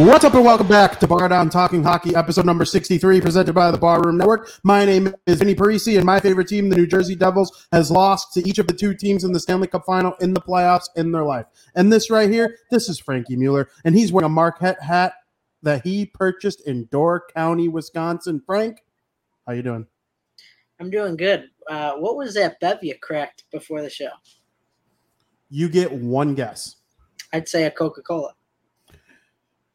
What's up and welcome back to Bar Down Talking Hockey, episode number 63, presented by the Barroom Network. My name is Vinny Parisi, and my favorite team, the New Jersey Devils, has lost to each of the two teams in the Stanley Cup final in the playoffs in their life. And this right here, this is Frankie Mueller, and he's wearing a Marquette hat that he purchased in Door County, Wisconsin. Frank, how you doing? I'm doing good. Uh, what was that bev you cracked before the show? You get one guess. I'd say a Coca Cola.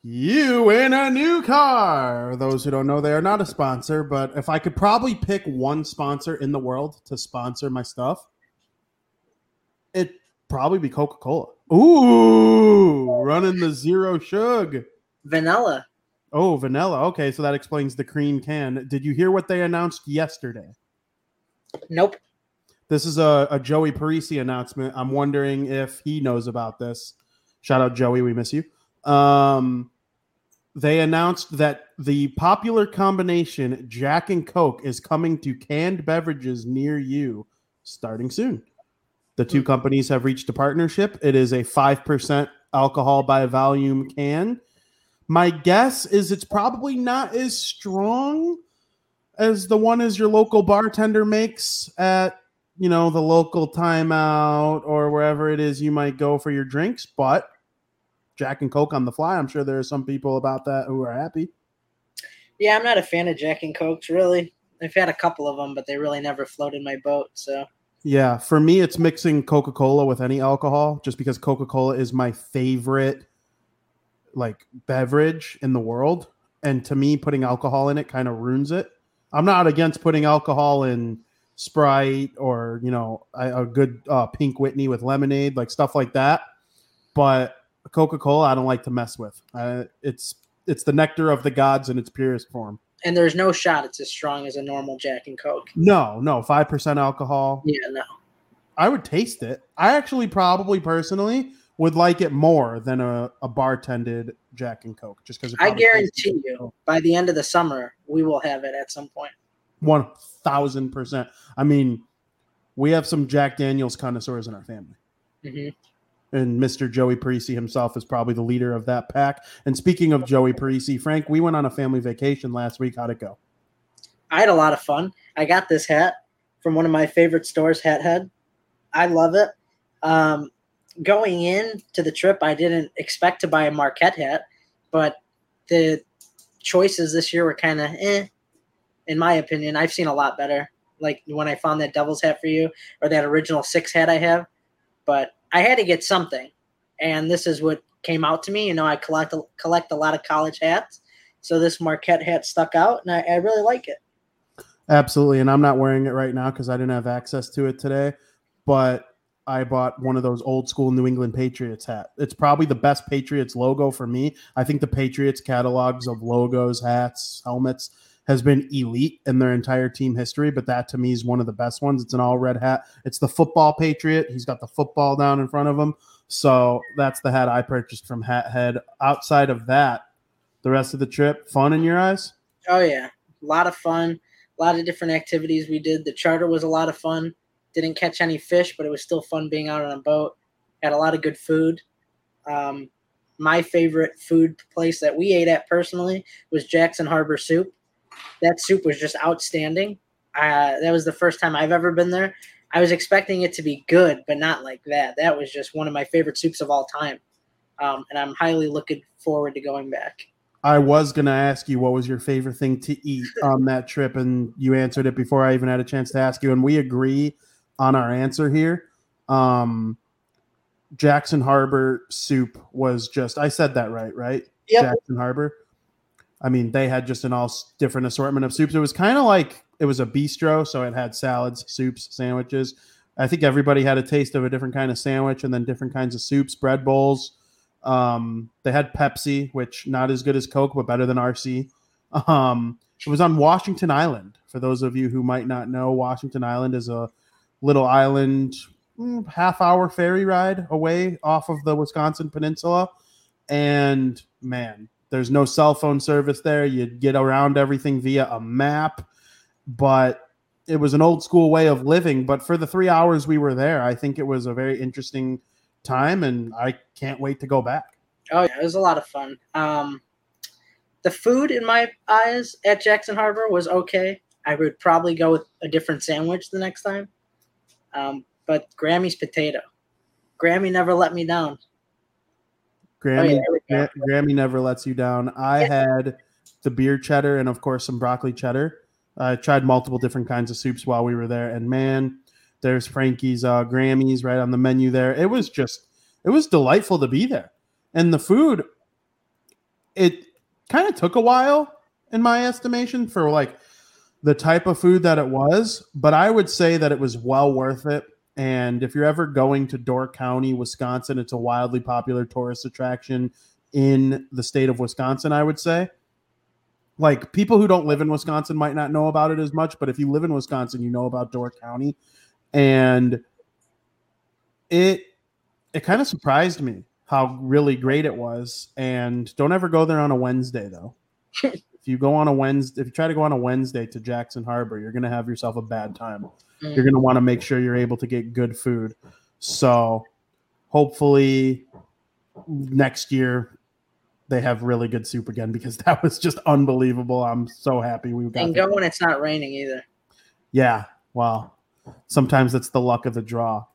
You win a new car. Those who don't know, they are not a sponsor, but if I could probably pick one sponsor in the world to sponsor my stuff, it'd probably be Coca Cola. Ooh, running the zero shug. Vanilla. Oh, vanilla. Okay, so that explains the cream can. Did you hear what they announced yesterday? Nope. This is a, a Joey Parisi announcement. I'm wondering if he knows about this. Shout out Joey, we miss you. Um, they announced that the popular combination Jack and Coke is coming to canned beverages near you starting soon. The two hmm. companies have reached a partnership. It is a 5% alcohol by volume can. My guess is it's probably not as strong as the one as your local bartender makes at you know the local timeout or wherever it is you might go for your drinks, but Jack and Coke on the fly. I'm sure there are some people about that who are happy. Yeah, I'm not a fan of Jack and Cokes, really. I've had a couple of them, but they really never floated my boat. So, yeah, for me, it's mixing Coca Cola with any alcohol just because Coca Cola is my favorite like beverage in the world. And to me, putting alcohol in it kind of ruins it. I'm not against putting alcohol in Sprite or, you know, a, a good uh, Pink Whitney with lemonade, like stuff like that. But Coca Cola, I don't like to mess with. Uh, it's it's the nectar of the gods in its purest form. And there's no shot it's as strong as a normal Jack and Coke. No, no, five percent alcohol. Yeah, no. I would taste it. I actually probably personally would like it more than a, a bartended Jack and Coke, just because I guarantee you, by the end of the summer, we will have it at some point. One thousand percent. I mean, we have some Jack Daniels connoisseurs in our family. Mm-hmm and Mr. Joey Parisi himself is probably the leader of that pack. And speaking of Joey Parisi, Frank, we went on a family vacation last week. How'd it go? I had a lot of fun. I got this hat from one of my favorite stores, Hat Head. I love it. Um, going in to the trip, I didn't expect to buy a Marquette hat, but the choices this year were kind of eh, in my opinion. I've seen a lot better. Like when I found that Devil's hat for you, or that original six hat I have. But I had to get something, and this is what came out to me. You know, I collect collect a lot of college hats, so this Marquette hat stuck out, and I, I really like it. Absolutely, and I'm not wearing it right now because I didn't have access to it today, but I bought one of those old school New England Patriots hat. It's probably the best Patriots logo for me. I think the Patriots catalogs of logos, hats, helmets has been elite in their entire team history, but that to me is one of the best ones. It's an all red hat. It's the football patriot. He's got the football down in front of him. So that's the hat I purchased from Hat Head. Outside of that, the rest of the trip, fun in your eyes? Oh, yeah. A lot of fun. A lot of different activities we did. The charter was a lot of fun. Didn't catch any fish, but it was still fun being out on a boat. Had a lot of good food. Um, my favorite food place that we ate at personally was Jackson Harbor Soup that soup was just outstanding. Uh, that was the first time I've ever been there. I was expecting it to be good, but not like that. That was just one of my favorite soups of all time. Um, and I'm highly looking forward to going back. I was going to ask you what was your favorite thing to eat on that trip, and you answered it before I even had a chance to ask you. And we agree on our answer here. Um, Jackson Harbor soup was just, I said that right, right? Yep. Jackson Harbor. I mean, they had just an all different assortment of soups. It was kind of like it was a bistro, so it had salads, soups, sandwiches. I think everybody had a taste of a different kind of sandwich and then different kinds of soups, bread bowls. Um, they had Pepsi, which not as good as Coke, but better than RC. Um, it was on Washington Island. For those of you who might not know, Washington Island is a little island, mm, half hour ferry ride away off of the Wisconsin Peninsula. And man, there's no cell phone service there. You'd get around everything via a map, but it was an old school way of living. But for the three hours we were there, I think it was a very interesting time, and I can't wait to go back. Oh yeah, it was a lot of fun. Um, the food in my eyes at Jackson Harbor was okay. I would probably go with a different sandwich the next time. Um, but Grammy's potato. Grammy never let me down. Grammy, Oh, yeah, Gra- Grammy never lets you down. I had the beer cheddar and of course some broccoli cheddar. I tried multiple different kinds of soups while we were there, and man, there's Frankie's uh, Grammys right on the menu there. It was just, it was delightful to be there, and the food, it kind of took a while in my estimation for like the type of food that it was, but I would say that it was well worth it. And if you're ever going to Door County, Wisconsin, it's a wildly popular tourist attraction in the state of Wisconsin, I would say. Like people who don't live in Wisconsin might not know about it as much, but if you live in Wisconsin, you know about Door County. And it it kind of surprised me how really great it was. And don't ever go there on a Wednesday though. if you go on a Wednesday, if you try to go on a Wednesday to Jackson Harbor, you're gonna have yourself a bad time you're going to want to make sure you're able to get good food. So hopefully next year they have really good soup again because that was just unbelievable. I'm so happy we got And go when it's not raining either. Yeah. Wow. Sometimes it's the luck of the draw.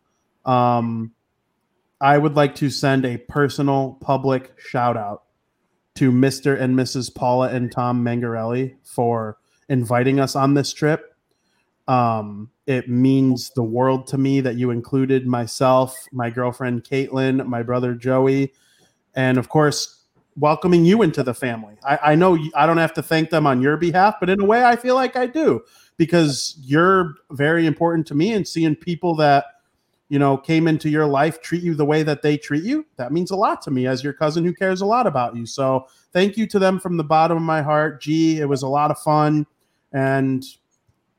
Um, I would like to send a personal public shout out to Mr. and Mrs. Paula and Tom Mangarelli for inviting us on this trip. Um, it means the world to me that you included myself, my girlfriend Caitlin, my brother Joey, and of course, welcoming you into the family. I, I know I don't have to thank them on your behalf, but in a way, I feel like I do because you're very important to me and seeing people that you know came into your life treat you the way that they treat you that means a lot to me as your cousin who cares a lot about you. So thank you to them from the bottom of my heart. Gee it was a lot of fun. And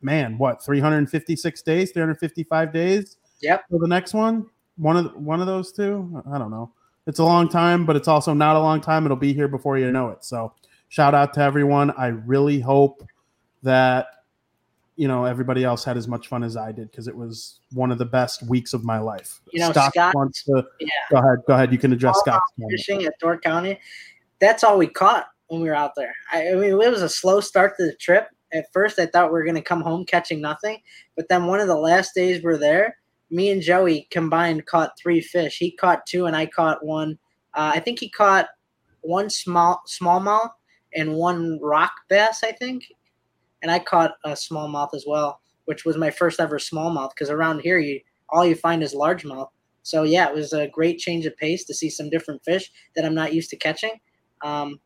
man what 356 days 355 days Yep. for the next one? One of one of those two? I don't know it's a long time but it's also not a long time it'll be here before you know it so shout out to everyone i really hope that you know everybody else had as much fun as I did because it was one of the best weeks of my life. You know, Scott Scott- wants to Yeah. go ahead. Go ahead. You can address comment. Fishing at Door County. That's all we caught when we were out there. I, I mean, it was a slow start to the trip. At first, I thought we were going to come home catching nothing. But then one of the last days we're there, me and Joey combined caught three fish. He caught two, and I caught one. Uh, I think he caught one small smallmouth and one rock bass. I think, and I caught a smallmouth as well, which was my first ever smallmouth. Because around here, you all you find is largemouth. So yeah, it was a great change of pace to see some different fish that I'm not used to catching. Um,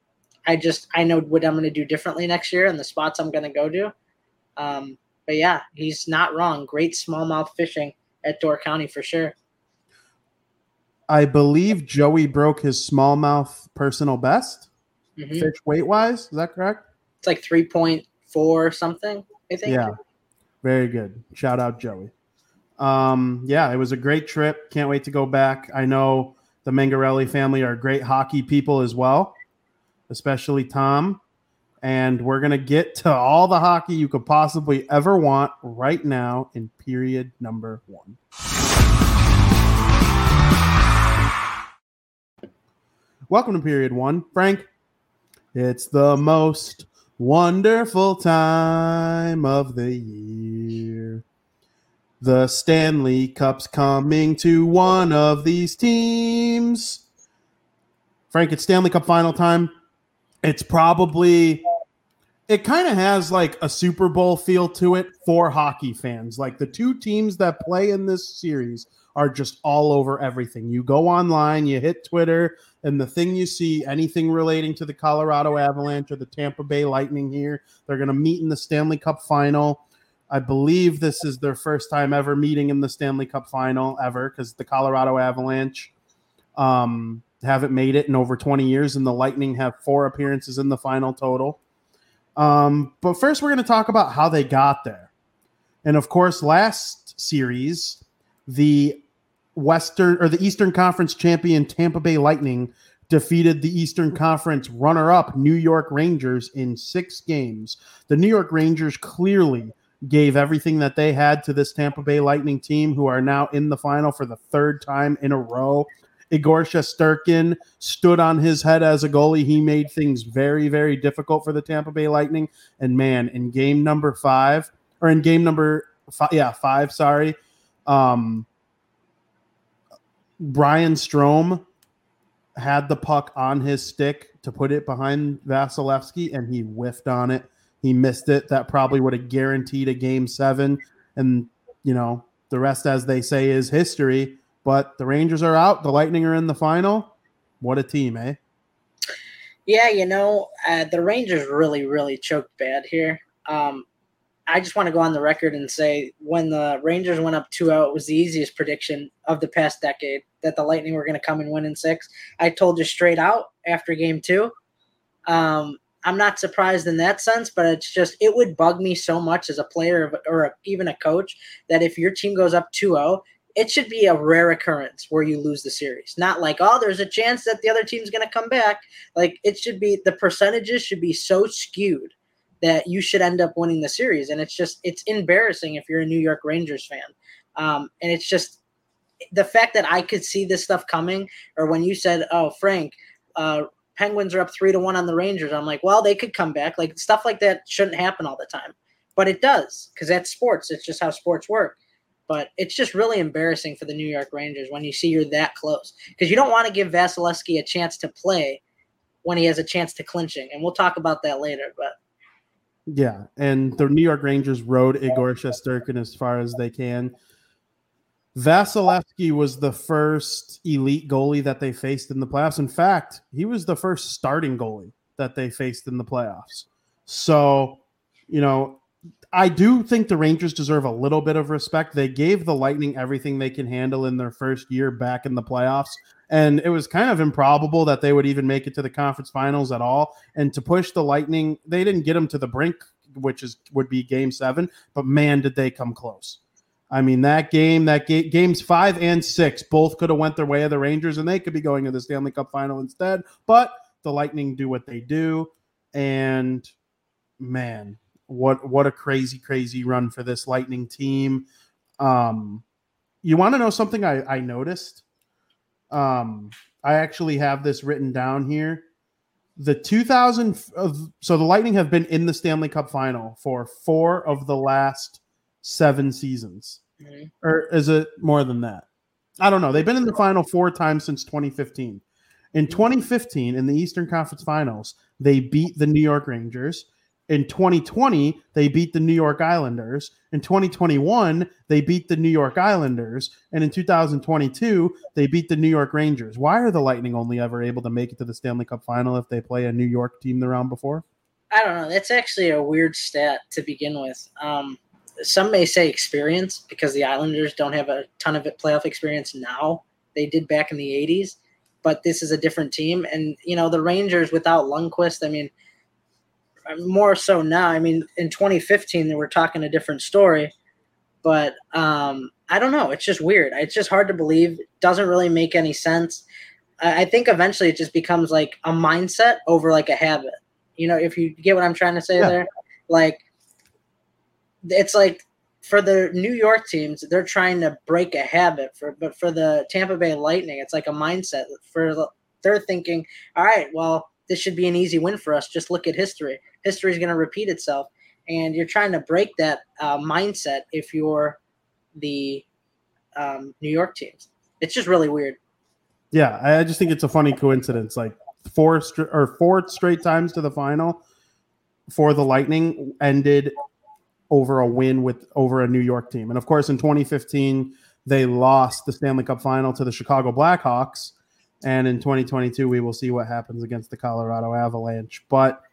I just I know what I'm going to do differently next year and the spots I'm going to go to. Um, but yeah, he's not wrong. Great smallmouth fishing at Door County for sure. I believe Joey broke his smallmouth personal best Mhm. fish weight wise. Is that correct? It's like 3.4 something. I think. Yeah. Very good. Shout out Joey. Um, yeah, it was a great trip. Can't wait to go back. I know the Mangarelli family are great hockey people as well, especially Tom. And we're going to get to all the hockey you could possibly ever want right now in period number one. Welcome to period one. Frank, it's the most wonderful time of the year. The Stanley Cup's coming to one of these teams. Frank, it's Stanley Cup final time. It's probably it kind of has like a Super Bowl feel to it for hockey fans. Like the two teams that play in this series are just all over everything. You go online, you hit Twitter, and the thing you see, anything relating to the Colorado Avalanche or the Tampa Bay Lightning here, they're going to meet in the Stanley Cup final. I believe this is their first time ever meeting in the Stanley Cup final ever because the Colorado Avalanche um, haven't made it in over 20 years, and the Lightning have four appearances in the final total. Um, but first, we're going to talk about how they got there. And of course, last series, the Western or the Eastern Conference champion Tampa Bay Lightning defeated the Eastern Conference runner up New York Rangers in six games. The New York Rangers clearly gave everything that they had to this Tampa Bay Lightning team, who are now in the final for the third time in a row. Igor Shesterkin stood on his head as a goalie. He made things very, very difficult for the Tampa Bay Lightning. And man, in game number five, or in game number five, yeah, five, sorry, um, Ryan Strome had the puck on his stick to put it behind Vasilevskiy, and he whiffed on it. He missed it. That probably would have guaranteed a game seven. And, you know, the rest, as they say, is history. But the Rangers are out. The Lightning are in the final. What a team, eh? Yeah, you know, uh, the Rangers really, really choked bad here. Um, I just want to go on the record and say when the Rangers went up 2 0, it was the easiest prediction of the past decade that the Lightning were going to come and win in six. I told you straight out after game two. Um, I'm not surprised in that sense, but it's just, it would bug me so much as a player or even a coach that if your team goes up 2 0, it should be a rare occurrence where you lose the series. Not like, oh, there's a chance that the other team's going to come back. Like, it should be, the percentages should be so skewed that you should end up winning the series. And it's just it's embarrassing if you're a New York Rangers fan. Um, and it's just the fact that I could see this stuff coming, or when you said, "Oh, Frank, uh, Penguins are up three to one on the Rangers," I'm like, "Well, they could come back." Like stuff like that shouldn't happen all the time, but it does because that's sports. It's just how sports work. But it's just really embarrassing for the New York Rangers when you see you're that close because you don't want to give Vasilevskiy a chance to play when he has a chance to clinching, and we'll talk about that later. But yeah, and the New York Rangers rode Igor Shesterkin as far as they can. Vasilevskiy was the first elite goalie that they faced in the playoffs. In fact, he was the first starting goalie that they faced in the playoffs. So, you know, I do think the Rangers deserve a little bit of respect. They gave the Lightning everything they can handle in their first year back in the playoffs. And it was kind of improbable that they would even make it to the conference finals at all. And to push the Lightning, they didn't get them to the brink, which is would be game seven, but man, did they come close. I mean, that game, that ga- games five and six, both could have went their way of the Rangers, and they could be going to the Stanley Cup final instead. But the Lightning do what they do, and man, what what a crazy crazy run for this lightning team. Um you want to know something i i noticed? Um i actually have this written down here. The 2000 of so the lightning have been in the stanley cup final for four of the last seven seasons. Mm-hmm. or is it more than that? I don't know. They've been in the final four times since 2015 in 2015 in the eastern conference finals they beat the new york rangers in 2020, they beat the New York Islanders. In 2021, they beat the New York Islanders. And in 2022, they beat the New York Rangers. Why are the Lightning only ever able to make it to the Stanley Cup final if they play a New York team the round before? I don't know. That's actually a weird stat to begin with. Um, some may say experience because the Islanders don't have a ton of playoff experience now. They did back in the 80s, but this is a different team. And, you know, the Rangers without Lundqvist, I mean – more so now. I mean, in 2015, they were talking a different story, but um, I don't know. It's just weird. It's just hard to believe. It doesn't really make any sense. I, I think eventually it just becomes like a mindset over like a habit. You know, if you get what I'm trying to say yeah. there, like it's like for the New York teams, they're trying to break a habit. For but for the Tampa Bay Lightning, it's like a mindset. For they're thinking, all right, well, this should be an easy win for us. Just look at history. History is going to repeat itself, and you're trying to break that uh, mindset if you're the um, New York teams. It's just really weird. Yeah, I just think it's a funny coincidence. Like four or four straight times to the final for the Lightning ended over a win with over a New York team, and of course in 2015 they lost the Stanley Cup final to the Chicago Blackhawks and in 2022, we will see what happens against the Colorado Avalanche. But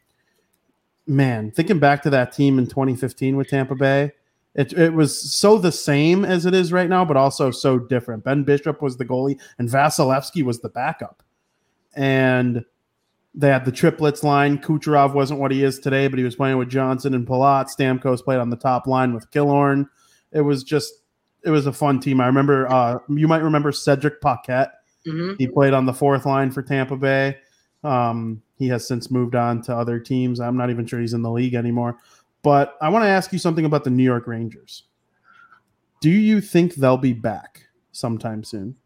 man, thinking back to that team in 2015 with Tampa Bay, it, it was so the same as it is right now, but also so different. Ben Bishop was the goalie, and Vasilevskiy was the backup. And they had the triplets line. Kucherov wasn't what he is today, but he was playing with Johnson and Palat. Stamkos played on the top line with Killorn. It was just, it was a fun team. I remember, uh, you might remember Cedric Paquette Mm-hmm. He played on the fourth line for Tampa Bay. Um, he has since moved on to other teams. I'm not even sure he's in the league anymore. But I want to ask you something about the New York Rangers. Do you think they'll be back sometime soon?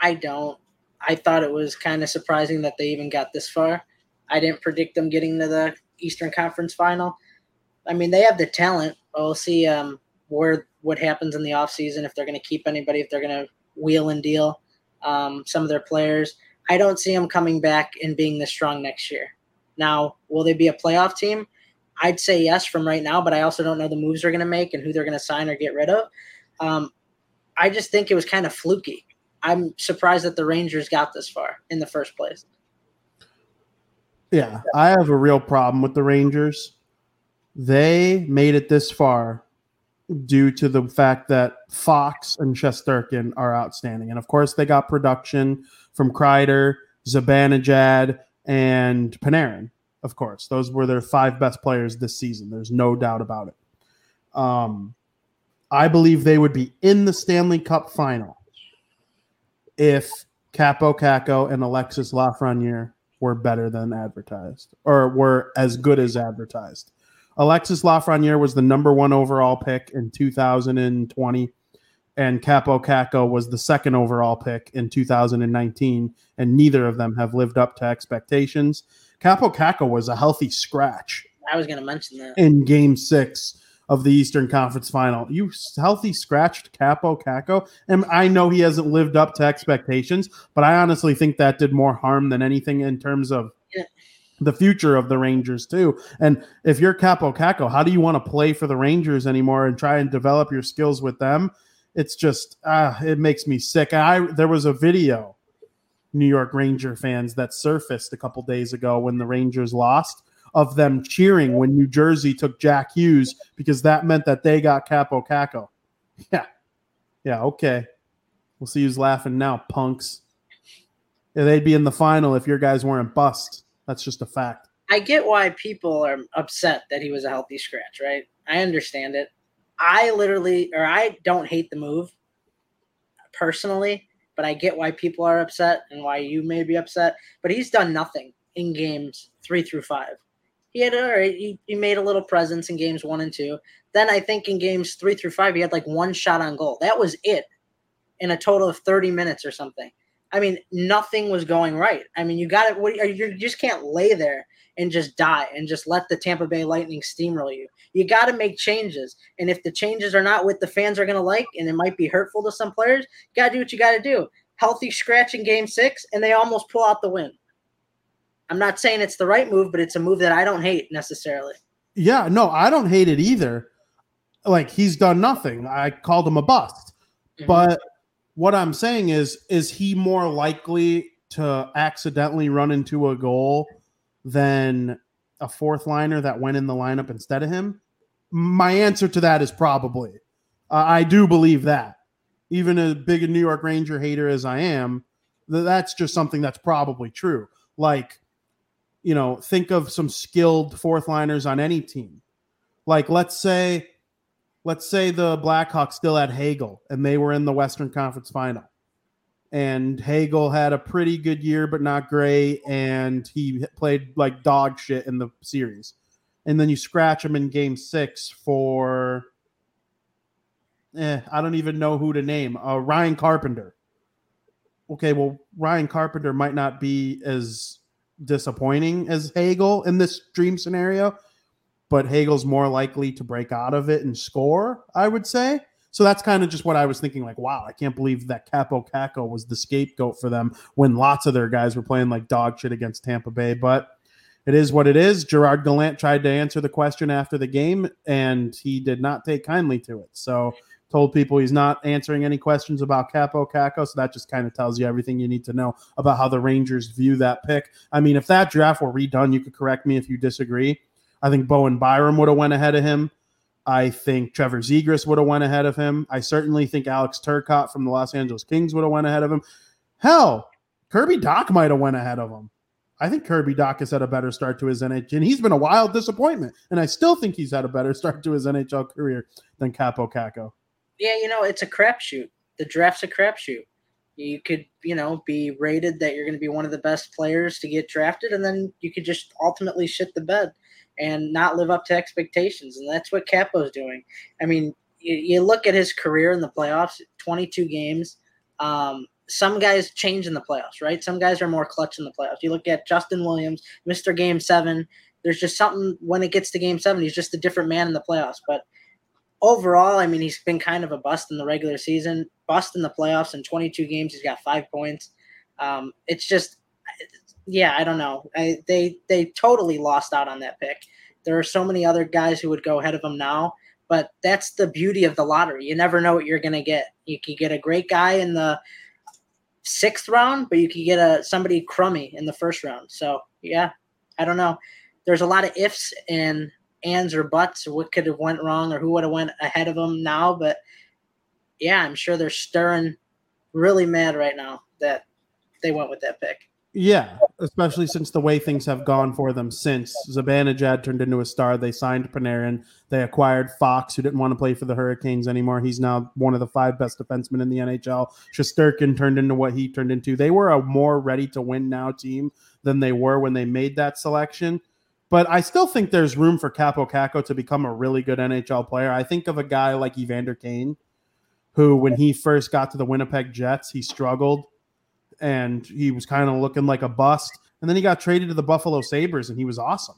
I don't. I thought it was kind of surprising that they even got this far. I didn't predict them getting to the Eastern Conference final. I mean, they have the talent. We'll see um, where what happens in the offseason, if they're going to keep anybody, if they're going to wheel and deal um, some of their players. I don't see them coming back and being this strong next year. Now, will they be a playoff team? I'd say yes from right now, but I also don't know the moves they're going to make and who they're going to sign or get rid of. Um, I just think it was kind of fluky. I'm surprised that the Rangers got this far in the first place. Yeah, I have a real problem with the Rangers. They made it this far due to the fact that Fox and Shesterkin are outstanding. And of course, they got production from Kreider, Zibanejad, and Panarin. Of course, those were their five best players this season. There's no doubt about it. Um, I believe they would be in the Stanley Cup final if Kaapo Kakko and Alexis Lafreniere were better than advertised or were as good as advertised. Alexis Lafreniere was the number one overall pick in 2020, and Kaapo Kakko was the second overall pick in 2019, and neither of them have lived up to expectations. Kaapo Kakko was a healthy scratch. I was going to mention that in Game Six of the Eastern Conference Final. You healthy scratched Kaapo Kakko, and I know he hasn't lived up to expectations, but I honestly think that did more harm than anything in terms of. Yeah the future of the Rangers too. And if you're Kaapo Kakko, how do you want to play for the Rangers anymore and try and develop your skills with them? It's just ah, it makes me sick. I there was a video, New York Ranger fans that surfaced a couple days ago when the Rangers lost of them cheering when New Jersey took Jack Hughes because that meant that they got Kaapo Kakko. Yeah. Yeah, okay. We'll see who's laughing now, punks. Yeah, they'd be in the final if your guys weren't bust. That's just a fact. I get why people are upset that he was a healthy scratch, right? I understand it. I literally, or I don't hate the move personally, but I get why people are upset and why you may be upset. But he's done nothing in games three through five. He had all right. He, he made a little presence in games one and two. Then I think in games three through five, he had like one shot on goal. That was it in a total of 30 minutes or something. I mean, nothing was going right. I mean, you got it. You just can't lay there and just die and just let the Tampa Bay Lightning steamroll you. You got to make changes. And if the changes are not what the fans are going to like and it might be hurtful to some players, you got to do what you got to do. Healthy scratch in game six, and they almost pull out the win. I'm not saying it's the right move, but it's a move that I don't hate necessarily. Yeah, no, I don't hate it either. Like he's done nothing. I called him a bust. Mm-hmm. But what I'm saying is, is he more likely to accidentally run into a goal than a fourth liner that went in the lineup instead of him? My answer to that is probably. Uh, I do believe that. Even as big a New York Ranger hater as I am, that's just something that's probably true. Like you know, think of some skilled fourth liners on any team. Like let's say let's say the Blackhawks still had Hagel and they were in the Western Conference final. And Hagel had a pretty good year, but not great. And he played like dog shit in the series. And then you scratch him in game six for, eh, I don't even know who to name. Uh, Ryan Carpenter. Okay, well, Ryan Carpenter might not be as disappointing as Hagel in this dream scenario, but Hagel's more likely to break out of it and score, I would say. So that's kind of just what I was thinking. Like, wow, I can't believe that Kaapo Kakko was the scapegoat for them when lots of their guys were playing like dog shit against Tampa Bay. But it is what it is. Gerard Gallant tried to answer the question after the game, and he did not take kindly to it. So told people he's not answering any questions about Kaapo Kakko. So that just kind of tells you everything you need to know about how the Rangers view that pick. I mean, if that draft were redone, you could correct me if you disagree. I think Bowen Byram would have went ahead of him. I think Trevor Zegras would have went ahead of him. I certainly think Alex Turcotte from the Los Angeles Kings would have went ahead of him. Hell, Kirby Dach might have went ahead of him. I think Kirby Dach has had a better start to his NHL, and he's been a wild disappointment. And I still think he's had a better start to his NHL career than Kaapo Kakko. yeah, you know, it's a crapshoot. The draft's a crapshoot. You could, you know, be rated that you're going to be one of the best players to get drafted, and then you could just ultimately shit the bed and not live up to expectations. And that's what Kaapo's doing. I mean, you, you look at his career in the playoffs 22 games, um, some guys change in the playoffs, right? Some guys are more clutch in the playoffs. You look at Justin Williams, Mr. Game Seven. There's just something when it gets to Game Seven, he's just a different man in the playoffs. But overall, I mean, he's been kind of a bust in the regular season, bust in the playoffs. In 22 games, he's got five points. Um, it's just, yeah, I don't know. I, they they totally lost out on that pick. There are so many other guys who would go ahead of him now, but that's the beauty of the lottery. You never know what you're going to get. You could get a great guy in the sixth round, but you could get a somebody crummy in the first round. So yeah, I don't know. There's a lot of ifs and ands or buts or what could have went wrong or who would have went ahead of them now. But yeah, I'm sure they're stirring really mad right now that they went with that pick. Yeah, especially since the way things have gone for them since Zibanejad turned into a star. They signed Panarin. They acquired Fox, who didn't want to play for the Hurricanes anymore. He's now one of the five best defensemen in the NHL. Shesterkin turned into what he turned into. They were a more ready to win now team than they were when they made that selection. But I still think there's room for Kaapo Kakko to become a really good NHL player. I think of a guy like Evander Kane, who, when he first got to the Winnipeg Jets, he struggled and he was kind of looking like a bust. And then he got traded to the Buffalo Sabres and he was awesome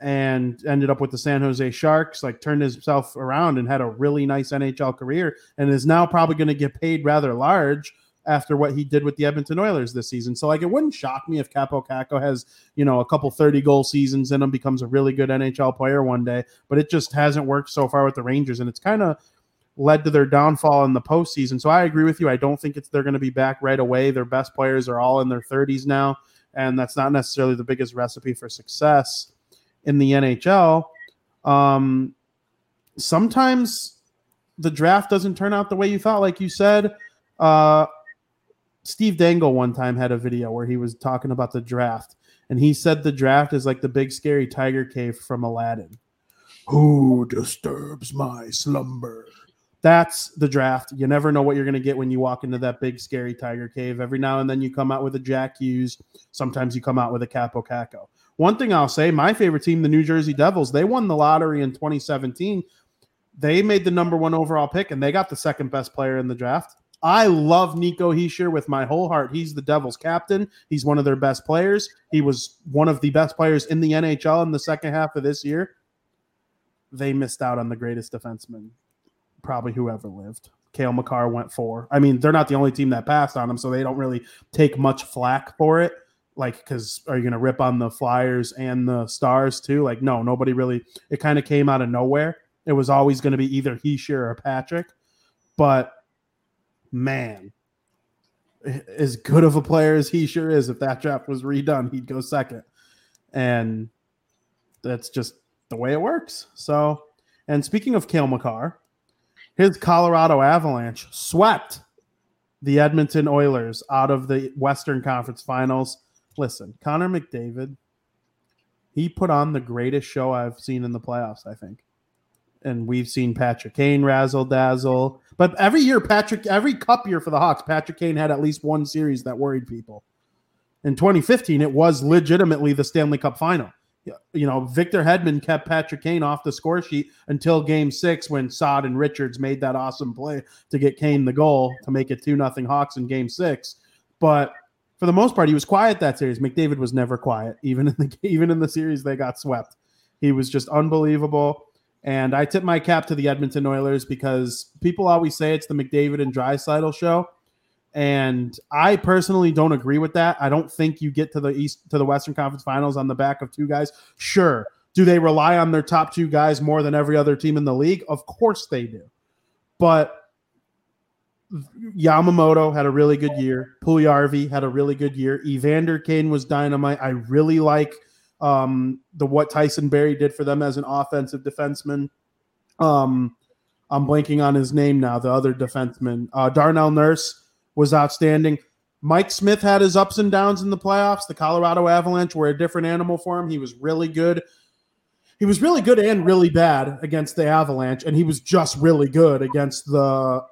and ended up with the San Jose Sharks, like turned himself around and had a really nice NHL career and is now probably going to get paid rather large after what he did with the Edmonton Oilers this season. So like it wouldn't shock me if Kaapo Kakko has, you know, a couple 30 goal seasons in him, becomes a really good NHL player one day, but it just hasn't worked so far with the Rangers. And it's kind of led to their downfall in the postseason. So I agree with you. I don't think it's they're going to be back right away. Their best players are all in their 30s now, and that's not necessarily the biggest recipe for success in the NHL. Um, sometimes the draft doesn't turn out the way you thought, like you said. Uh, Steve Dangle one time had a video where he was talking about the draft, and he said the draft is like the big scary tiger cave from Aladdin. Who disturbs my slumber? That's the draft. You never know what you're going to get when you walk into that big scary tiger cave. Every now and then you come out with a Jack Hughes. Sometimes you come out with a Kaapo Kakko. One thing I'll say, my favorite team, the New Jersey Devils, they won the lottery in 2017. They made the number one overall pick, and they got the second best player in the draft. I love Nico Hischier with my whole heart. He's the Devils captain. He's one of their best players. He was one of the best players in the NHL in the second half of this year. They missed out on the greatest defenseman, probably whoever lived. Cale Makar went four. I mean, they're not the only team that passed on him, so they don't really take much flack for it. Like, because are you going to rip on the Flyers and the Stars too? Like, no, nobody really. It kind of came out of nowhere. It was always going to be either Hischier or Patrick, but man, as good of a player as he sure is, if that draft was redone, he'd go second. And that's just the way it works. So, and speaking of Cale Makar, his Colorado Avalanche swept the Edmonton Oilers out of the Western Conference Finals. Listen, Connor McDavid, he put on the greatest show I've seen in the playoffs, I think and we've seen Patrick Kane razzle dazzle. But every year, Patrick, every cup year for the Hawks, Patrick Kane had at least one series that worried people. In 2015, it was legitimately the Stanley Cup final. You know, Victor Hedman kept Patrick Kane off the score sheet until game six when Saad and Richards made that awesome play to get Kane the goal to make it 2 nothing Hawks in game six. But for the most part, he was quiet that series. McDavid was never quiet, even in the even in the series they got swept. He was just unbelievable. And I tip my cap to the Edmonton Oilers because people always say it's the McDavid and Draisaitl show. And I personally don't agree with that. I don't think you get to the East to the Western Conference Finals on the back of two guys. Sure. Do they rely on their top two guys more than every other team in the league? Of course they do. But Yamamoto had a really good year. Puljujarvi had a really good year. Evander Kane was dynamite. I really like – um, the what Tyson Barrie did for them as an offensive defenseman. Um, I'm blanking on his name now. The other defenseman, uh, Darnell Nurse, was outstanding. Mike Smith had his ups and downs in the playoffs. The Colorado Avalanche were a different animal for him. He was really good. He was really good and really bad against the Avalanche, and he was just really good against the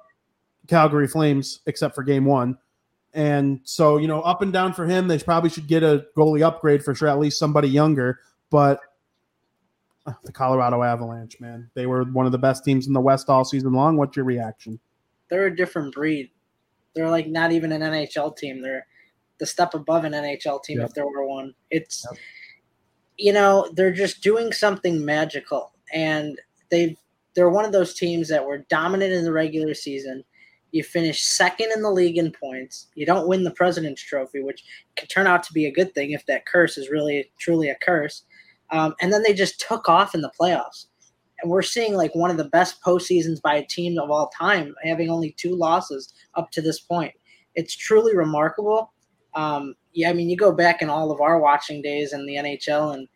Calgary Flames, except for game one. And so, you know, up and down for him. They probably should get a goalie upgrade for sure, at least somebody younger. But uh, the Colorado Avalanche, man, they were one of the best teams in the West all season long. What's your reaction? They're a different breed. They're like not even an NHL team. They're the step above an NHL team Yep. if there were one. It's Yep. you know, they're just doing something magical and they've they're one of those teams that were dominant in the regular season. You finish second in the league in points. You don't win the President's Trophy, which could turn out to be a good thing if that curse is really truly a curse. Um, and then they just took off in the playoffs. And we're seeing like one of the best postseasons by a team of all time, having only two losses up to this point. It's truly remarkable. Um, yeah, I mean, you go back in all of our watching days in the NHL, and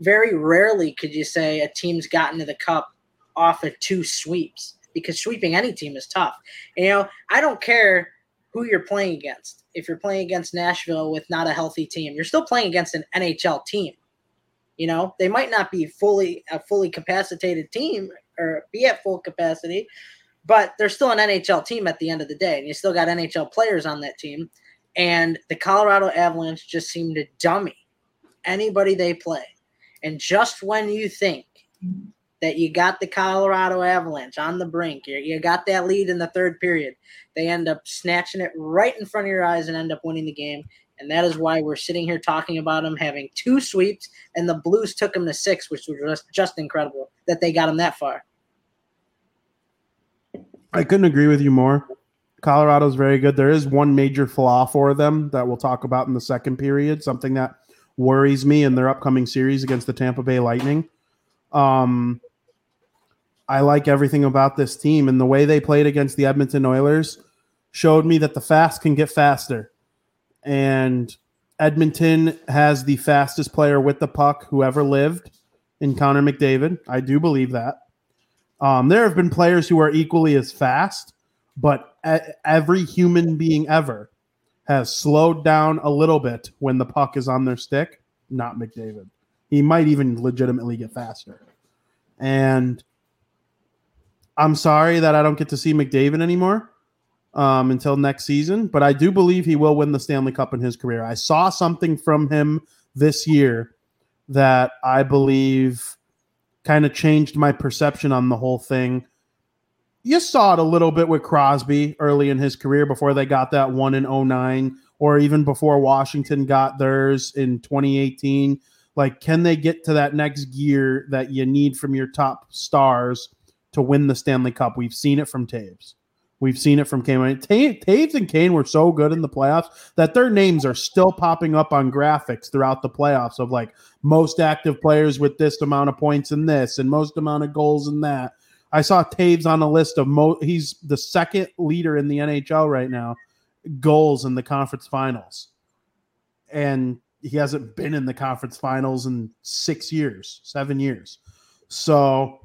very rarely could you say a team's gotten to the cup off of two sweeps because sweeping any team is tough. You know, I don't care who you're playing against. If you're playing against Nashville with not a healthy team, you're still playing against an NHL team. You know, they might not be fully a fully capacitated team or be at full capacity, but they're still an NHL team at the end of the day, and you still got NHL players on that team. And the Colorado Avalanche just seem to dummy anybody they play. And just when you think that you got the Colorado Avalanche on the brink, you got that lead in the third period, they end up snatching it right in front of your eyes and end up winning the game. And that is why we're sitting here talking about them having two sweeps, and the Blues took them to six, which was just, just incredible that they got them that far. I couldn't agree with you more. Colorado's very good. There is one major flaw for them that we'll talk about in the second period, something that worries me in their upcoming series against the Tampa Bay Lightning. Um, I like everything about this team, and the way they played against the Edmonton Oilers showed me that the fast can get faster. And Edmonton has the fastest player with the puck who ever lived in Connor McDavid. I do believe that. Um, there have been players who are equally as fast, but every human being ever has slowed down a little bit when the puck is on their stick. Not McDavid. He might even legitimately get faster. And I'm sorry that I don't get to see McDavid anymore um, until next season, but I do believe he will win the Stanley Cup in his career. I saw something from him this year that I believe kind of changed my perception on the whole thing. You saw it a little bit with Crosby early in his career before they got that one in 09 or even before Washington got theirs in 2018. Like, can they get to that next gear that you need from your top stars to win the Stanley Cup? We've seen it from Toews. We've seen it from Kane. Toews and Kane were so good in the playoffs that their names are still popping up on graphics throughout the playoffs of like most active players with this amount of points in this and most amount of goals in that. I saw Toews on a list of mo. He's the second leader in the NHL right now, goals in the conference finals, and he hasn't been in the conference finals in six years, seven years. So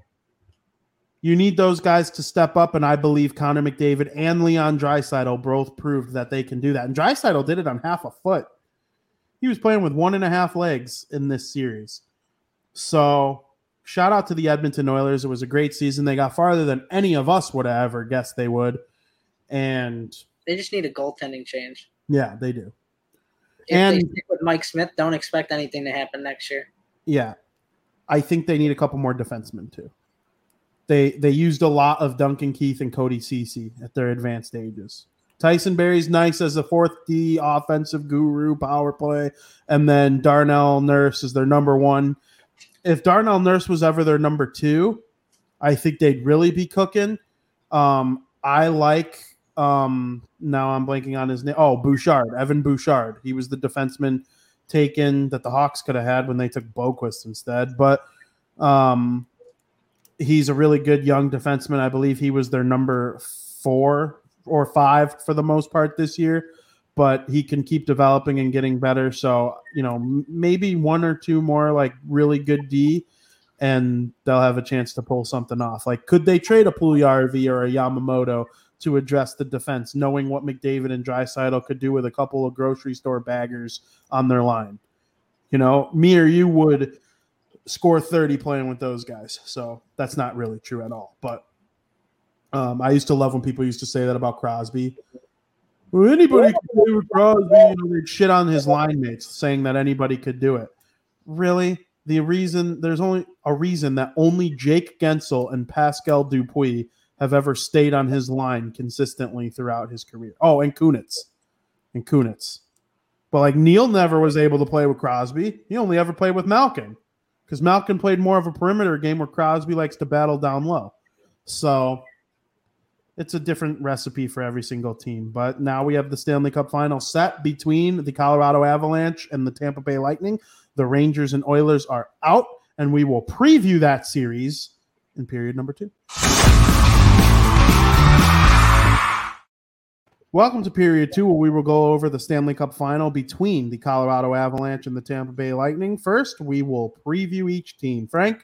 you need those guys to step up, and I believe Connor McDavid and Leon Draisaitl both proved that they can do that. And Draisaitl did it on half a foot. He was playing with one and a half legs in this series. So shout out to the Edmonton Oilers. It was a great season. They got farther than any of us would have ever guessed they would. And They just need a goaltending change. yeah, they do. If And- they with Mike Smith, don't expect anything to happen next year. Yeah. I think they need a couple more defensemen too. They they used a lot of Duncan Keith and Cody Cece at their advanced ages. Tyson Barrie's nice as a fourth D offensive guru, power play, and then Darnell Nurse is their number one. If Darnell Nurse was ever their number two, I think they'd really be cooking. Um, I like um now I'm blanking on his name. Oh, Bouchard, Evan Bouchard. He was the defenseman taken that the Hawks could have had when they took Boqvist instead. But um, he's a really good young defenseman. I believe he was their number four or five for the most part this year. But he can keep developing and getting better. So you know, maybe one or two more like really good D, and they'll have a chance to pull something off. Like, could they trade a Puljujarvi or a Yamamoto? To address the defense, knowing what McDavid and Draisaitl could do with a couple of grocery store baggers on their line. You know, me or you would score 30 playing with those guys. So that's not really true at all. But um, I used to love when people used to say that about Crosby. Well, anybody can play with Crosby. You know, they'd shit on his line mates, saying that anybody could do it. Really? The reason there's only a reason that only Jake Guentzel and Pascal Dupuis have ever stayed on his line consistently throughout his career. Oh, and Kunitz. And Kunitz. But like Neil never was able to play with Crosby. He only ever played with Malkin because Malkin played more of a perimeter game where Crosby likes to battle down low. So it's a different recipe for every single team. But now we have the Stanley Cup final set between the Colorado Avalanche and the Tampa Bay Lightning. The Rangers and Oilers are out, and we will preview that series in period number two. Welcome to period two, where we will go over the Stanley Cup final between the Colorado Avalanche and the Tampa Bay Lightning. First, we will preview each team. Frank,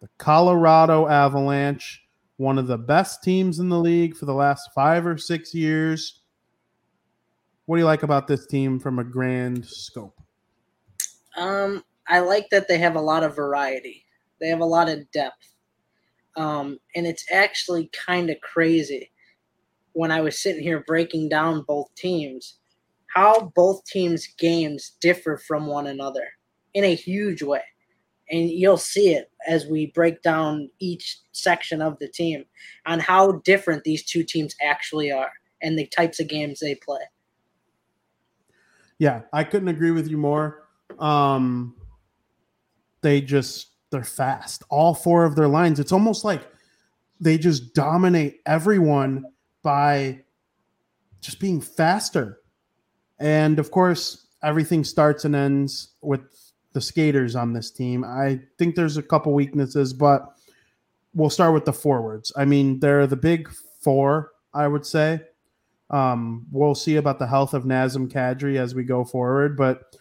the Colorado Avalanche one of the best teams in the league for the last five or six years. What do you like about this team from a grand scope? Um, I like that they have a lot of variety. They have a lot of depth. Um, and it's actually kind of crazy when I was sitting here breaking down both teams, how both teams' games differ from one another in a huge way and you'll see it as we break down each section of the team on how different these two teams actually are and the types of games they play. Yeah, I couldn't agree with you more. Um, they just they're fast. All four of their lines. It's almost like they just dominate everyone by just being faster. And of course, everything starts and ends with the skaters on this team. I think there's a couple weaknesses, but we'll start with the forwards. I mean, they're the big four, I would say. Um, we'll see about the health of Nazem Kadri as we go forward, but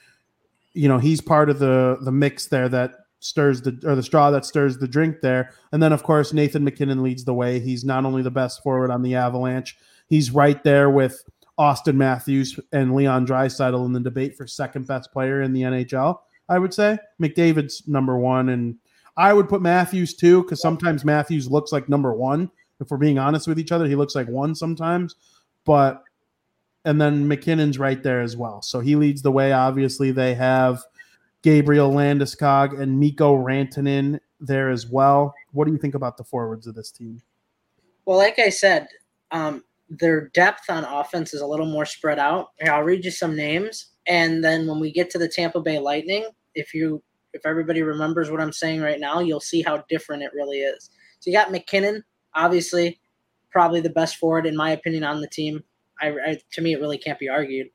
you know he's part of the the mix there that stirs the or the straw that stirs the drink there. And then of course Nathan MacKinnon leads the way. He's not only the best forward on the Avalanche, he's right there with Auston Matthews and Leon Draisaitl in the debate for second best player in the NHL. I would say McDavid's number one, and I would put Matthews too because sometimes Matthews looks like number one. If we're being honest with each other, he looks like one sometimes, but and then MacKinnon's right there as well. So he leads the way. Obviously, they have Gabriel Landeskog and Mikko Rantanen there as well. What do you think about the forwards of this team? Well, like I said, um, their depth on offense is a little more spread out. Here, I'll read you some names, and then when we get to the Tampa Bay Lightning, if you if everybody remembers what I'm saying right now, you'll see how different it really is. So you got MacKinnon, obviously, probably the best forward in my opinion on the team. I, I to me it really can't be argued.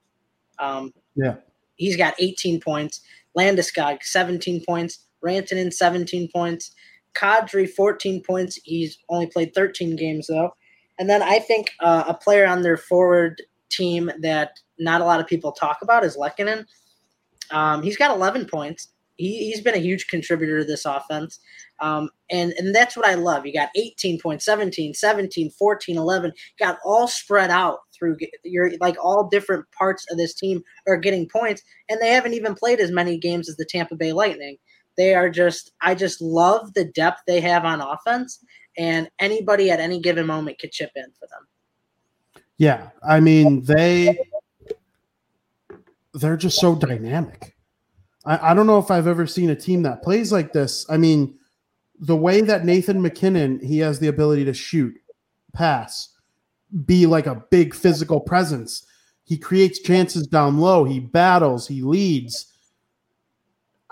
Um, yeah, he's got 18 points. Landeskog 17 points. Rantanen 17 points. Kadri 14 points. He's only played 13 games though. And then I think uh, a player on their forward team that not a lot of people talk about is Lehkonen. Um, he's got 11 points. He, has been a huge contributor to this offense. Um, and, and that's what I love. You got 18 points, 17, 17, 14, 11, got all spread out through your like all different parts of this team are getting points. And they haven't even played as many games as the Tampa Bay Lightning. They are just, I just love the depth they have on offense. And anybody at any given moment could chip in for them. Yeah. I mean, they they're just so dynamic. I, I don't know if I've ever seen a team that plays like this. I mean, the way that Nathan MacKinnon he has the ability to shoot, pass, be like a big physical presence. He creates chances down low. He battles. He leads.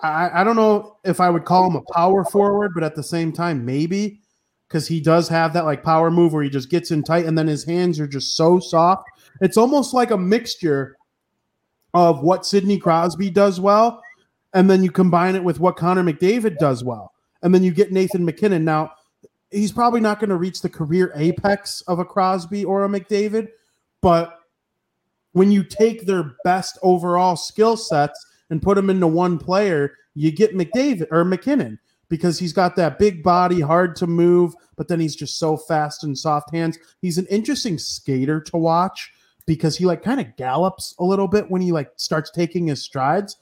I, I don't know if I would call him a power forward, but at the same time, maybe because he does have that like power move where he just gets in tight and then his hands are just so soft. It's almost like a mixture of what Sidney Crosby does well, and then you combine it with what Connor McDavid does well, and then you get Nathan MacKinnon. Now, he's probably not going to reach the career apex of a Crosby or a McDavid, but when you take their best overall skill sets and put them into one player, you get McDavid or MacKinnon because he's got that big body, hard to move, but then he's just so fast and soft hands. He's an interesting skater to watch because he like kind of gallops a little bit when he like starts taking his strides.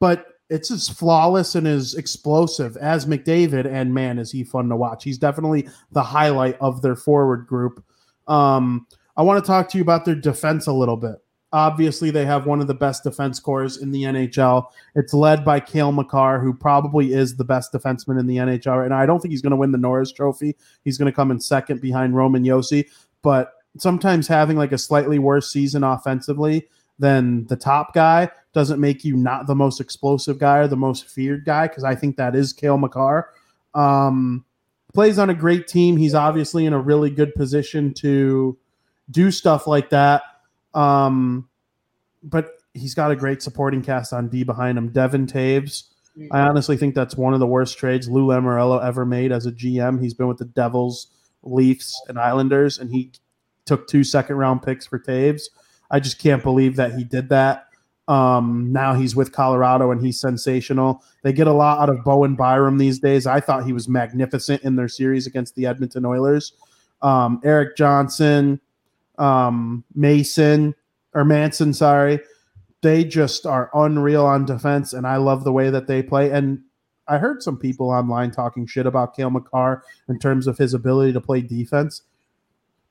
But it's as flawless and as explosive as McDavid, and man, is he fun to watch. He's definitely the highlight of their forward group. Um, I want to talk to you about their defense a little bit. Obviously, they have one of the best defense corps in the NHL. It's led by Cale Makar, who probably is the best defenseman in the NHL now. I don't think he's going to win the Norris Trophy. He's going to come in second behind Roman Josi. But sometimes having like a slightly worse season offensively than the top guy doesn't make you not the most explosive guy or the most feared guy because I think that is Cale Makar. Um, plays on a great team. He's obviously in a really good position to do stuff like that. Um, but he's got a great supporting cast on D behind him. Devon Toews. I honestly think that's one of the worst trades Lou Lamoriello ever made as a GM. He's been with the Devils, Leafs, and Islanders, and he took two second round picks for Toews. I just can't believe that he did that. Um, now he's with Colorado and he's sensational. They get a lot out of Bowen Byram these days. I thought he was magnificent in their series against the Edmonton Oilers. Um, Erik Johnson, um, Mason or Manson, sorry. They just are unreal on defense, and I love the way that they play. And I heard some people online talking shit about Cale Makar in terms of his ability to play defense.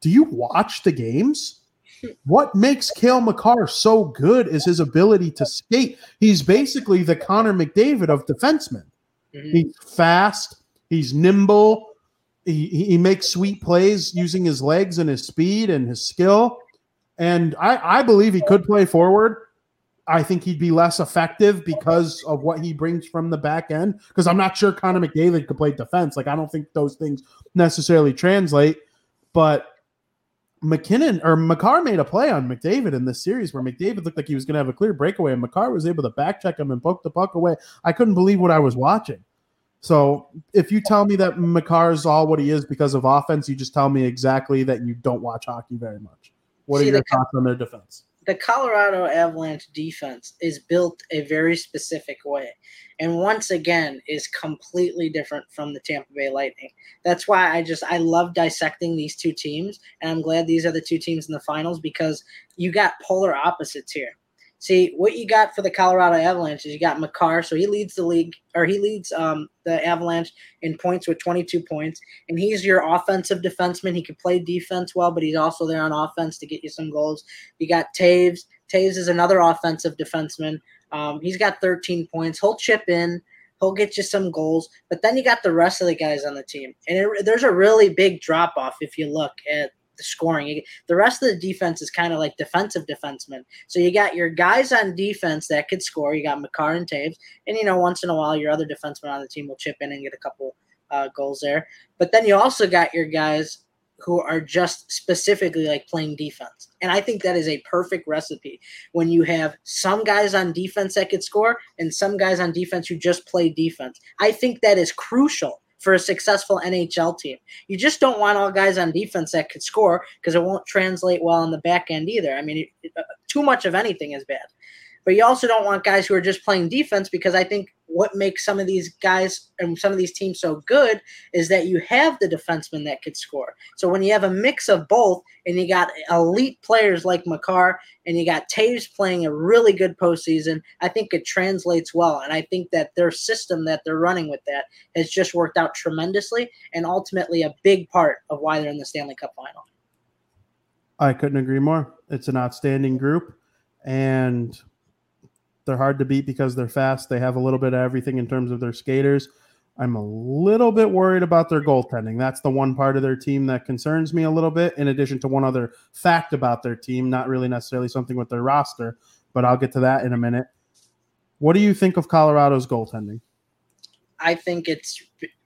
Do you watch the games? What makes Cale Makar so good is his ability to skate. He's basically the Connor McDavid of defensemen. Mm-hmm. He's fast, he's nimble, he, he makes sweet plays using his legs and his speed and his skill. And I, I believe he could play forward. I think he'd be less effective because of what he brings from the back end. Because I'm not sure Connor McDavid could play defense. Like I don't think those things necessarily translate. But MacKinnon or Makar made a play on McDavid in this series where McDavid looked like he was going to have a clear breakaway, and Makar was able to backcheck him and poke the puck away. I couldn't believe what I was watching. So if you tell me that Makar is all what he is because of offense, you just tell me exactly that you don't watch hockey very much. What See, are your thoughts on their defense? The Colorado Avalanche defense is built a very specific way, and once again is completely different from the Tampa Bay Lightning. That's why I just I love dissecting these two teams, and I'm glad these are the two teams in the finals because you got polar opposites here. See what you got for the Colorado Avalanche is you got Makar, so he leads the league or he leads um, the Avalanche in points with 22 points, and he's your offensive defenseman. He can play defense well, but he's also there on offense to get you some goals. You got Toews. Toews is another offensive defenseman. Um, he's got 13 points. He'll chip in. He'll get you some goals, but then you got the rest of the guys on the team, and it, there's a really big drop off if you look at scoring. The rest of the defense is kind of like defensive defensemen. So you got your guys on defense that could score. You got Makar and Toews, and you know once in a while your other defenseman on the team will chip in and get a couple uh, goals there. But then you also got your guys who are just specifically like playing defense. And I think that is a perfect recipe when you have some guys on defense that could score and some guys on defense who just play defense. I think that is crucial for a successful NHL team. You just don't want all guys on defense that could score because it won't translate well on the back end either. I mean, uh, too much of anything is bad. But you also don't want guys who are just playing defense because I think what makes some of these guys and some of these teams so good is that you have the defenseman that could score. So when you have a mix of both and you got elite players like Makar and you got Toews playing a really good postseason, I think it translates well. And I think that their system that they're running with that has just worked out tremendously and ultimately a big part of why they're in the Stanley Cup final. I couldn't agree more. It's an outstanding group. And they're hard to beat because they're fast. They have a little bit of everything in terms of their skaters. I'm a little bit worried about their goaltending. That's the one part of their team that concerns me a little bit, in addition to one other fact about their team, not really necessarily something with their roster, but I'll get to that in a minute. What do you think of Colorado's goaltending? I think it's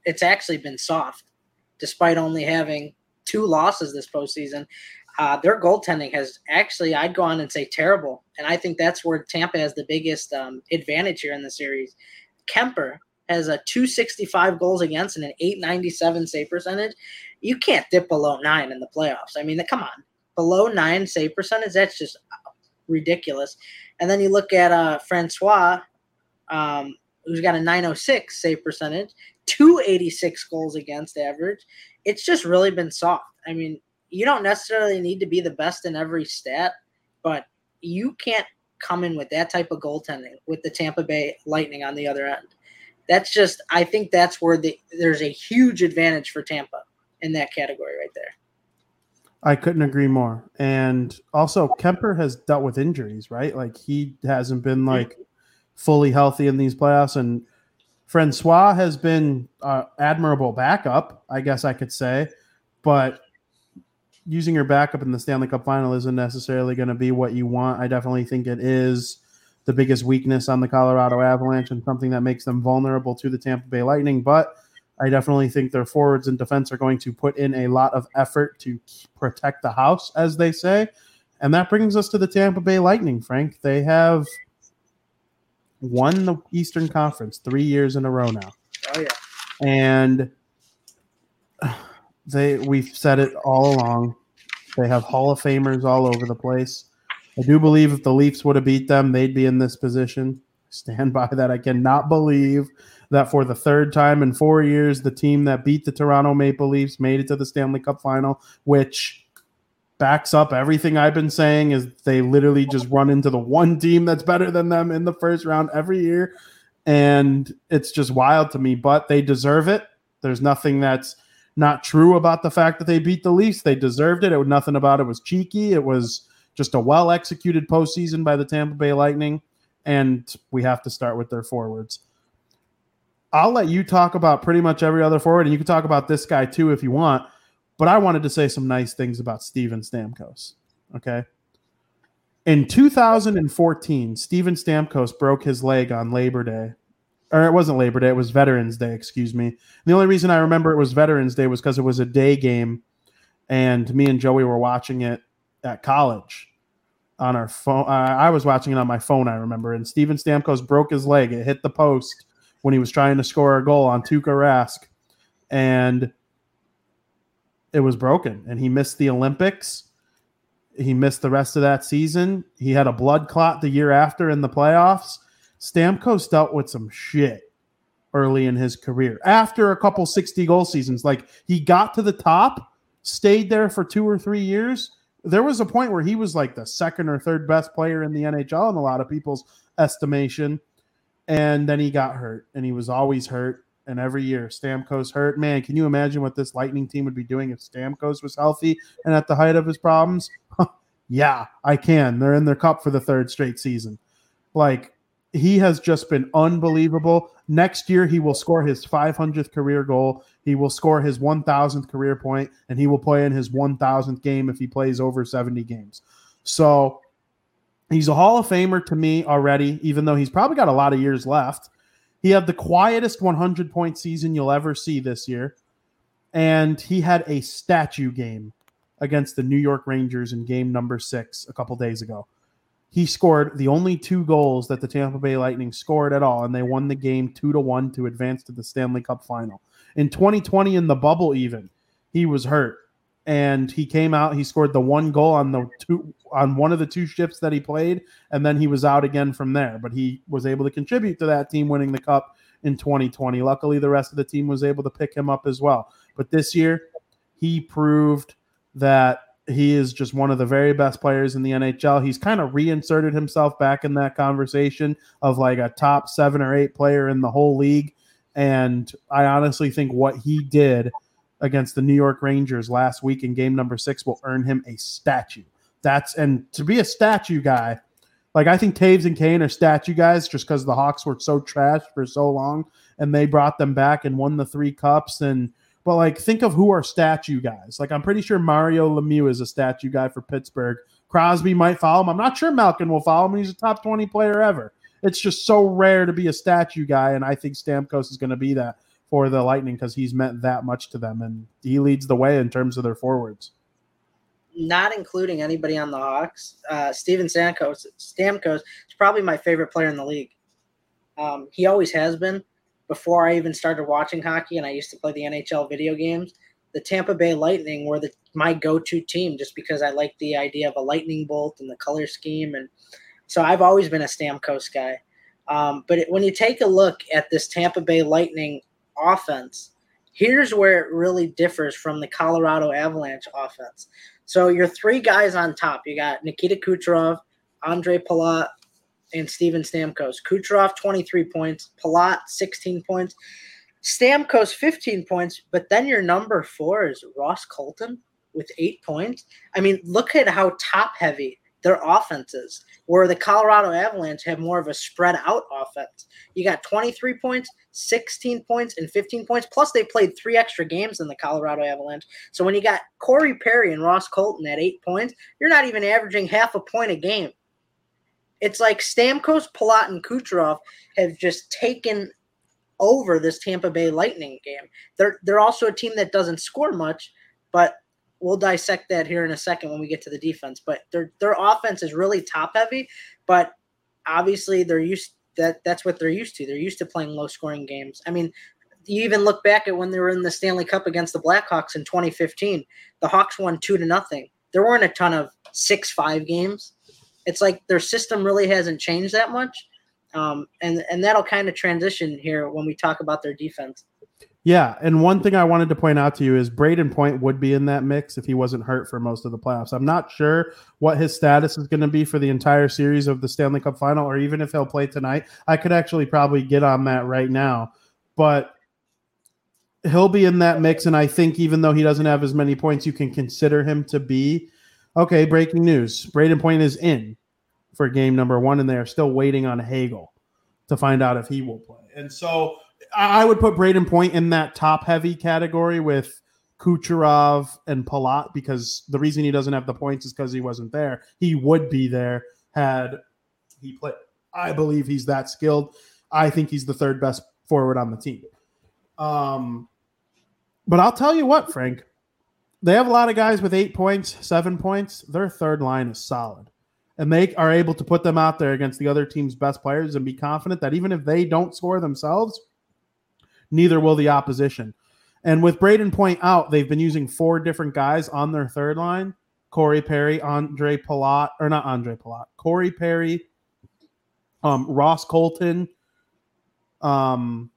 it's actually been soft, despite only having two losses this postseason uh, their goaltending has actually, I'd go on and say terrible. And I think that's where Tampa has the biggest um, advantage here in the series. Kuemper has a 265 goals against and an 897 save percentage. You can't dip below nine in the playoffs. I mean, come on. Below nine save percentage, that's just ridiculous. And then you look at uh, Francouz, um, who's got a 906 save percentage, 286 goals against average. It's just really been soft. I mean, you don't necessarily need to be the best in every stat, but you can't come in with that type of goaltending with the Tampa Bay Lightning on the other end. That's just I think that's where the there's a huge advantage for Tampa in that category right there. I couldn't agree more. And also, Kuemper has dealt with injuries, right? Like he hasn't been like fully healthy in these playoffs, and Francouz has been uh, admirable backup, I guess I could say, but using your backup in the Stanley Cup final isn't necessarily going to be what you want. I definitely think it is the biggest weakness on the Colorado Avalanche and something that makes them vulnerable to the Tampa Bay Lightning. But I definitely think their forwards and defense are going to put in a lot of effort to protect the house, as they say. And that brings us to the Tampa Bay Lightning, Frank. They have won the Eastern Conference three years in a row now. Oh, yeah. And they we've said it all along. They have Hall of Famers all over the place. I do believe if the Leafs would have beat them, they'd be in this position. Stand by that. I cannot believe that for the third time in four years, the team that beat the Toronto Maple Leafs made it to the Stanley Cup final, which backs up everything I've been saying is they literally just run into the one team that's better than them in the first round every year. And it's just wild to me, but they deserve it. There's nothing that's not true about the fact that they beat the Leafs. They deserved it. It was nothing about it was cheeky. It was just a well executed postseason by the Tampa Bay Lightning. And we have to start with their forwards. I'll let you talk about pretty much every other forward, and you can talk about this guy too if you want. But I wanted to say some nice things about Steven Stamkos. Okay. In 2014, Steven Stamkos broke his leg on Labor Day or it wasn't Labor Day, it was Veterans Day, excuse me. The only reason I remember it was Veterans Day was because it was a day game and me and Joey were watching it at college on our phone. Uh, I was watching it on my phone, I remember. And Steven Stamkos broke his leg. It hit the post when he was trying to score a goal on Tuukka Rask. And it was broken. And he missed the Olympics. He missed the rest of that season. He had a blood clot the year after in the playoffs Stamkos dealt with some shit early in his career. After a couple 60 goal seasons, like he got to the top, stayed there for two or three years. There was a point where he was like the second or third best player in the NHL in a lot of people's estimation. And then he got hurt, and he was always hurt. And every year, Stamkos hurt. Man, can you imagine what this Lightning team would be doing if Stamkos was healthy and at the height of his problems? yeah, I can. They're in their cup for the third straight season. Like, he has just been unbelievable. Next year, he will score his 500th career goal. He will score his 1,000th career point, and he will play in his 1,000th game if he plays over 70 games. So he's a Hall of Famer to me already, even though he's probably got a lot of years left. He had the quietest 100 point season you'll ever see this year. And he had a statue game against the New York Rangers in game number six a couple days ago he scored the only two goals that the Tampa Bay Lightning scored at all, and they won the game two to one to advance to the Stanley Cup final. In 2020, in the bubble, even he was hurt, and he came out. He scored the one goal on the two on one of the two shifts that he played, and then he was out again from there. But he was able to contribute to that team winning the cup in 2020. Luckily, the rest of the team was able to pick him up as well. But this year, he proved that he is just one of the very best players in the NHL. He's kind of reinserted himself back in that conversation of like a top seven or eight player in the whole league. And I honestly think what he did against the New York Rangers last week in game number six will earn him a statue. That's and to be a statue guy, like I think Toews and Kane are statue guys just because the Hawks were so trash for so long and they brought them back and won the three cups and but like, think of who are statue guys. Like, I'm pretty sure Mario Lemieux is a statue guy for Pittsburgh. Crosby might follow him. I'm not sure Malkin will follow him. He's a top 20 player ever. It's just so rare to be a statue guy, and I think Stamkos is going to be that for the Lightning because he's meant that much to them, and he leads the way in terms of their forwards. Not including anybody on the Hawks, uh, Steven Stamkos. Stamkos is probably my favorite player in the league. Um, he always has been before I even started watching hockey and I used to play the NHL video games, the Tampa Bay Lightning were the my go-to team just because I like the idea of a lightning bolt and the color scheme and so I've always been a Stamkos guy. Um, but it, when you take a look at this Tampa Bay Lightning offense, here's where it really differs from the Colorado Avalanche offense. So your three guys on top, you got Nikita Kucherov, Ondrej Palat, and Steven Stamkos. Kucherov, 23 points. Palat, 16 points. Stamkos, 15 points. But then your number four is Ross Colton. with eight points. I mean, look at how top heavy their offense is, where the Colorado Avalanche have more of a spread out offense. You got 23 points, 16 points, and 15 points. Plus, they played three extra games than the Colorado Avalanche. So when you got Corey Perry and Ross Colton at eight points, you're not even averaging half a point a game. It's like Stamkos, Palat, and Kucherov have just taken over this Tampa Bay Lightning game. They're they're also a team that doesn't score much, but we'll dissect that here in a second when we get to the defense. But their their offense is really top heavy, but obviously they're used that that's what they're used to. They're used to playing low scoring games. I mean, you even look back at when they were in the Stanley Cup against the Blackhawks in 2015. The Hawks won two to nothing. There weren't a ton of six five games. It's like their system really hasn't changed that much, um, and and that'll kind of transition here when we talk about their defense. Yeah, and one thing I wanted to point out to you is Brayden Point would be in that mix if he wasn't hurt for most of the playoffs. I'm not sure what his status is going to be for the entire series of the Stanley Cup final or even if he'll play tonight. I could actually probably get on that right now. But he'll be in that mix and I think even though he doesn't have as many points you can consider him to be okay, breaking news. Brayden Point is in for game number 1 and they are still waiting on Hagel to find out if he will play. And so I would put Brayden Point in that top heavy category with Kucherov and Palat because the reason he doesn't have the points is because he wasn't there. He would be there had he played. I believe he's that skilled. I think he's the third best forward on the team. Um, but I'll tell you what, Frank, they have a lot of guys with eight points, seven points. Their third line is solid. And they are able to put them out there against the other team's best players and be confident that even if they don't score themselves, neither will the opposition. And with Brayden Point out, they've been using four different guys on their third line Corey Perry, Ondrej Palat, or not Ondrej Palat, Corey Perry, um, Ross Colton, um,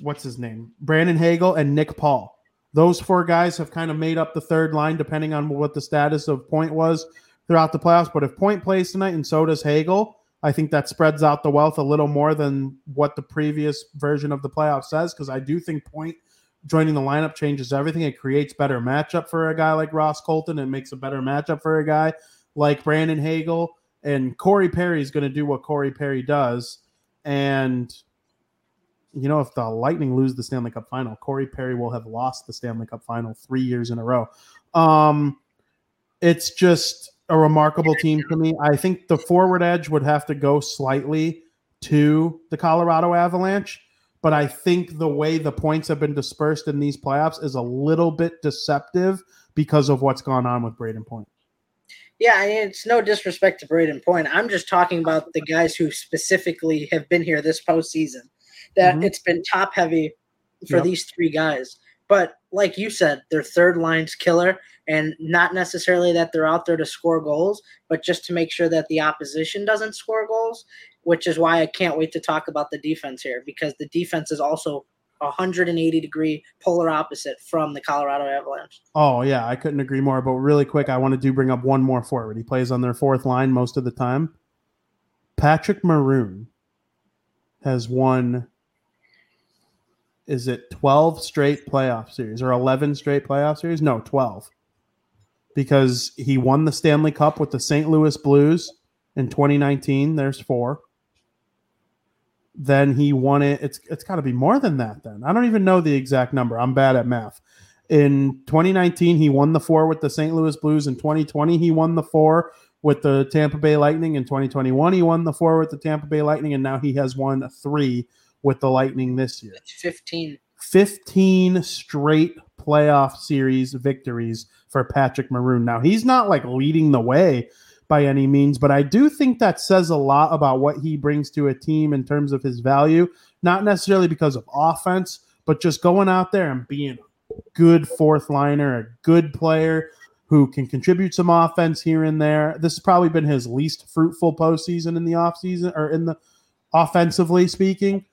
what's his name? Brandon Hagel and Nick Paul. Those four guys have kind of made up the third line, depending on what the status of Point was throughout the playoffs. But if Point plays tonight and so does Hagel, I think that spreads out the wealth a little more than what the previous version of the playoff says because I do think Point joining the lineup changes everything. It creates better matchup for a guy like Ross Colton It makes a better matchup for a guy like Brandon Hagel. And Corey Perry is going to do what Corey Perry does. And, you know, if the Lightning lose the Stanley Cup final, Corey Perry will have lost the Stanley Cup final three years in a row. Um, it's just a remarkable team to me. I think the forward edge would have to go slightly to the Colorado Avalanche, but I think the way the points have been dispersed in these playoffs is a little bit deceptive because of what's gone on with Brayden Point. Yeah, I mean, it's no disrespect to Brayden Point. I'm just talking about the guys who specifically have been here this postseason. That mm-hmm. it's been top heavy for yep. these three guys. But like you said, their third line's killer and not necessarily that they're out there to score goals, but just to make sure that the opposition doesn't score goals, which is why I can't wait to talk about the defense here because the defense is also 180 degree polar opposite from the Colorado Avalanche. Oh yeah, I couldn't agree more. But really quick, I want to do bring up one more forward. He plays on their fourth line most of the time. Patrick Maroon has won is it 12 straight playoff series or 11 straight playoff series? No, 12 because he won the Stanley Cup with the St. Louis Blues in 2019. There's four. Then he won it. It's it's got to be more than that. Then I don't even know the exact number. I'm bad at math. In 2019, he won the four with the St. Louis Blues. In 2020, he won the four with the Tampa Bay Lightning. In 2021, he won the four with the Tampa Bay Lightning, and now he has won three with the Lightning this year. 15. 15 straight playoff series victories for Patrick Maroon. Now, he's not like leading the way by any means, but I do think that says a lot about what he brings to a team in terms of his value, not necessarily because of offense, but just going out there and being a good fourth liner, a good player who can contribute some offense here and there. This has probably been his least fruitful postseason in the offseason or in the offensively speaking,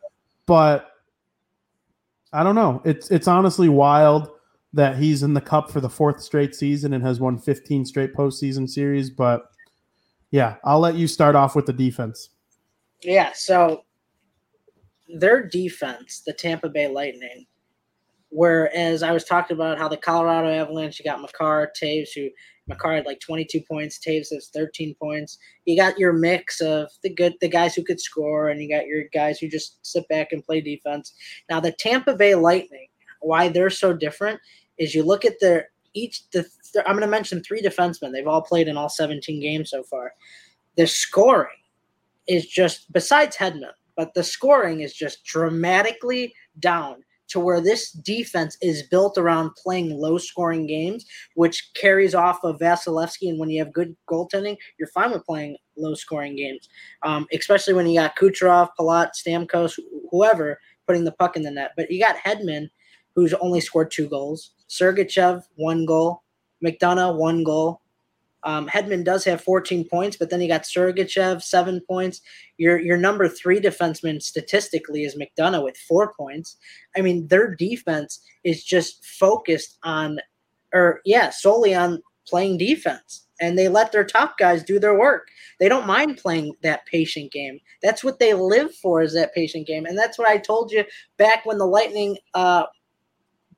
but I don't know. It's it's honestly wild that he's in the cup for the fourth straight season and has won 15 straight postseason series. But yeah, I'll let you start off with the defense. Yeah, so their defense, the Tampa Bay Lightning, Whereas I was talking about how the Colorado Avalanche, you got Makar, Toews, who Makar had like 22 points, Toews has 13 points. You got your mix of the good, the guys who could score, and you got your guys who just sit back and play defense. Now the Tampa Bay Lightning, why they're so different is you look at their each. The I'm going to mention three defensemen. They've all played in all 17 games so far. The scoring is just besides Hedman, but the scoring is just dramatically down to where this defense is built around playing low scoring games, which carries off of Vasilevskiy. And when you have good goaltending, you're fine with playing low scoring games, um, especially when you got Kucherov, Palat, Stamkos, whoever putting the puck in the net. But you got Hedman, who's only scored two goals, Sergachev, one goal, McDonagh, one goal, um, Hedman does have 14 points, but then you got Sergachev, seven points. Your your number three defenseman statistically is McDonagh with four points. I mean, their defense is just focused on, or yeah, solely on playing defense. And they let their top guys do their work. They don't mind playing that patient game. That's what they live for is that patient game. And that's what I told you back when the Lightning uh,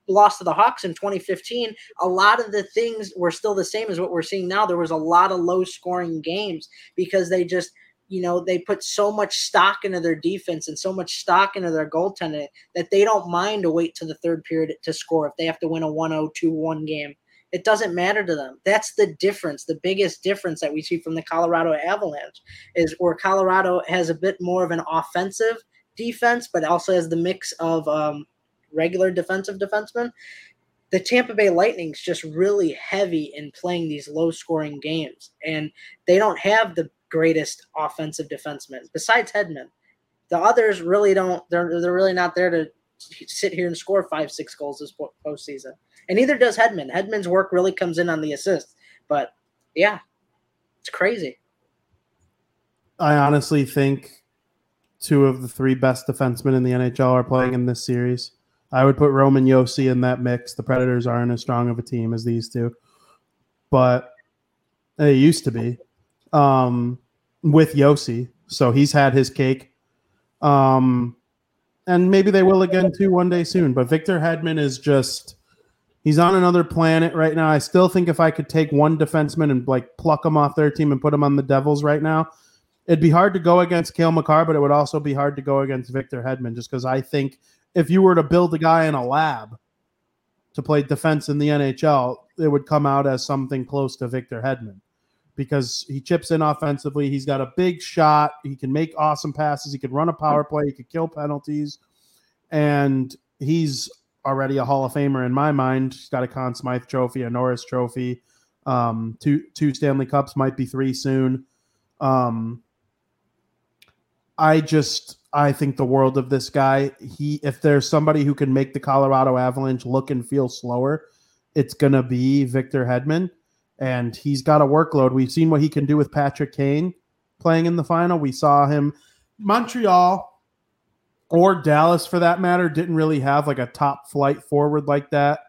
lost to the Hawks in 2015, a lot of the things were still the same as what we're seeing now. There was a lot of low scoring games because they just, you know, they put so much stock into their defense and so much stock into their goaltending that they don't mind to wait to the third period to score if they have to win a 1 0 2 1 game. It doesn't matter to them. That's the difference. The biggest difference that we see from the Colorado Avalanche is where Colorado has a bit more of an offensive defense, but also has the mix of um, regular defensive defenseman. The Tampa Bay Lightning's just really heavy in playing these low scoring games, and they don't have the greatest offensive defensemen besides Hedman. The others really don't. They're they're really not there to sit here and score five six goals this postseason, and neither does Hedman. Hedman's work really comes in on the assists, but yeah, it's crazy. I honestly think two of the three best defensemen in the NHL are playing in this series. I would put Roman Josi in that mix. The Predators aren't as strong of a team as these two, but they used to be um, with Josi. So he's had his cake. Um, and maybe they will again too one day soon. But Victor Hedman is just he's on another planet right now. I still think if I could take one defenseman and like pluck him off their team and put him on the Devils right now, it'd be hard to go against Cale Makar, but it would also be hard to go against Victor Hedman just because I think if you were to build a guy in a lab to play defense in the NHL, it would come out as something close to Victor Hedman because he chips in offensively. He's got a big shot. He can make awesome passes. He can run a power play. He can kill penalties. And he's already a Hall of Famer in my mind. He's got a Conn Smythe trophy, a Norris trophy, um, two two Stanley Cups, might be three soon. Um, I just I think the world of this guy. He if there's somebody who can make the Colorado Avalanche look and feel slower, it's gonna be Victor Hedman. And he's got a workload. We've seen what he can do with Patrick Kane playing in the final. We saw him Montreal or Dallas for that matter didn't really have like a top flight forward like that.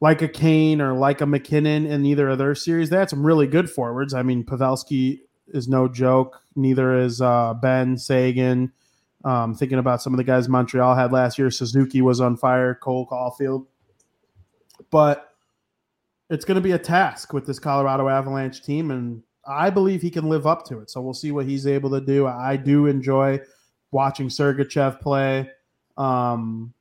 Like a Kane or like a MacKinnon in either of their series. They had some really good forwards. I mean, Pavelski is no joke. Neither is uh, Benn Seguin. Um, thinking about some of the guys Montreal had last year, Suzuki was on fire, Cole Caufield. But it's going to be a task with this Colorado Avalanche team, and I believe he can live up to it. So we'll see what he's able to do. I do enjoy watching Sergachev play. Um,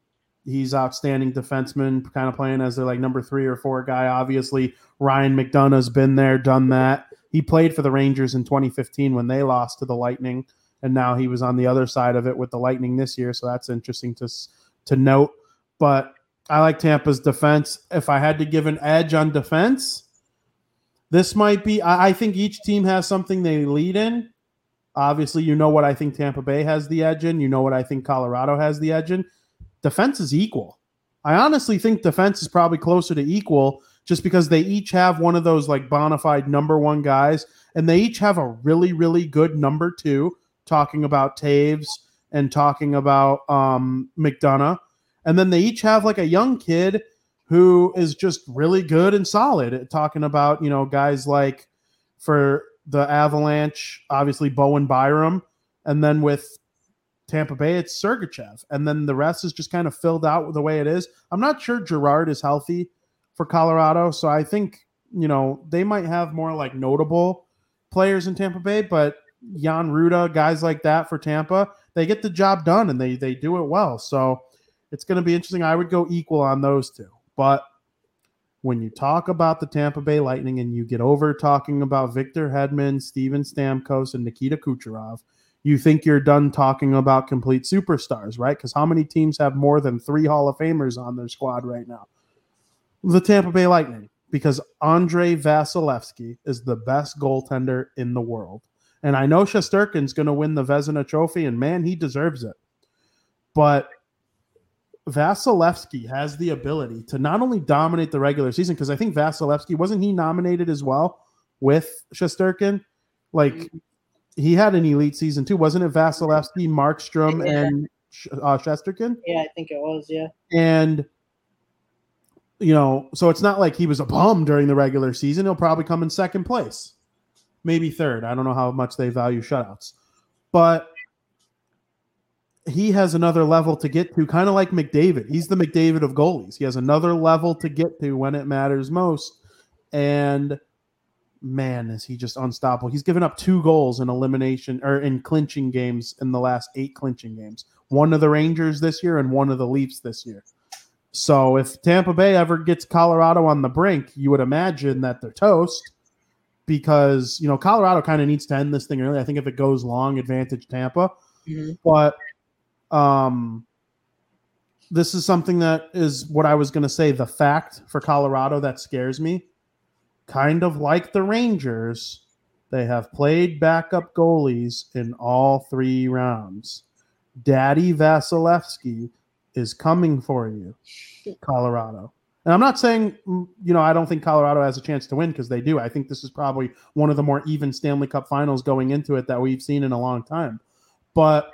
he's outstanding defenseman, kind of playing as their like number three or four guy. Obviously, Ryan McDonagh's been there, done that. He played for the Rangers in 2015 when they lost to the Lightning and now he was on the other side of it with the Lightning this year. So that's interesting to to note. But I like Tampa's defense. If I had to give an edge on defense, this might be. I, I think each team has something they lead in. Obviously, you know what I think Tampa Bay has the edge in. You know what I think Colorado has the edge in. Defense is equal. I honestly think defense is probably closer to equal just because they each have one of those like bona fide number one guys, and they each have a really, really good number two talking about Toews and talking about um, McDonagh. And then they each have like a young kid who is just really good and solid talking about, you know, guys like for the Avalanche, obviously Bowen Byram. And then with Tampa Bay, it's Sergachev, and then the rest is just kind of filled out the way it is. I'm not sure Girard is healthy for Colorado, so I think you know they might have more like notable players in Tampa Bay, but Jan Rutta, guys like that for Tampa, they get the job done and they they do it well. So it's going to be interesting. I would go equal on those two, but when you talk about the Tampa Bay Lightning and you get over talking about Victor Hedman, Steven Stamkos, and Nikita Kucherov, you think you're done talking about complete superstars, right? Because how many teams have more than three Hall of Famers on their squad right now? The Tampa Bay Lightning, because Andrei Vasilevskiy is the best goaltender in the world. And I know Shesterkin's going to win the Vezina Trophy, and man, he deserves it. But Vasilevskiy has the ability to not only dominate the regular season, because I think Vasilevskiy wasn't he nominated as well with Shesterkin? Like he had an elite season too, wasn't it? Vasilevskiy, Markstrom, yeah. and uh, Shesterkin. Yeah, I think it was. Yeah, and you know, so it's not like he was a bum during the regular season. He'll probably come in second place, maybe third. I don't know how much they value shutouts, but he has another level to get to, kind of like McDavid. He's the McDavid of goalies. He has another level to get to when it matters most. And man, is he just unstoppable. He's given up two goals in elimination or in clinching games in the last eight clinching games. One of the Rangers this year and one of the Leafs this year. So if Tampa Bay ever gets Colorado on the brink, you would imagine that they're toast because, you know, Colorado kind of needs to end this thing early. I think if it goes long, advantage Tampa. Mm-hmm. But um, this is something that is what I was going to say. The fact for Colorado that scares me, kind of like the Rangers, they have played backup goalies in all three rounds. Daddy Vasilevskiy is coming for you, Colorado. And I'm not saying, mm, you know, I don't think Colorado has a chance to win because they do. I think this is probably one of the more even Stanley Cup finals going into it that we've seen in a long time. But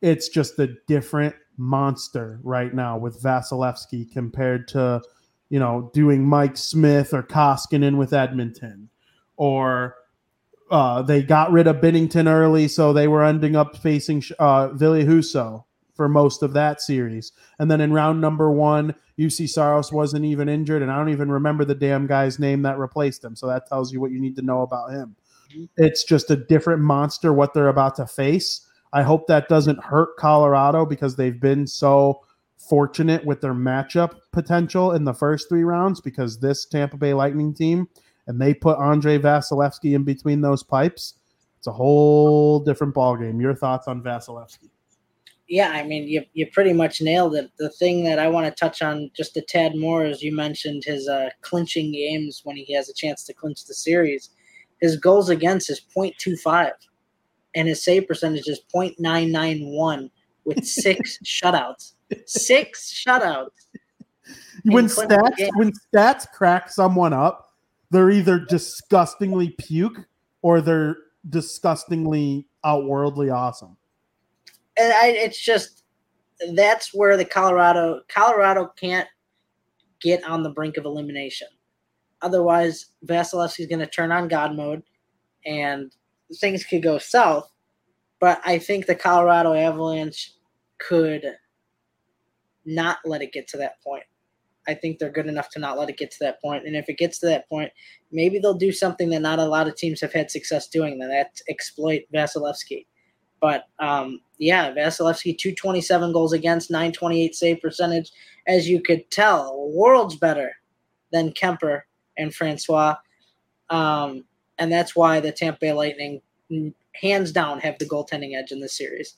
it's just a different monster right now with Vasilevskiy compared to, you know, doing Mike Smith or Koskinen with Edmonton, or uh, they got rid of Binnington early, so they were ending up facing uh, Husso for most of that series. And then in round number one, Juuse Saros wasn't even injured, and I don't even remember the damn guy's name that replaced him. So that tells you what you need to know about him. It's just a different monster what they're about to face. I hope that doesn't hurt Colorado because they've been so fortunate with their matchup potential in the first three rounds because this Tampa Bay Lightning team and they put Andrei Vasilevskiy in between those pipes. It's a whole different ballgame. Your thoughts on Vasilevskiy? Yeah, I mean, you, you pretty much nailed it. The thing that I want to touch on just a tad more is you mentioned his uh, clinching games when he has a chance to clinch the series. His goals against is 0.25 and his save percentage is 0.991 with six shutouts. Six shutouts. When stats when stats crack someone up, they're either disgustingly puke or they're disgustingly outworldly awesome. And I, it's just that's where the Colorado Colorado can't get on the brink of elimination. Otherwise, Vasilevskiy's going to turn on God mode, and things could go south. But I think the Colorado Avalanche could not let it get to that point. I think they're good enough to not let it get to that point. And if it gets to that point, maybe they'll do something that not a lot of teams have had success doing. That that's exploit Vasilevskiy. But um, yeah, Vasilevskiy, 227 goals against, 928 save percentage. As you could tell, worlds better than Kuemper and Francouz. Um, and that's why the Tampa Bay Lightning, hands down, have the goaltending edge in this series.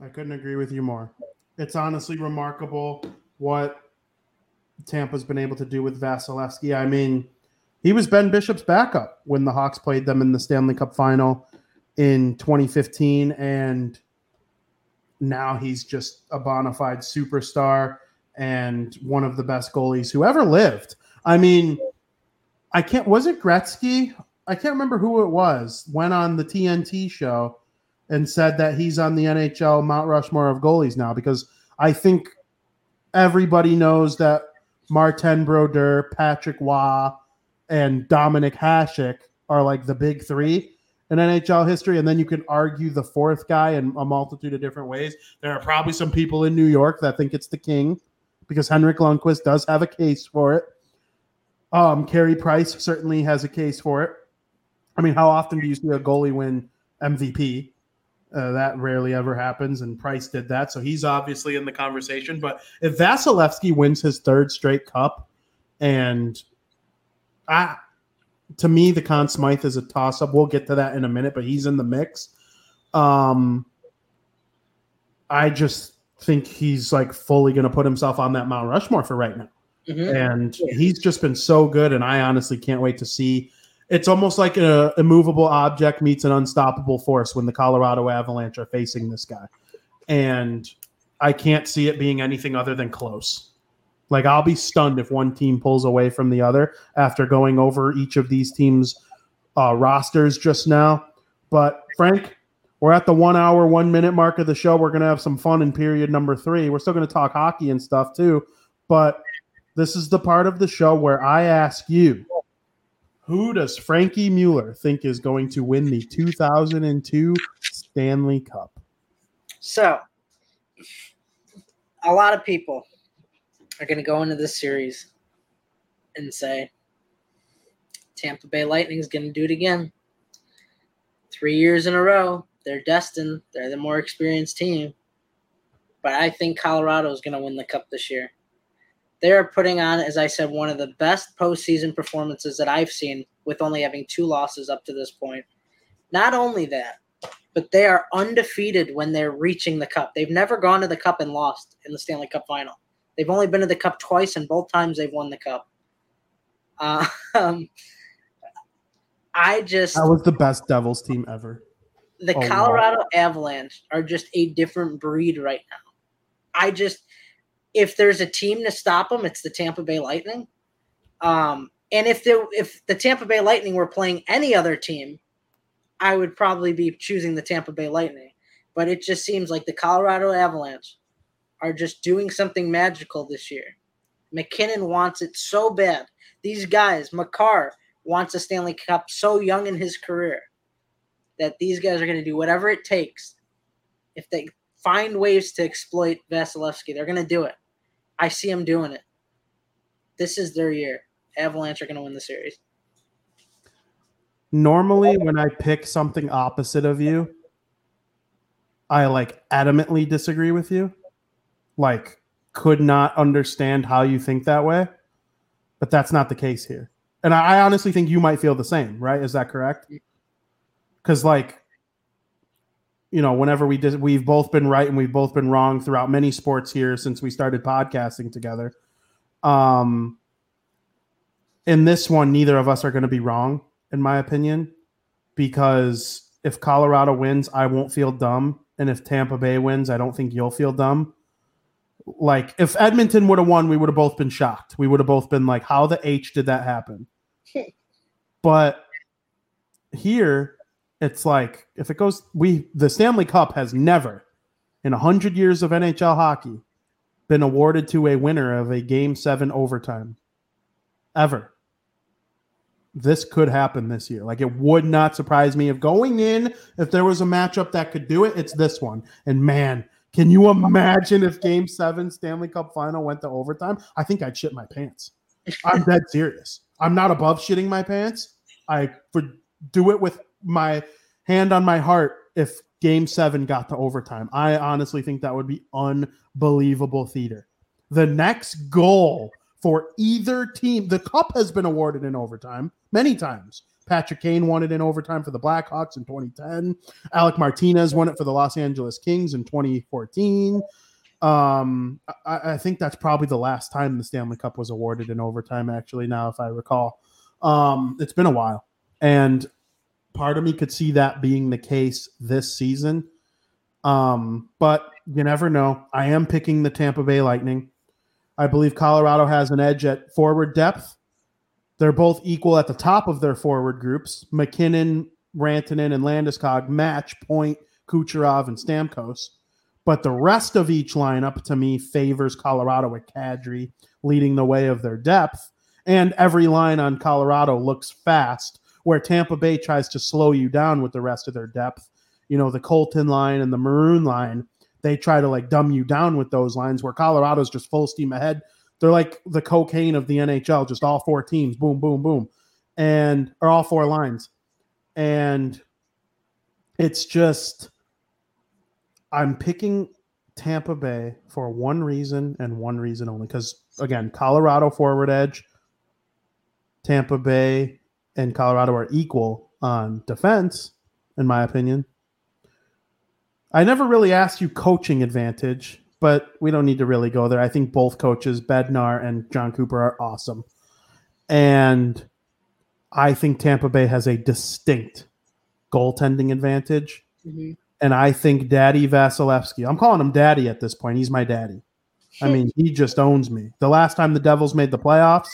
I couldn't agree with you more. It's honestly remarkable what Tampa's been able to do with Vasilevskiy. I mean, he was Ben Bishop's backup when the Hawks played them in the Stanley Cup final in 2015, and now he's just a bona fide superstar and one of the best goalies who ever lived. I mean, I can't. Was it Gretzky? I can't remember who it was. Went on the TNT show and said that he's on the NHL Mount Rushmore of goalies now because I think everybody knows that Martin Brodeur, Patrick Roy, and Dominik Hasek are like the big three. In NHL history, and then you can argue the fourth guy in a multitude of different ways. There are probably some people in New York that think it's the King because Henrik Lundqvist does have a case for it. Um, Carey Price certainly has a case for it. I mean, how often do you see a goalie win MVP? Uh, that rarely ever happens, and Price did that, so he's obviously in the conversation. But if Vasilevskiy wins his third straight cup, and I, to me, the Conn Smythe is a toss up. We'll get to that in a minute, but he's in the mix. Um, I just think he's like fully going to put himself on that Mount Rushmore for right now. Mm-hmm. And he's just been so good, and I honestly can't wait to see it's almost like a immovable object meets an unstoppable force when the Colorado Avalanche are facing this guy. And I can't see it being anything other than close. Like I'll be stunned if one team pulls away from the other after going over each of these teams' uh, rosters just now. But Frank, we're at the one hour, one minute mark of the show. We're gonna have some fun in period number three. We're still gonna talk hockey and stuff too. But this is the part of the show where I ask you who does Frankie Mueller think is going to win the 2002 Stanley Cup? So, a lot of people are going to go into this series and say Tampa Bay Lightning is going to do it again. Three years in a row, they're destined. They're the more experienced team. But I think Colorado is going to win the cup this year they are putting on, as I said, one of the best postseason performances that I've seen with only having two losses up to this point. Not only that, but they are undefeated when they're reaching the cup. They've never gone to the cup and lost in the Stanley Cup final. They've only been to the cup twice, and both times they've won the cup. Uh, um, I just that was the best Devils team ever. The oh, Colorado wow. Avalanche are just a different breed right now. I just if there's a team to stop them, it's the Tampa Bay Lightning. Um, and if the if the Tampa Bay Lightning were playing any other team, I would probably be choosing the Tampa Bay Lightning. But it just seems like the Colorado Avalanche are just doing something magical this year. MacKinnon wants it so bad. These guys, Makar wants a Stanley Cup so young in his career that these guys are going to do whatever it takes. If they find ways to exploit Vasilevskiy, they're going to do it. I see them doing it. This is their year. Avalanche are going to win the series. Normally, when I pick something opposite of you, I like adamantly disagree with you. Like, could not understand how you think that way. But that's not the case here. And I honestly think you might feel the same, right? Is that correct? Because, like, you know, whenever we did, we've both been right and we've both been wrong throughout many sports here since we started podcasting together. Um, in this one, neither of us are going to be wrong, in my opinion, because if Colorado wins, I won't feel dumb, and if Tampa Bay wins, I don't think you'll feel dumb. Like if Edmonton would have won, we would have both been shocked. We would have both been like, "How the h did that happen?" but here, it's like if it goes we the Stanley Cup has never in 100 years of NHL hockey been awarded to a winner of a game 7 overtime ever. This could happen this year. Like it would not surprise me if going in if there was a matchup that could do it, it's this one. And man, can you imagine if game 7 Stanley Cup final went to overtime? I think I'd shit my pants. I'm dead serious. I'm not above shitting my pants. I would do it with my hand on my heart if game seven got to overtime. I honestly think that would be unbelievable theater. The next goal for either team, the cup has been awarded in overtime many times. Patrick Kane won it in overtime for the Blackhawks in 2010. Alec Martinez won it for the Los Angeles Kings in 2014. Um, I, I, think that's probably the last time the Stanley Cup was awarded in overtime, actually, now, if I recall. Um, it's been a while. And part of me could see that being the case this season. Um, but you never know. I am picking the Tampa Bay Lightning. I believe Colorado has an edge at forward depth. They're both equal at the top of their forward groups. MacKinnon, Rantanen, and Landeskog match Point, Kucherov, and Stamkos. But the rest of each lineup, to me, favors Colorado with Kadri leading the way of their depth. And every line on Colorado looks fast where Tampa Bay tries to slow you down with the rest of their depth. You know, the Colton line and the Maroon line, they try to like dumb you down with those lines where Colorado's just full steam ahead. They're like the cocaine of the NHL, just all four teams, boom, boom, boom, and or all four lines. And it's just I'm picking Tampa Bay for one reason and one reason only. Because again, Colorado forward edge, Tampa Bay and Colorado are equal on defense, in my opinion. I never really asked you coaching advantage, but we don't need to really go there. I think both coaches, Bednar and Jon Cooper, are awesome. And I think Tampa Bay has a distinct goaltending advantage. Mm-hmm. And I think Daddy Vasilevskiy, I'm calling him Daddy at this point. He's my daddy. I mean, he just owns me. The last time the Devils made the playoffs,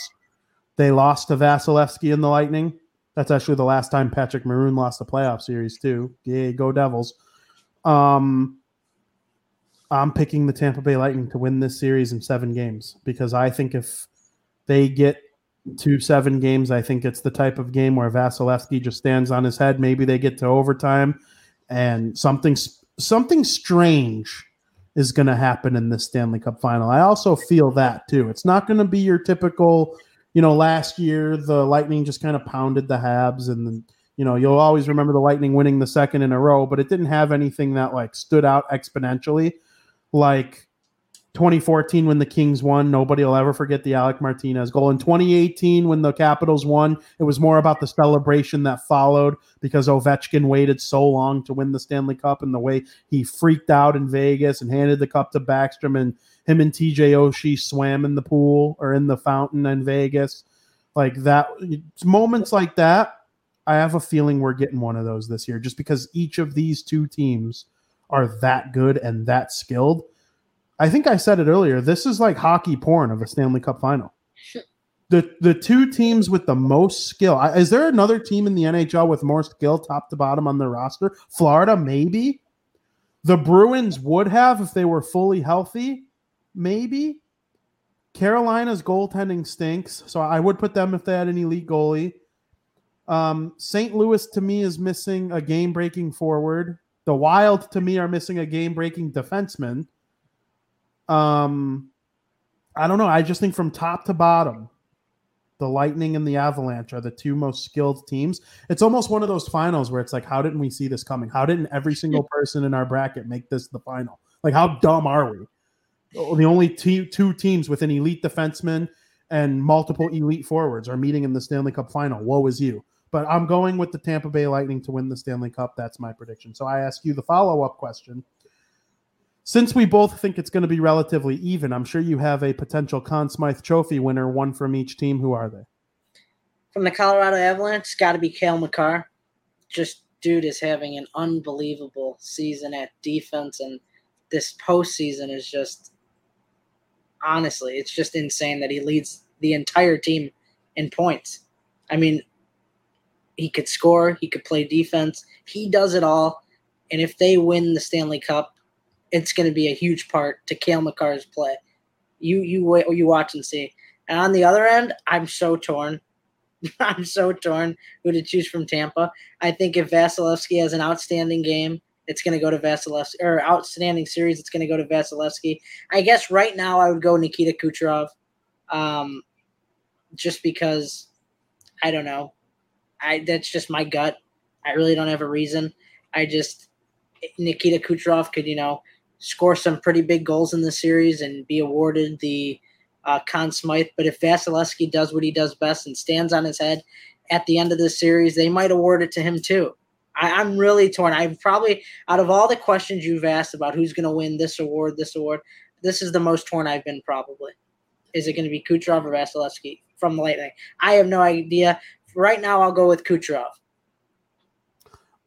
they lost to Vasilevskiy in the Lightning. That's actually the last time Patrick Maroon lost the playoff series, too. Yeah, go Devils. Um, I'm picking the Tampa Bay Lightning to win this series in seven games because I think if they get to seven games, I think it's the type of game where Vasilevskiy just stands on his head. Maybe they get to overtime and something something strange is going to happen in this Stanley Cup final. I also feel that too. It's not going to be your typical, you know, last year the Lightning just kind of pounded the Habs and you know, you'll always remember the Lightning winning the second in a row, but it didn't have anything that like stood out exponentially like 2014 when the Kings won, nobody will ever forget the Alec Martinez goal. In 2018 when the Capitals won, it was more about the celebration that followed because Ovechkin waited so long to win the Stanley Cup and the way he freaked out in Vegas and handed the cup to Backstrom and him and TJ Oshie swam in the pool or in the fountain in Vegas. Like that moments like that, I have a feeling we're getting one of those this year just because each of these two teams are that good and that skilled I think I said it earlier. This is like hockey porn of a Stanley Cup final. The the two teams with the most skill. Is there another team in the NHL with more skill, top to bottom, on their roster? Florida, maybe. The Bruins would have if they were fully healthy, maybe. Carolina's goaltending stinks, so I would put them if they had an elite goalie. Um, St. Louis to me is missing a game breaking forward. The Wild to me are missing a game breaking defenseman. Um, I don't know. I just think from top to bottom, the Lightning and the Avalanche are the two most skilled teams. It's almost one of those finals where it's like, how didn't we see this coming? How didn't every single person in our bracket make this the final? Like, how dumb are we? The only two teams with an elite defenseman and multiple elite forwards are meeting in the Stanley Cup final. Woe is you. But I'm going with the Tampa Bay Lightning to win the Stanley Cup. That's my prediction. So I ask you the follow up question since we both think it's going to be relatively even, I'm sure you have a potential Conn Smythe Trophy winner, one from each team. Who are they? From the Colorado Avalanche, it's got to be Cale Makar. Just dude is having an unbelievable season at defense, and this postseason is just honestly, it's just insane that he leads the entire team in points. I mean, he could score, he could play defense, he does it all. And if they win the Stanley Cup, it's going to be a huge part to Cale Makar's play. You you wait, you watch and see. And on the other end, I'm so torn. I'm so torn who to choose from Tampa. I think if Vasilevskiy has an outstanding game, it's going to go to Vasilevskiy, or outstanding series, it's going to go to Vasilevskiy. I guess right now I would go Nikita Kucherov, um, just because I don't know. I that's just my gut. I really don't have a reason. I just Nikita Kucherov could you know score some pretty big goals in the series and be awarded the uh, Conn Smythe. But if Vasilevskiy does what he does best and stands on his head at the end of the series, they might award it to him too. I, am really torn. I've probably, out of all the questions you've asked about who's going to win this award, this award, this is the most torn I've been probably. Is it going to be Kucherov or Vasilevskiy from the Lightning? I have no idea. Right now, I'll go with Kucherov.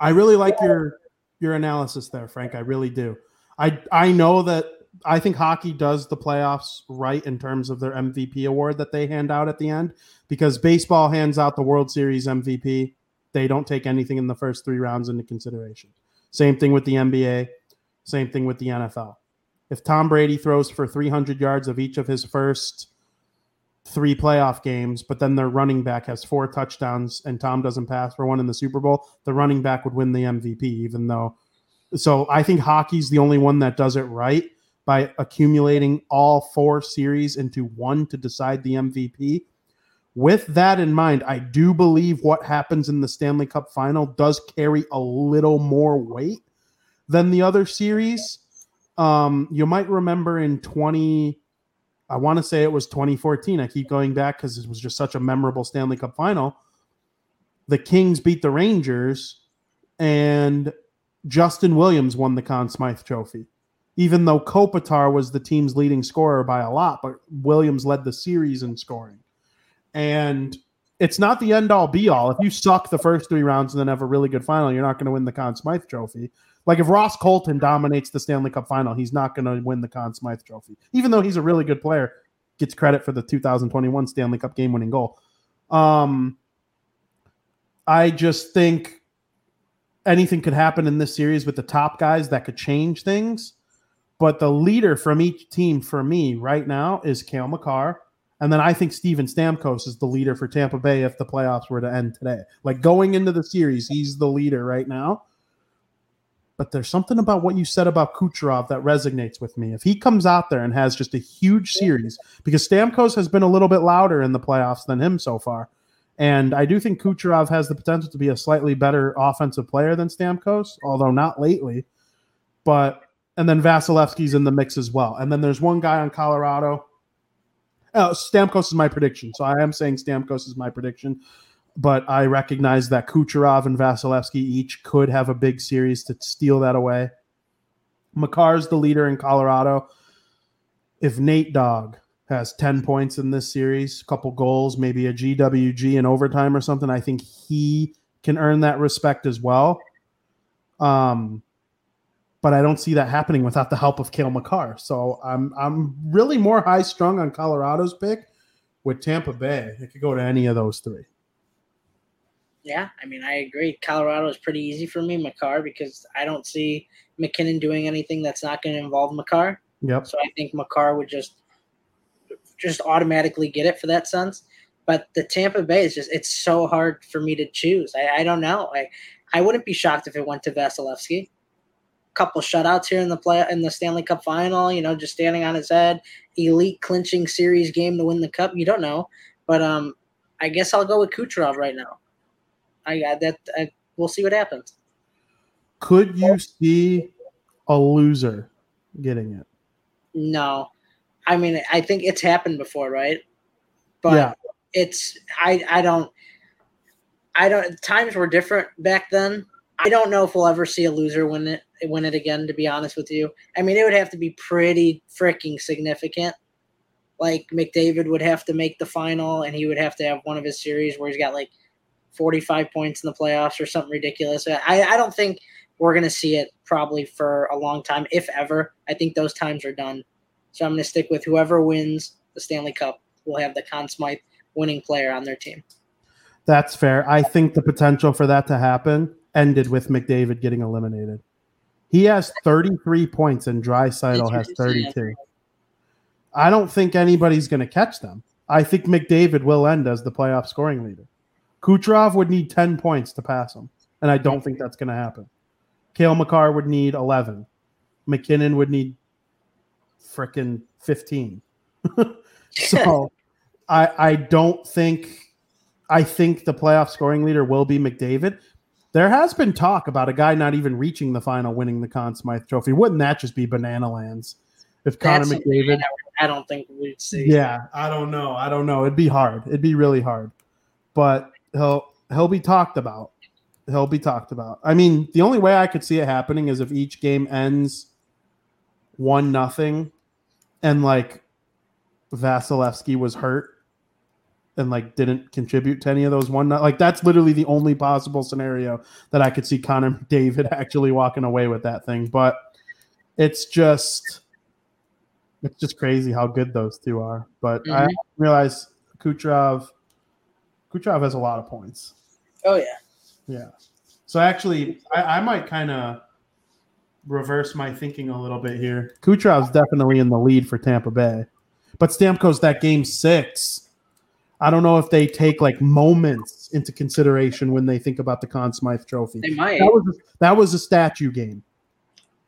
I really like your your analysis there, Frank. I really do. I I know that I think hockey does the playoffs right in terms of their MVP award that they hand out at the end because baseball hands out the World Series MVP. They don't take anything in the first three rounds into consideration. Same thing with the NBA. Same thing with the NFL. If Tom Brady throws for 300 yards of each of his first three playoff games, but then their running back has four touchdowns and Tom doesn't pass for one in the Super Bowl, the running back would win the MVP, even though. So I think hockey's the only one that does it right by accumulating all four series into one to decide the MVP. With that in mind, I do believe what happens in the Stanley Cup final does carry a little more weight than the other series. Um, you might remember in 20, I want to say it was 2014. I keep going back because it was just such a memorable Stanley Cup final. The Kings beat the Rangers, and Justin Williams won the Conn Smythe Trophy. Even though Kopitar was the team's leading scorer by a lot, but Williams led the series in scoring. And it's not the end all be all. If you suck the first three rounds and then have a really good final, you're not going to win the Conn Smythe Trophy. Like if Ross Colton dominates the Stanley Cup final, he's not going to win the Conn Smythe Trophy, even though he's a really good player. Gets credit for the 2021 Stanley Cup game-winning goal. Um, I just think anything could happen in this series with the top guys that could change things. But the leader from each team for me right now is Cale Makar. And then I think Steven Stamkos is the leader for Tampa Bay if the playoffs were to end today. Like going into the series, he's the leader right now but there's something about what you said about Kucherov that resonates with me. If he comes out there and has just a huge series, because Stamkos has been a little bit louder in the playoffs than him so far. And I do think Kucherov has the potential to be a slightly better offensive player than Stamkos, although not lately. But and then Vasilevskiy's in the mix as well. And then there's one guy on Colorado. Oh, Stamkos is my prediction. So I am saying Stamkos is my prediction but I recognize that Kucherov and Vasilevskiy each could have a big series to steal that away. Makar's the leader in Colorado. If Nate Dogg has 10 points in this series, a couple goals, maybe a GWG in overtime or something, I think he can earn that respect as well. Um, but I don't see that happening without the help of Cale Makar. So I'm I'm really more high strung on Colorado's pick with Tampa Bay. It could go to any of those three. Yeah, I mean, I agree. Colorado is pretty easy for me, Makar, because I don't see MacKinnon doing anything that's not going to involve Makar. Yep. So I think Makar would just just automatically get it for that sense. But the Tampa Bay is just it's so hard for me to choose. I, I don't know. I I wouldn't be shocked if it went to Vasilevskiy. Couple shutouts here in the play in the Stanley Cup final, you know, just standing on his head, elite clinching series game to win the cup. You don't know. But um I guess I'll go with Kucherov right now. I got that I, we'll see what happens. Could you see a loser getting it? No, I mean I think it's happened before, right? But yeah. it's I I don't I don't times were different back then. I don't know if we'll ever see a loser win it win it again. To be honest with you, I mean it would have to be pretty freaking significant. Like McDavid would have to make the final, and he would have to have one of his series where he's got like 45 points in the playoffs or something ridiculous. I, I don't think we're going to see it probably for a long time, if ever. I think those times are done. So I'm going to stick with whoever wins the Stanley Cup will have the Conn Smythe winning player on their team. That's fair. I think the potential for that to happen ended with McDavid getting eliminated. He has 33 points and Draisaitl has 32. I don't think anybody's going to catch them. I think McDavid will end as the playoff scoring leader. Kucherov would need 10 points to pass him, and I don't hmm. think that's going to happen. Cale Makar would need 11. MacKinnon would need freaking 15. so I I don't think I think the playoff scoring leader will be McDavid. There has been talk about a guy not even reaching the final, winning the Conn Smythe Trophy. Wouldn't that just be banana lands? If Connor That's McDavid, I don't think we'd see. Yeah, I don't know. I don't know. It'd be hard. It'd be really hard. But he'll he'll be talked about. He'll be talked about. I mean, the only way I could see it happening is if each game ends one nothing, and like Vasilevskiy was hurt and like didn't contribute to any of those one nothing. like that's literally the only possible scenario that I could see Connor David actually walking away with that thing. But it's just it's just crazy how good those two are. But mm-hmm. I realize Kucherov Kucherov has a lot of points. Oh yeah. Yeah. So actually, I, I might kind of reverse my thinking a little bit here. Kucherov's definitely in the lead for Tampa Bay, but Stamkos that game six I don't know if they take like moments into consideration when they think about the Conn Smythe Trophy. They might. That was a, that was a statue game.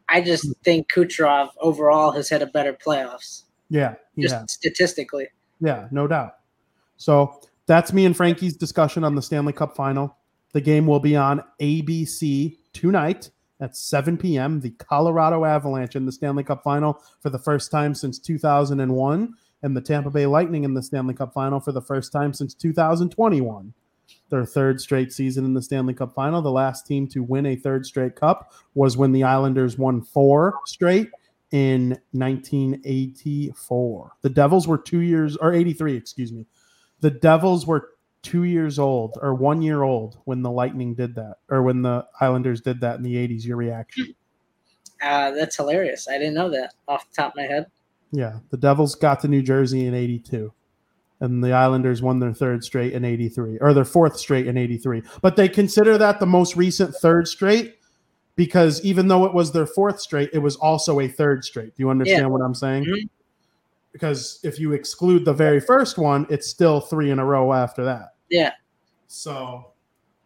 I just think Kucherov overall has had a better playoffs, Yeah, just has. statistically. Yeah, no doubt. So that's me and Frankie's discussion on the Stanley Cup final. The game will be on ABC tonight at 7 p.m. The Colorado Avalanche in the Stanley Cup final for the first time since 2001, and the Tampa Bay Lightning in the Stanley Cup final for the first time since 2021. Their third straight season in the Stanley Cup final. The last team to win a third straight cup was when the Islanders won four straight in 1984. The Devils were two years, or 83, excuse me. The Devils were two years old or one year old when the Lightning did that, or when the Islanders did that in the 80s. Your reaction? Uh, that's hilarious. I didn't know that off the top of my head. Yeah. The Devils got to New Jersey in 82. And the Islanders won their third straight in 83, or their fourth straight in 83. But they consider that the most recent third straight because even though it was their fourth straight, it was also a third straight. Do you understand Yeah. what I'm saying? Mhm. Because if you exclude the very first one, it's still three in a row after that. Yeah. So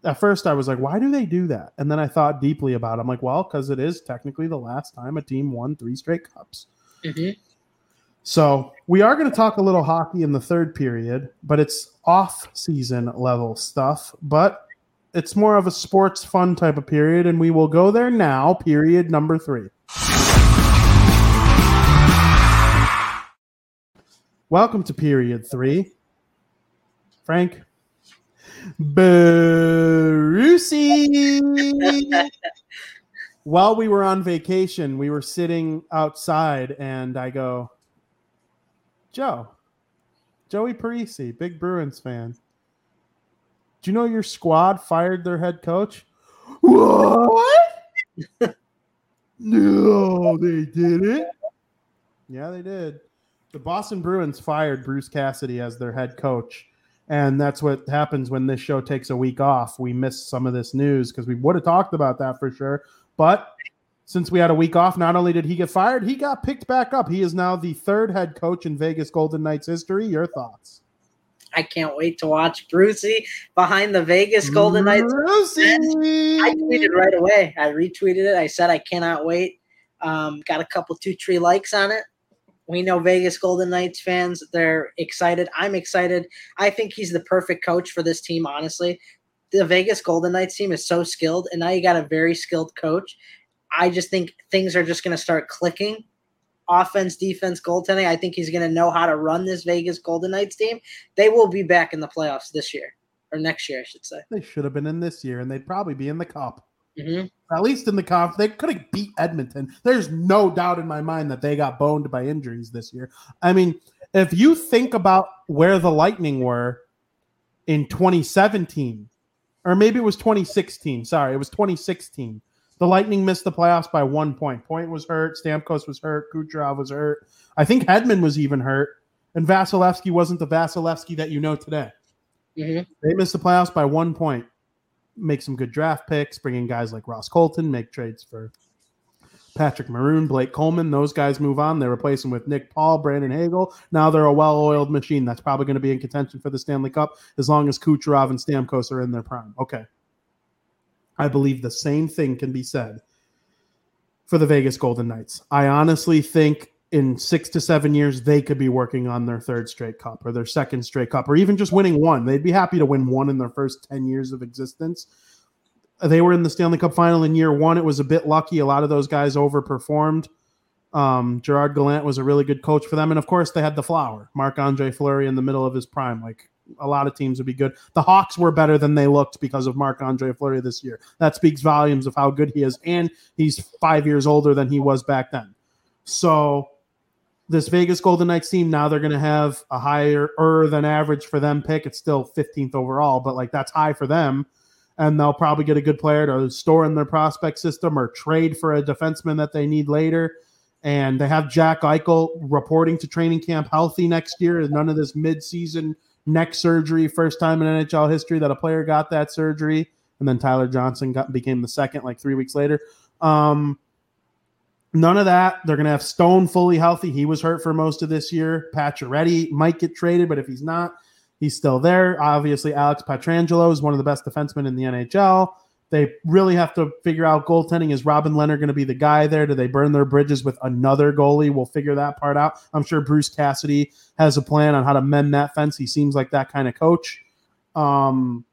at first I was like, why do they do that? And then I thought deeply about it. I'm like, well, because it is technically the last time a team won three straight cups. hmm So we are going to talk a little hockey in the third period, but it's off season level stuff. But it's more of a sports fun type of period, and we will go there now. Period number three. Welcome to period three. Frank. Barusi. While we were on vacation, we were sitting outside, and I go, Joe, Joey Parisi, big Bruins fan. Do you know your squad fired their head coach? What? no, they didn't. Yeah, they did. The Boston Bruins fired Bruce Cassidy as their head coach. And that's what happens when this show takes a week off. We miss some of this news because we would have talked about that for sure. But since we had a week off, not only did he get fired, he got picked back up. He is now the third head coach in Vegas Golden Knights history. Your thoughts? I can't wait to watch Brucey behind the Vegas Golden Knights. Brucey! I tweeted right away. I retweeted it. I said I cannot wait. Um, got a couple two tree likes on it. We know Vegas Golden Knights fans. They're excited. I'm excited. I think he's the perfect coach for this team, honestly. The Vegas Golden Knights team is so skilled, and now you got a very skilled coach. I just think things are just going to start clicking. Offense, defense, goaltending. I think he's going to know how to run this Vegas Golden Knights team. They will be back in the playoffs this year or next year, I should say. They should have been in this year, and they'd probably be in the cup. Hmm At least in the conf, they could have beat Edmonton. There's no doubt in my mind that they got boned by injuries this year. I mean, if you think about where the Lightning were in 2017, or maybe it was 2016. Sorry, it was 2016. The Lightning missed the playoffs by one point. Point was hurt. Stamkos was hurt. Kucherov was hurt. I think Hedman was even hurt. And Vasilevskiy wasn't the Vasilevskiy that you know today. hmm They missed the playoffs by one point. Make some good draft picks, bring in guys like Ross Colton, make trades for Patrick Maroon, Blake Coleman. Those guys move on. They replace them with Nick Paul, Brandon Hagel. Now they're a well-oiled machine that's probably going to be in contention for the Stanley Cup as long as Kucherov and Stamkos are in their prime. Okay. I believe the same thing can be said for the Vegas Golden Knights. I honestly think in six to seven years, they could be working on their third straight cup or their second straight cup or even just winning one. They'd be happy to win one in their first 10 years of existence. They were in the Stanley Cup final in year one. It was a bit lucky. A lot of those guys overperformed. Um, Gerard Gallant was a really good coach for them. And of course, they had the flower, Marc Andre Fleury in the middle of his prime. Like a lot of teams would be good. The Hawks were better than they looked because of Marc Andre Fleury this year. That speaks volumes of how good he is. And he's five years older than he was back then. So this Vegas Golden Knights team now they're going to have a higher er than average for them pick. It's still 15th overall, but like that's high for them. And they'll probably get a good player to store in their prospect system or trade for a defenseman that they need later. And they have Jack Eichel reporting to training camp healthy next year. None of this midseason neck surgery, first time in NHL history that a player got that surgery. And then Tyler Johnson got became the second like three weeks later. Um, None of that. They're going to have Stone fully healthy. He was hurt for most of this year. Pacioretty might get traded, but if he's not, He's still there. Obviously, Alex Pietrangelo is one of the best defensemen in the NHL. They really have to figure out goaltending. Is Robin Lehner going to be the guy there? Do they burn their bridges with another goalie? We'll figure that part out. I'm sure Bruce Cassidy has a plan on how to mend that fence. He seems like that kind of coach. Um,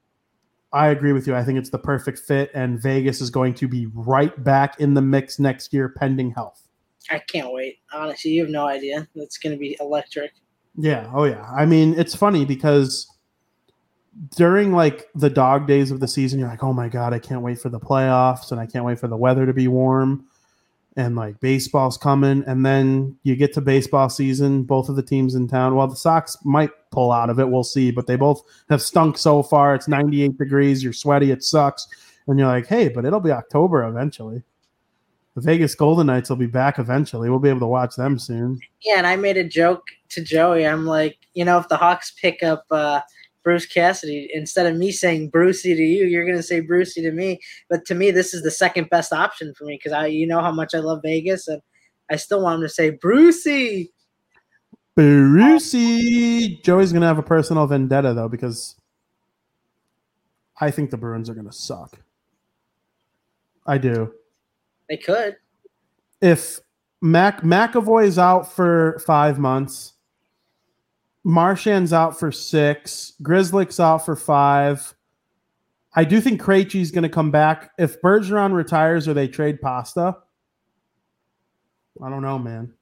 I agree with you. I think it's the perfect fit, and Vegas is going to be right back in the mix next year, pending health. I can't wait. Honestly, you have no idea. It's going to be electric. Yeah. Oh, yeah. I mean, it's funny because during like the dog days of the season, you're like, oh my God, I can't wait for the playoffs and I can't wait for the weather to be warm and like baseball's coming. And then you get to baseball season, both of the teams in town. Well, the Sox might pull out of it. We'll see. But they both have stunk so far. It's 98 degrees. You're sweaty. It sucks. And you're like, hey, but it'll be October eventually. The Vegas Golden Knights will be back eventually. We'll be able to watch them soon. Yeah, and I made a joke to Joey. I'm like, you know, if the Hawks pick up uh, Bruce Cassidy. Instead of me saying Brucey to you, you're going to say Brucey to me. But to me, this is the second best option for me because I, you know how much I love Vegas, and I still want him to say Brucey. Brucey. Joey's going to have a personal vendetta though because I think the Bruins are going to suck. I do. They could. If Mac McAvoy is out for five months Marchand's out for six. Grzelcyk's out for five. I do think Krejci's going to come back. If Bergeron retires or they trade Pasta, I don't know, man.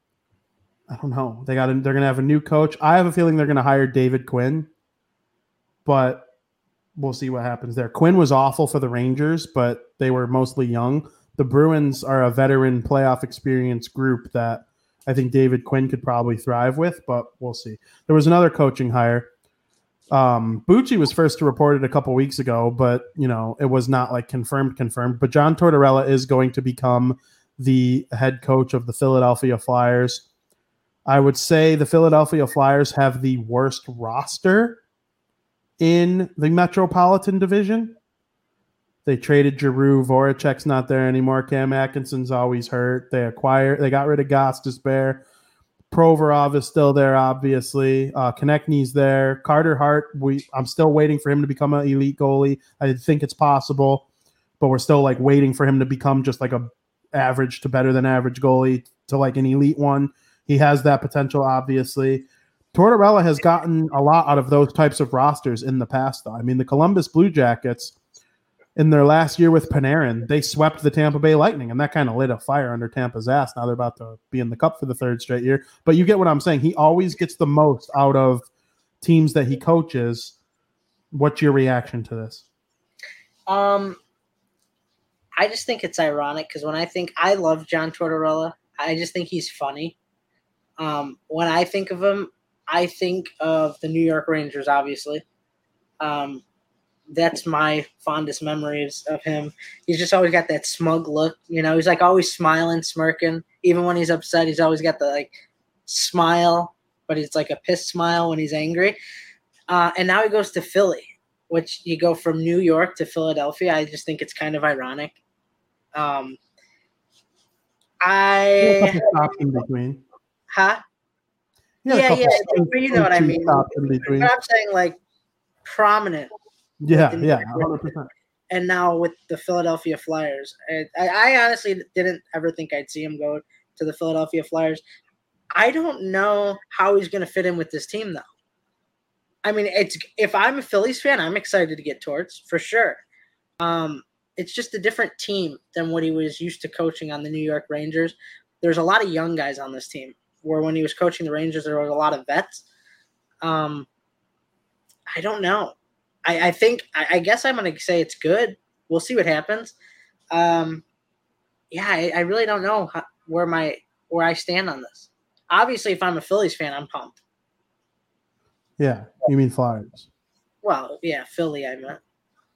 I don't know. They got A, they're going to have a new coach. I have a feeling they're going to hire David Quinn, but we'll see what happens there. Quinn was awful for the Rangers, but they were mostly young. The Bruins are a veteran playoff experience group that I think David Quinn could probably thrive with, but we'll see. There was another coaching hire. Um, Bucci was first to report it a couple weeks ago, but you know it was not like confirmed, confirmed. But John Tortorella is going to become the head coach of the Philadelphia Flyers. I would say the Philadelphia Flyers have the worst roster in the Metropolitan Division. They traded Giroux. Voracek's not there anymore. Cam Atkinson's always hurt. They acquired. They got rid of Gostisbehere. Provorov is still there, obviously. Uh, Konecny's there. Carter Hart. We. I'm still waiting for him to become an elite goalie. I think it's possible, but we're still like waiting for him to become just like a average to better than average goalie to like an elite one. He has that potential, obviously. Tortorella has gotten a lot out of those types of rosters in the past, though. I mean, the Columbus Blue Jackets in their last year with Panarin, they swept the Tampa Bay Lightning, and that kind of lit a fire under Tampa's ass. Now they're about to be in the cup for the third straight year. But you get what I'm saying. He always gets the most out of teams that he coaches. What's your reaction to this? Um, I just think it's ironic because when I think I love John Tortorella, I just think he's funny. Um, when I think of him, I think of the New York Rangers, obviously. Um, that's my fondest memories of him. He's just always got that smug look, you know. He's like always smiling, smirking. Even when he's upset, he's always got the like smile, but it's like a pissed smile when he's angry. Uh, and now he goes to Philly, which you go from New York to Philadelphia. I just think it's kind of ironic. Um, I stops in between. Huh? Yeah, yeah, yeah. You know what I mean. But I'm saying like prominent yeah, yeah, 100%. And now with the Philadelphia Flyers, I, I honestly didn't ever think I'd see him go to the Philadelphia Flyers. I don't know how he's going to fit in with this team, though. I mean, it's if I'm a Phillies fan, I'm excited to get Torts for sure. Um, it's just a different team than what he was used to coaching on the New York Rangers. There's a lot of young guys on this team. Where when he was coaching the Rangers, there was a lot of vets. Um, I don't know. I, I think I, I, guess I'm gonna say it's good. We'll see what happens. Um, yeah, I, I really don't know how, where my where I stand on this. Obviously, if I'm a Phillies fan, I'm pumped. Yeah, you mean Flyers? Well, yeah, Philly. I meant.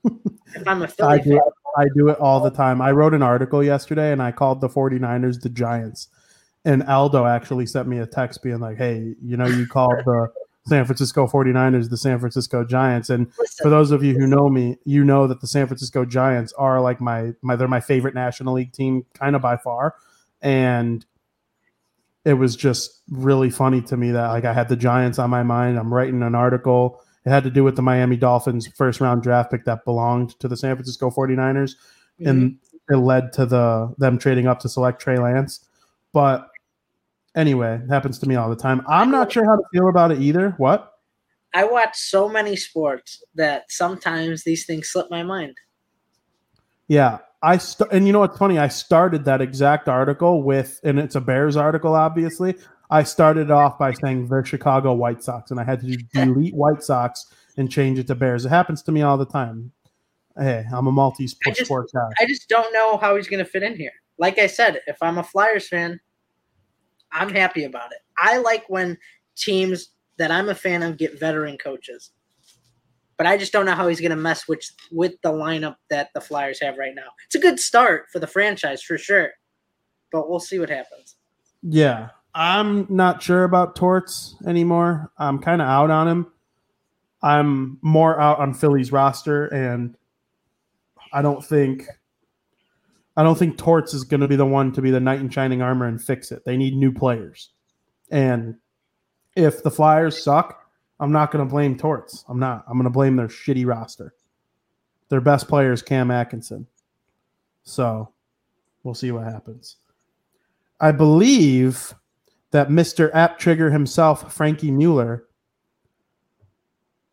if I'm a Philly I do, fan, I do it all the time. I wrote an article yesterday, and I called the 49ers the Giants. And Aldo actually sent me a text being like, "Hey, you know, you called the." San Francisco 49ers, the San Francisco Giants. And Listen. for those of you who know me, you know that the San Francisco Giants are like my my they're my favorite National League team kind of by far. And it was just really funny to me that like I had the Giants on my mind. I'm writing an article It had to do with the Miami Dolphins first round draft pick that belonged to the San Francisco 49ers. Mm-hmm. And it led to the them trading up to select Trey Lance. But anyway, it happens to me all the time. I'm not sure how to feel about it either. What? I watch so many sports that sometimes these things slip my mind. Yeah, I st- and you know what's funny? I started that exact article with, and it's a Bears article, obviously. I started off by saying the Chicago White Sox, and I had to delete White Sox and change it to Bears. It happens to me all the time. Hey, I'm a multi-sport guy. I just don't know how he's going to fit in here. Like I said, if I'm a Flyers fan, I'm happy about it. I like when teams that I'm a fan of get veteran coaches. But I just don't know how he's going to mess with with the lineup that the Flyers have right now. It's a good start for the franchise for sure, but we'll see what happens. Yeah, I'm not sure about Torts anymore. I'm kind of out on him. I'm more out on Philly's roster, and I don't think I don't think Torts is going to be the one to be the knight in shining armor and fix it. They need new players, and if the Flyers suck, I'm not going to blame Torts. I'm not. I'm going to blame their shitty roster. Their best player is Cam Atkinson. So we'll see what happens. I believe that Mr. App Trigger himself, Frankie Mueller,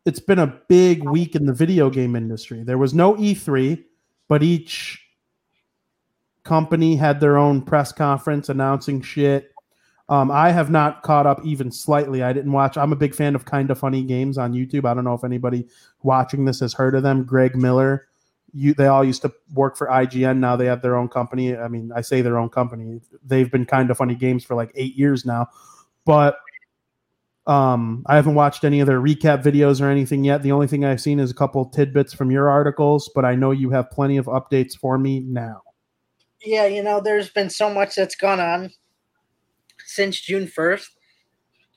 it's been a big week in the video game industry. There was no E3, but each company had their own press conference announcing shit. Um, I have not caught up even slightly. I didn't watch. I'm a big fan of Kind of Funny Games on YouTube. I don't know if anybody watching this has heard of them. Greg Miller you, they all used to work for IGN. Now they have their own company. I mean, I say their own company. They've been kind of funny games for like eight years now, but um, I haven't watched any of their recap videos or anything yet. The only thing I've seen is a couple tidbits from your articles, but I know you have plenty of updates for me now. Yeah, you know, there's been so much that's gone on since June 1st,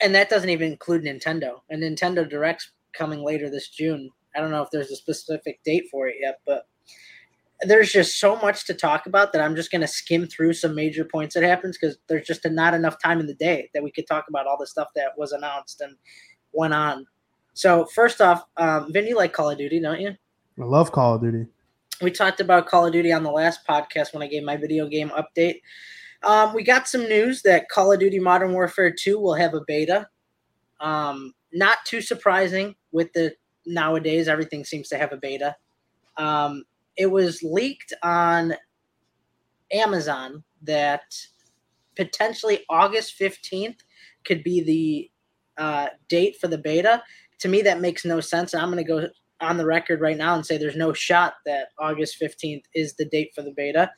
and that doesn't even include Nintendo. And Nintendo Direct's coming later this June. I don't know if there's a specific date for it yet, but there's just so much to talk about that I'm just going to skim through some major points that happens because there's just not enough time in the day that we could talk about all the stuff that was announced and went on. So first off, um, Vin, you like Call of Duty, don't you? I love Call of Duty. We talked about Call of Duty on the last podcast when I gave my video game update. Um, we got some news that Call of Duty Modern Warfare 2 will have a beta. Um, not too surprising with the nowadays everything seems to have a beta. Um, it was leaked on Amazon that potentially August 15th could be the uh, date for the beta. To me, that makes no sense. I'm going to go on the record right now and say there's no shot that August 15th is the date for the beta.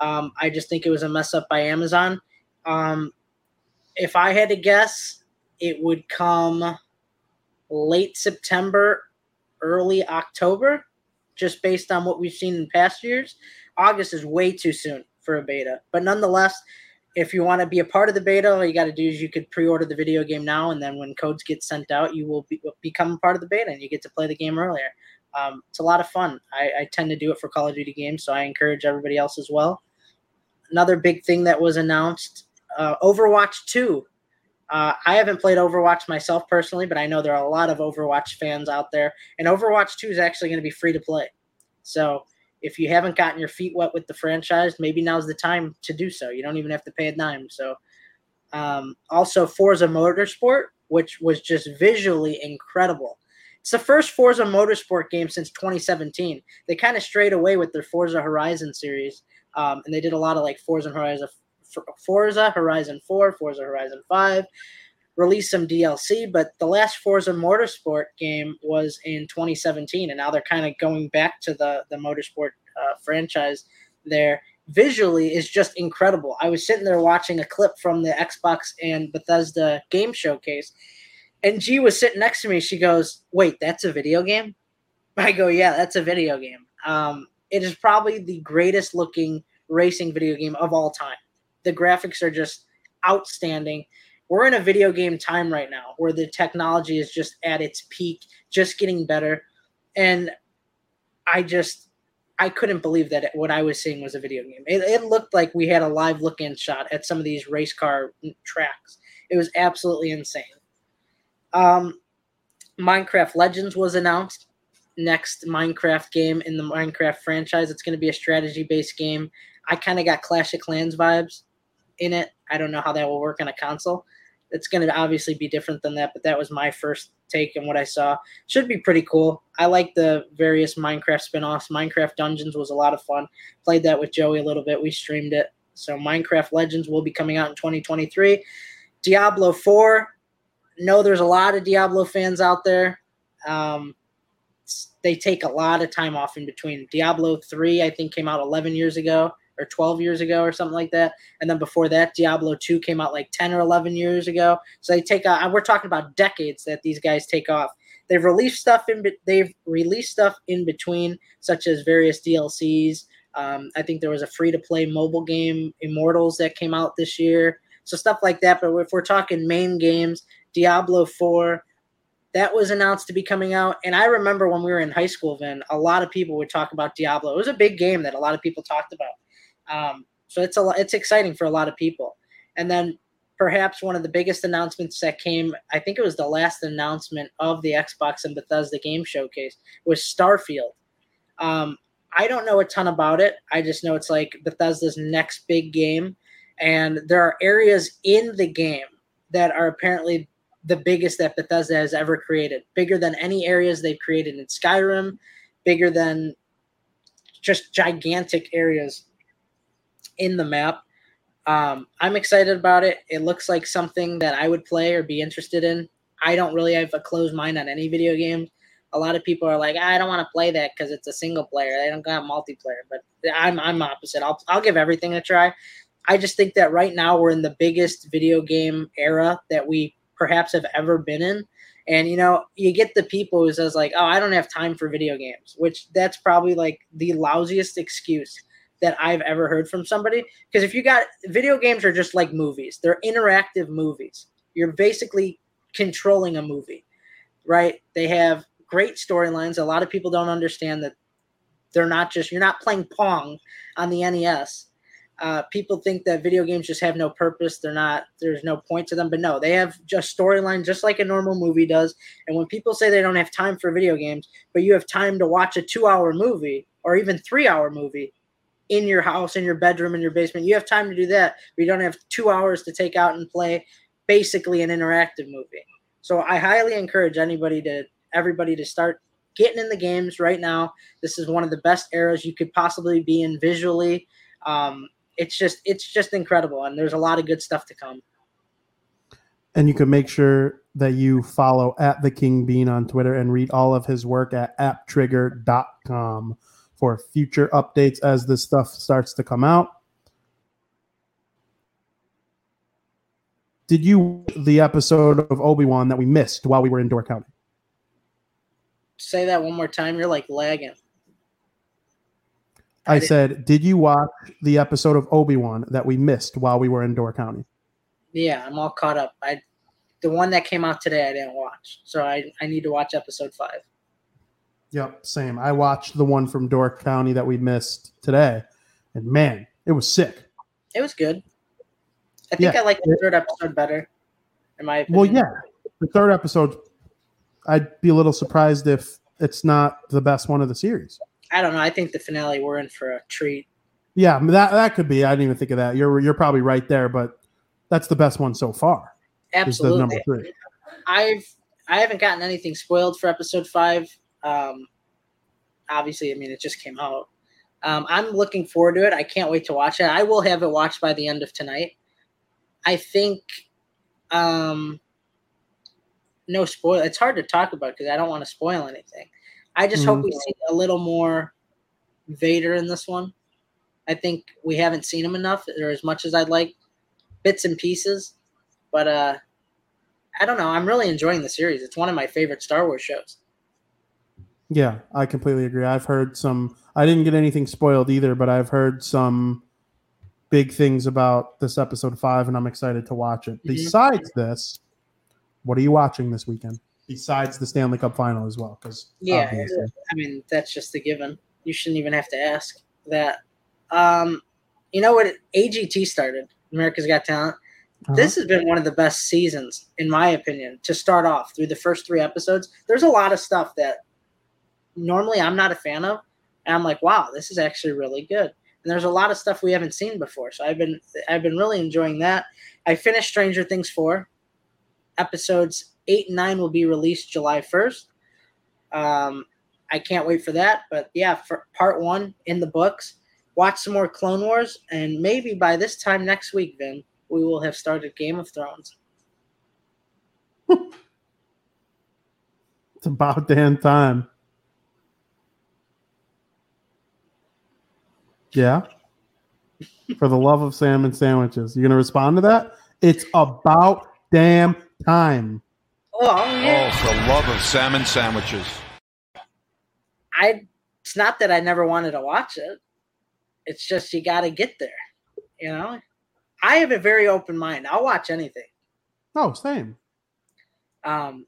Um, I just think it was a mess up by Amazon. Um, if I had to guess, it would come late September, early October, just based on what we've seen in past years. August is way too soon for a beta. But nonetheless, if you want to be a part of the beta, all you got to do is you could pre-order the video game now, and then when codes get sent out, you will be, become part of the beta, and you get to play the game earlier. Um, it's a lot of fun. I, I, tend to do it for Call of Duty games, so I encourage everybody else as well. Another big thing that was announced: uh, Overwatch Two uh, I haven't played Overwatch myself personally, but I know there are a lot of Overwatch fans out there. And Overwatch 2 is actually going to be free to play. So if you haven't gotten your feet wet with the franchise, maybe now's the time to do so. You don't even have to pay a dime. So um, also Forza Motorsport, which was just visually incredible. It's the first Forza Motorsport game since 2017. They kind of strayed away with their Forza Horizon series, um, and they did a lot of like Forza Horizon Forza Horizon 4, Forza Horizon 5, released some DLC, but the last Forza Motorsport game was in 2017, and now they're kind of going back to the the motorsport uh, franchise. There, visually is just incredible. I was sitting there watching a clip from the Xbox and Bethesda game showcase, and G was sitting next to me. She goes, "Wait, that's a video game?" I go, "Yeah, that's a video game." Um, it is probably the greatest looking racing video game of all time. The graphics are just outstanding. We're in a video game time right now where the technology is just at its peak, just getting better. And I just I couldn't believe that what I was seeing was a video game. It, it looked like we had a live look-in shot at some of these race car tracks. It was absolutely insane. Um, Minecraft Legends was announced. Next Minecraft game in the Minecraft franchise. It's going to be a strategy based game. I kind of got Clash of Clans vibes in it. I don't know how that will work on a console. It's going to obviously be different than that, but that was my first take and what I saw. Should be pretty cool. I like the various Minecraft spin-offs. Minecraft Dungeons was a lot of fun. Played that with Joey a little bit. We streamed it. So Minecraft Legends will be coming out in 2023. Diablo 4. Know there's a lot of Diablo fans out there. Um, they take a lot of time off in between. Diablo 3, I think, came out 11 years ago or 12 years ago or something like that. And then before that, Diablo 2 came out like 10 or 11 years ago. So they take out, we're talking about decades that these guys take off. They've released stuff in, they've released stuff in between, such as various DLCs. Um, I think there was a free to play mobile game, Immortals, that came out this year. So stuff like that. But if we're talking main games, Diablo 4, that was announced to be coming out. And I remember when we were in high school, then a lot of people would talk about Diablo. It was a big game that a lot of people talked about. Um, so it's a it's exciting for a lot of people. And then perhaps one of the biggest announcements that came, I think it was the last announcement of the Xbox and Bethesda Game Showcase, was Starfield. Um, I don't know a ton about it. I just know it's like Bethesda's next big game, and there are areas in the game that are apparently the biggest that Bethesda has ever created, bigger than any areas they've created in Skyrim, bigger than just gigantic areas in the map. Um, I'm excited about it. It looks like something that I would play or be interested in. I don't really have a closed mind on any video game. A lot of people are like, I don't want to play that because it's a single player. They don't got multiplayer. But I'm I'm opposite. I'll I'll give everything a try. I just think that right now we're in the biggest video game era that we perhaps have ever been in. And you know, you get the people who says like, "Oh, I don't have time for video games," which that's probably like the lousiest excuse that I've ever heard from somebody. Because if you got video games are just like movies, they're interactive movies. You're basically controlling a movie, right? They have great storylines. A lot of people don't understand that they're not just, you're not playing Pong on the NES. Uh, people think that video games just have no purpose. They're not, there's no point to them. But no, they have just storyline just like a normal movie does. And when people say they don't have time for video games, but you have time to watch a two hour movie or even three hour movie, in your house, in your bedroom, in your basement. You have time to do that. We don't have two hours to take out and play basically an interactive movie. So I highly encourage anybody to everybody to start getting in the games right now. This is one of the best eras you could possibly be in visually. Um, it's just it's just incredible, and there's a lot of good stuff to come. And you can make sure that you follow at the King Bean on Twitter and read all of his work at apptrigger.com for future updates as this stuff starts to come out. Did you the episode of Obi Wan that we missed while we were in Door County? Say that one more time. You're like lagging. I, I said, did you watch the episode of Obi Wan that we missed while we were in Door County? Yeah, I'm all caught up. I the one that came out today I didn't watch, so I I need to watch episode five. Yep, same. I watched the one from Door County that we missed today, and man, it was sick. It was good. I think yeah. I like the third episode better. In my opinion. Well, yeah, the third episode. I'd be a little surprised if it's not the best one of the series. I don't know. I think the finale we're in for a treat. Yeah, that that could be. I didn't even think of that. You're you're probably right there, but that's the best one so far. Absolutely. number three. I've I haven't gotten anything spoiled for episode five. Um, obviously, I mean, it just came out. Um, I'm looking forward to it. I can't wait to watch it. I will have it watched by the end of tonight. I think, um, no spoil. It's hard to talk about because I don't want to spoil anything. I just mm-hmm. hope we see a little more Vader in this one. I think we haven't seen him enough or as much as I'd like, bits and pieces. But uh, I don't know. I'm really enjoying the series. It's one of my favorite Star Wars shows. Yeah, I completely agree. I've heard some. I didn't get anything spoiled either, but I've heard some big things about this episode five, and I'm excited to watch it. Mm-hmm. Besides this, what are you watching this weekend? Besides the Stanley Cup final as well, because yeah, obviously. I mean that's just a given. You shouldn't even have to ask that. Um, you know what? AGT started. America's Got Talent. Uh-huh. This has been one of the best seasons, in my opinion, to start off through the first three episodes. There's a lot of stuff that normally I'm not a fan of. And I'm like, wow, this is actually really good. And there's a lot of stuff we haven't seen before. So I've been I've been really enjoying that. I finished Stranger Things 4. Episodes 8 and 9 will be released July 1st. Um, I can't wait for that. But yeah, for part one in the books. Watch some more Clone Wars, and maybe by this time next week, Vin, we will have started Game of Thrones. It's about damn time. Yeah. For the love of salmon sandwiches. You gonna respond to that? It's about damn time. Oh, Oh, for the love of salmon sandwiches. I it's not that I never wanted to watch it. It's just you got to get there. You know, I have a very open mind. I'll watch anything. Oh, same. Um,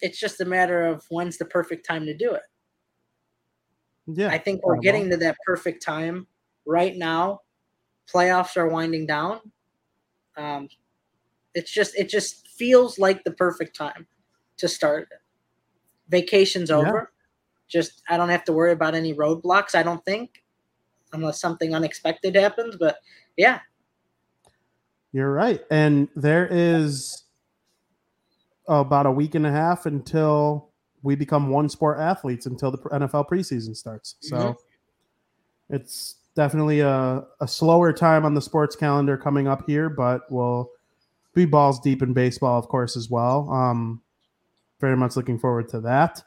it's just a matter of when's the perfect time to do it. Yeah. I think we're getting to that perfect time right now. Playoffs are winding down. Um, it's just it just feels like the perfect time to start. Vacation's Yeah. over. Just I don't have to worry about any roadblocks. I don't think, unless something unexpected happens. But yeah, You're right. And there is about a week and a half until we become one sport athletes until the NFL preseason starts. So Mhm. it's definitely a, a slower time on the sports calendar coming up here, but we'll be balls deep in baseball, of course, as well. Um, very much looking forward to that.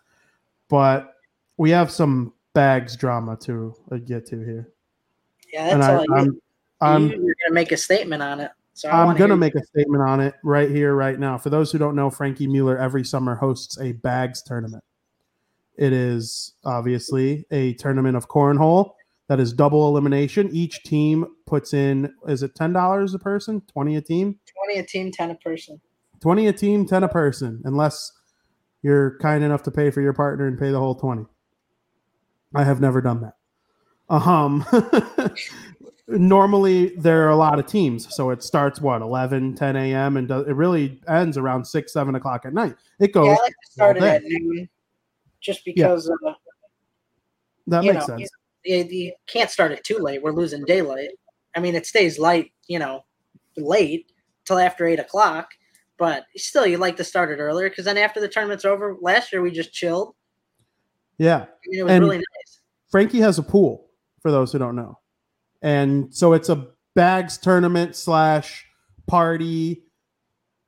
But we have some bags drama to uh, get to here. yeah, and that's I, all. You, I'm, I'm you're gonna make a statement on it. So I'm going to make a statement on it right here, right now. For those who don't know, Frankie Mueller every summer hosts a bags tournament. It is obviously a tournament of cornhole that is double elimination. Each team puts in, is it $10 a person? 20 a team? twenty a team, ten a person. 20 a team, 10 a person, unless you're kind enough to pay for your partner and pay the whole 20. I have never done that. Um, normally there are a lot of teams, so it starts what 11, 10 a.m. and does, it really ends around six, seven o'clock at night. It goes. Yeah, I like to start it all day. at noon, just because uh, that makes know, sense. you, you can't start it too late. We're losing daylight. I mean, it stays light, you know, late till after eight o'clock. But still, you like to start it earlier because then after the tournament's over, last year we just chilled. Yeah. I mean, it was And- really nice. Frankie has a pool for those who don't know. And so it's a bags tournament slash party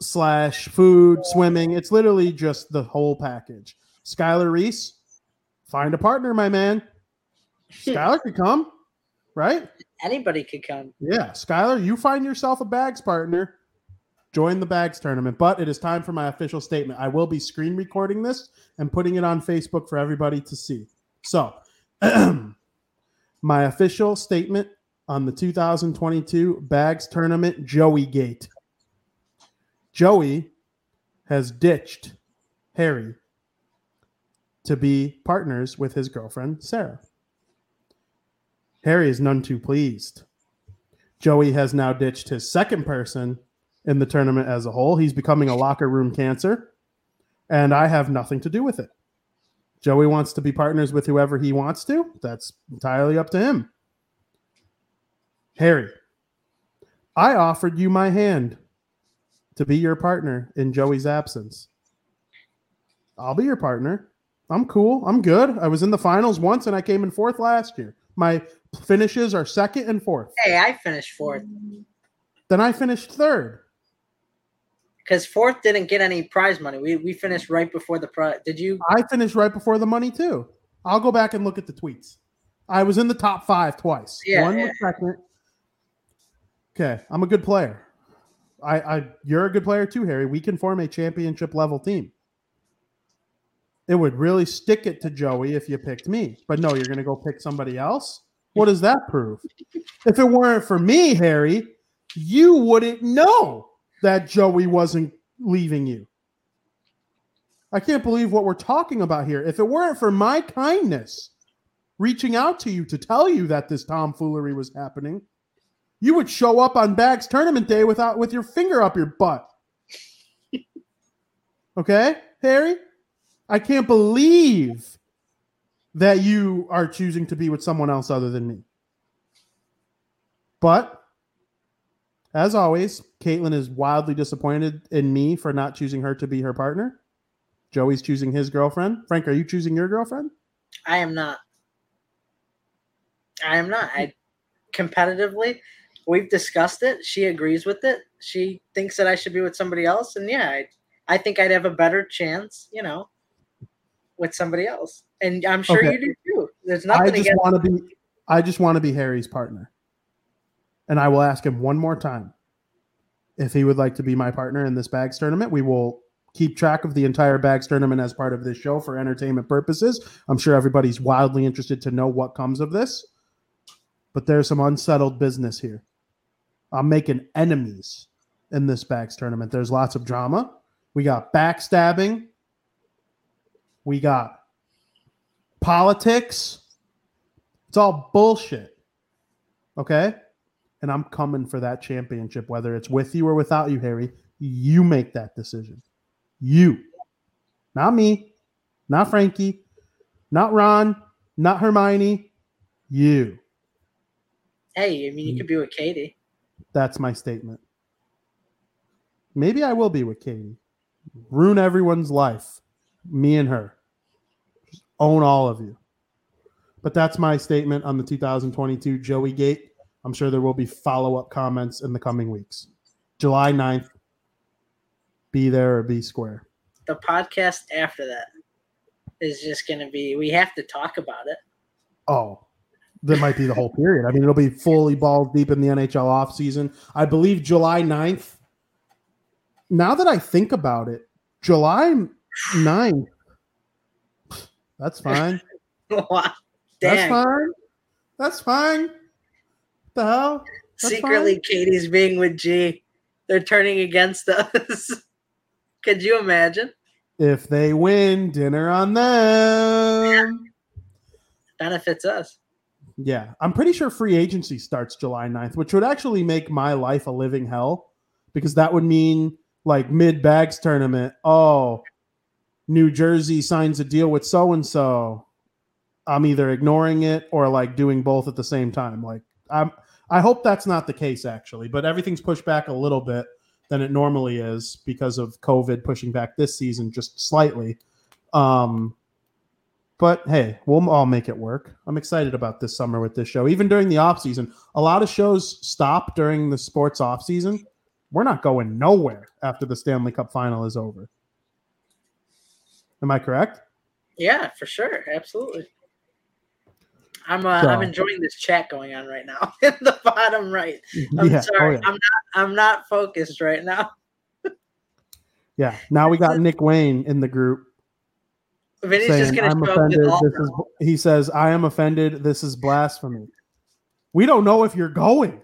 slash food, swimming. It's literally just the whole package. Skylar Reese, find a partner, my man. Skylar could come, right? Anybody could come. Yeah. Skylar, you find yourself a bags partner. Join the bags tournament. But it is time for my official statement. I will be screen recording this and putting it on Facebook for everybody to see. So, my official statement on the 2022 bags tournament Joey Gate. Joey has ditched Harry to be partners with his girlfriend, Sarah. Harry is none too pleased. Joey has now ditched his second person in the tournament as a whole. He's becoming a locker room cancer, and I have nothing to do with it. Joey wants to be partners with whoever he wants to. That's entirely up to him. Harry, I offered you my hand to be your partner in Joey's absence. I'll be your partner. I'm cool. I'm good. I was in the finals once and I came in fourth last year. My finishes are second and fourth. Hey, I finished fourth Then I finished third. because fourth didn't get any prize money. We we finished right before the prize. Did you? I finished right before the money too. I'll go back and look at the tweets. I was in the top five twice. Yeah, One was second. Okay, I'm a good player. I, I, you're a good player too, Harry. We can form a championship level team. It would really stick it to Joey if you picked me, but no, you're to go pick somebody else. What does that prove? If it weren't for me, Harry, you wouldn't know that Joey wasn't leaving you. I can't believe what we're talking about here. If it weren't for my kindness reaching out to you to tell you that this tomfoolery was happening, You would show up on Bags tournament day without with your finger up your butt. Okay, Harry? I can't believe that you are choosing to be with someone else other than me. But as always, Caitlin is wildly disappointed in me for not choosing her to be her partner. Joey's choosing his girlfriend. Frank, are you choosing your girlfriend? I am not. I am not. I competitively, we've discussed it. She agrees with it. She thinks that I should be with somebody else, and yeah, I, I think I'd have a better chance, you know, with somebody else. And I'm sure Okay. you do too. There's nothing. I just against. want to be I just want to be Harry's partner. And I will ask him one more time if he would like to be my partner in this bags tournament. We will keep track of the entire bags tournament as part of this show for entertainment purposes. I'm sure everybody's wildly interested to know what comes of this. But there's some unsettled business here. I'm making enemies in this backs tournament. There's lots of drama. We got backstabbing. We got politics. It's all bullshit. Okay? And I'm coming for that championship, whether it's with you or without you, Harry. You make that decision. You. Not me. Not Frankie. Not Ron. Not Hermione. You. hey, I mean, you could be with Katie. That's my statement. Maybe I will be with Katie. Ruin everyone's life. Me and her. Just own all of you. But that's my statement on the 2022 Joey Gate. I'm sure there will be follow up comments in the coming weeks. July 9th. Be there or be square. The podcast after that is just going to be. We have to talk about it. Oh, that might be the whole period. I mean, it'll be fully balls deep in the NHL offseason. I believe July 9th. Now that I think about it, July 9th. That's fine. That's fine. That's fine. What the hell? That's Secretly, fine. Katie's being with G. They're turning against us. Could you imagine? If they win, dinner on them. Benefits us. Yeah, I'm pretty sure free agency starts July 9th, which would actually make my life a living hell because that would mean like mid bags tournament. Oh, New Jersey signs a deal with so and so. I'm either ignoring it or like doing both at the same time. Like I'm I hope that's not the case actually, but everything's pushed back a little bit than it normally is because of COVID pushing back this season just slightly. Um but hey, we'll all make it work. I'm excited about this summer with this show. Even during the off season, a lot of shows stop during the sports off season. We're not going nowhere after the Stanley Cup final is over. Am I correct? Yeah, for sure. Absolutely. I'm uh, I'm enjoying this chat going on right now in the bottom right. I'm yeah. sorry. Oh, yeah. I'm not I'm not focused right now. yeah. Now we got Nick Wayne in the group Vinny's just gonna "I'm offended. This is." He says, "I am offended. This is blasphemy." We don't know if you're going.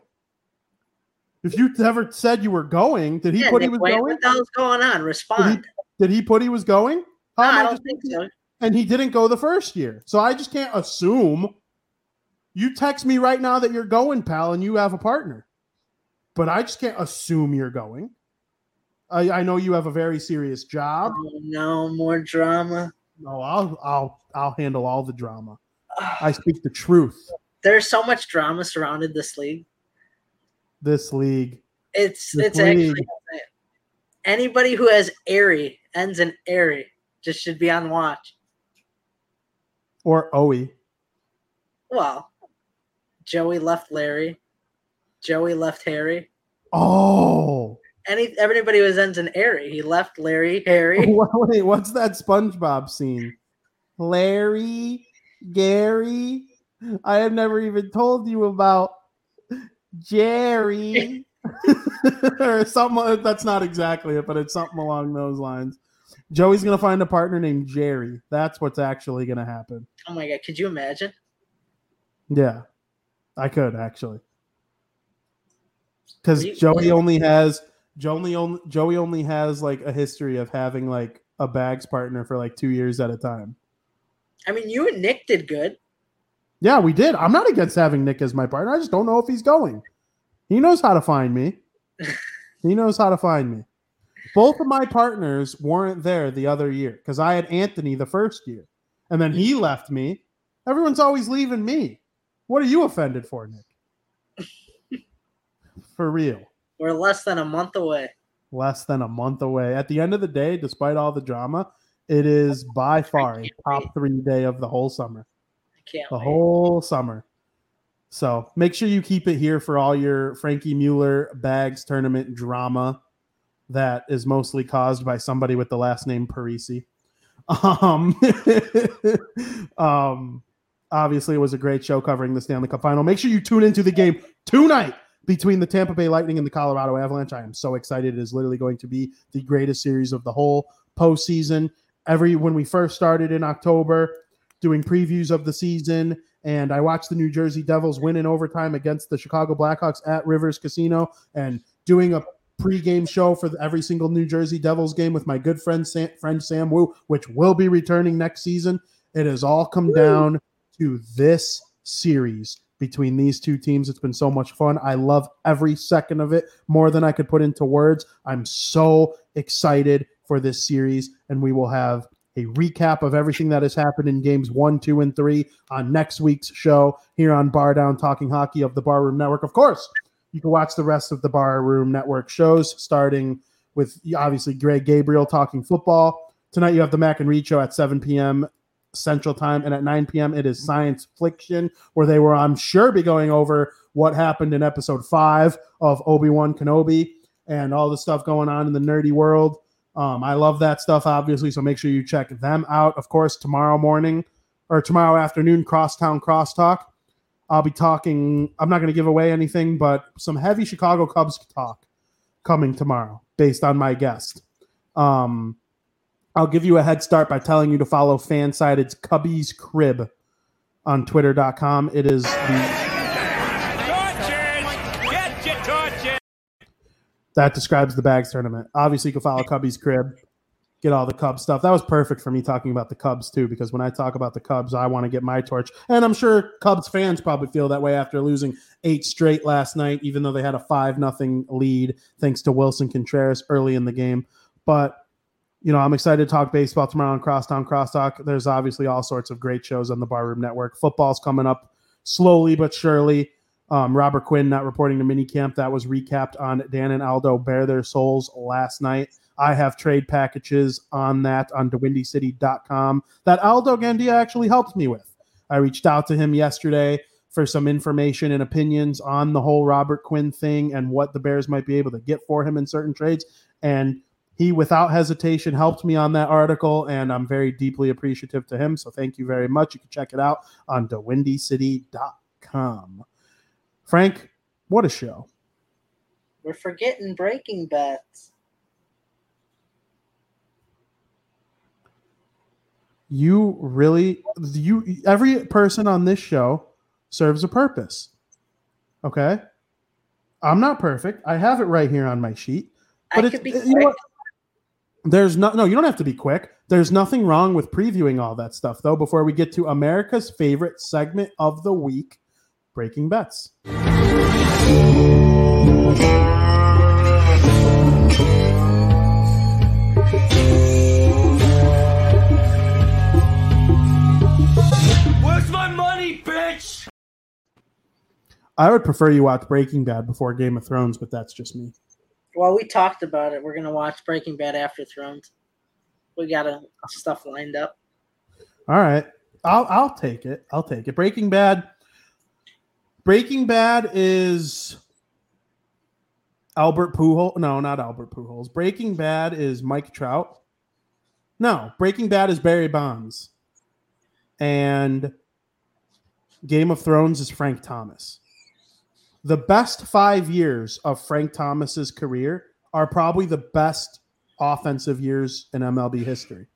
If you ever said you were going, did he yeah, put Nick he was Wayne, going? what the hell's going on? Respond. Did he put he was going? How No, I I don't think so. and he didn't go the first year. So I just can't assume. You text me right now that you're going, pal, and you have a partner. But I just can't assume you're going. I, I know you have a very serious job. Oh, no more drama. No, I'll I'll I'll handle all the drama. I speak the truth. There's so much drama surrounded this league. This league. It's This it's actually league. insane. anybody who has airy ends in airy just should be on watch. Or Oe. Well, Joey left Larry. Joey left Harry. Oh. Any everybody who ends in airy, he left Larry, Harry. Wait, what's that SpongeBob scene? Larry, Gary, I have never even told you about Jerry. or something that's not exactly it, but it's something along those lines. Joey's gonna find a partner named Jerry. That's what's actually gonna happen. Oh my god, could you imagine? Yeah, I could actually, because Joey only has Joey only Joey only has like a history of having like a bags partner for like two years at a time. I mean, you and Nick did good. Yeah, we did. I'm not against having Nick as my partner. I just don't know if he's going. He knows how to find me. he knows how to find me. Both of my partners weren't there the other year because I had Anthony the first year, and then he left me. Everyone's always leaving me. What are you offended for, Nick? for real. We're less than a month away. Less than a month away. At the end of the day, despite all the drama, it is by far a top wait. three day of the whole summer. I can't The wait. whole summer. So make sure you keep it here for all your Frankie Mueller bags tournament drama that is mostly caused by somebody with the last name Parisi. Um, um, obviously, it was a great show covering the Stanley Cup final. Make sure you tune into the game tonight between the Tampa Bay Lightning and the Colorado Avalanche. I am so excited. It is literally going to be the greatest series of the whole postseason. Every when we first started in October, doing previews of the season, and I watched the New Jersey Devils win in overtime against the Chicago Blackhawks at Rivers Casino, and doing a pregame show for every single New Jersey Devils game with my good friend Sam, friend Sam Wu, which will be returning next season. It has all come down to this series between these two teams. It's been so much fun. I love every second of it more than I could put into words. I'm so excited for this series, and we will have a recap of everything that has happened in games one, two, and three on next week's show here on Bar Down Talking Hockey of the Barroom Network. Of course, you can watch the rest of the Barroom Network shows, starting with obviously Greg Gabriel talking football. Tonight, you have the Mac and Reed show at 7 p.m. Central Time, and at 9 p.m., it is Science Fiction, where they will, I'm sure, be going over what happened in episode five of Obi Wan Kenobi and all the stuff going on in the nerdy world. Um, I love that stuff, obviously, so make sure you check them out. Of course, tomorrow morning or tomorrow afternoon, Crosstown Crosstalk. I'll be talking. I'm not going to give away anything, but some heavy Chicago Cubs talk coming tomorrow, based on my guest. Um, I'll give you a head start by telling you to follow Fansided's Cubbies Crib on Twitter.com. It is the Get your torches! that describes the bags tournament. Obviously, you can follow Cubby's crib, get all the Cubs stuff. That was perfect for me talking about the Cubs too, because when I talk about the Cubs, I want to get my torch, and I'm sure Cubs fans probably feel that way after losing eight straight last night, even though they had a five nothing lead thanks to Willson Contreras early in the game. But you know, I'm excited to talk baseball tomorrow on Crosstown Crosstalk. There's obviously all sorts of great shows on the Barroom Network. Football's coming up slowly but surely. Um, Robert Quinn not reporting to minicamp. That was recapped on Dan and Aldo Bear Their Souls last night. I have trade packages on that on DaWindyCity.com that Aldo Gandia actually helped me with. I reached out to him yesterday for some information and opinions on the whole Robert Quinn thing and what the Bears might be able to get for him in certain trades. And he, without hesitation, helped me on that article, and I'm very deeply appreciative to him. So thank you very much. You can check it out on DaWindyCity.com. Frank, what a show. We're forgetting breaking bets. You really you every person on this show serves a purpose. Okay? I'm not perfect. I have it right here on my sheet. But I it's, could be you know what? There's no no, you don't have to be quick. There's nothing wrong with previewing all that stuff though before we get to America's favorite segment of the week, breaking bets. Where's my money, bitch? I would prefer you watch Breaking Bad before Game of Thrones, but that's just me. Well, we talked about it. We're gonna watch Breaking Bad after Thrones. We got a stuff lined up. All right. I'll I'll take it. I'll take it. Breaking Bad. Breaking Bad is Albert Pujols. No, not Albert Pujols. Breaking Bad is Mike Trout. No, Breaking Bad is Barry Bonds. And Game of Thrones is Frank Thomas. The best five years of Frank Thomas's career are probably the best offensive years in MLB history.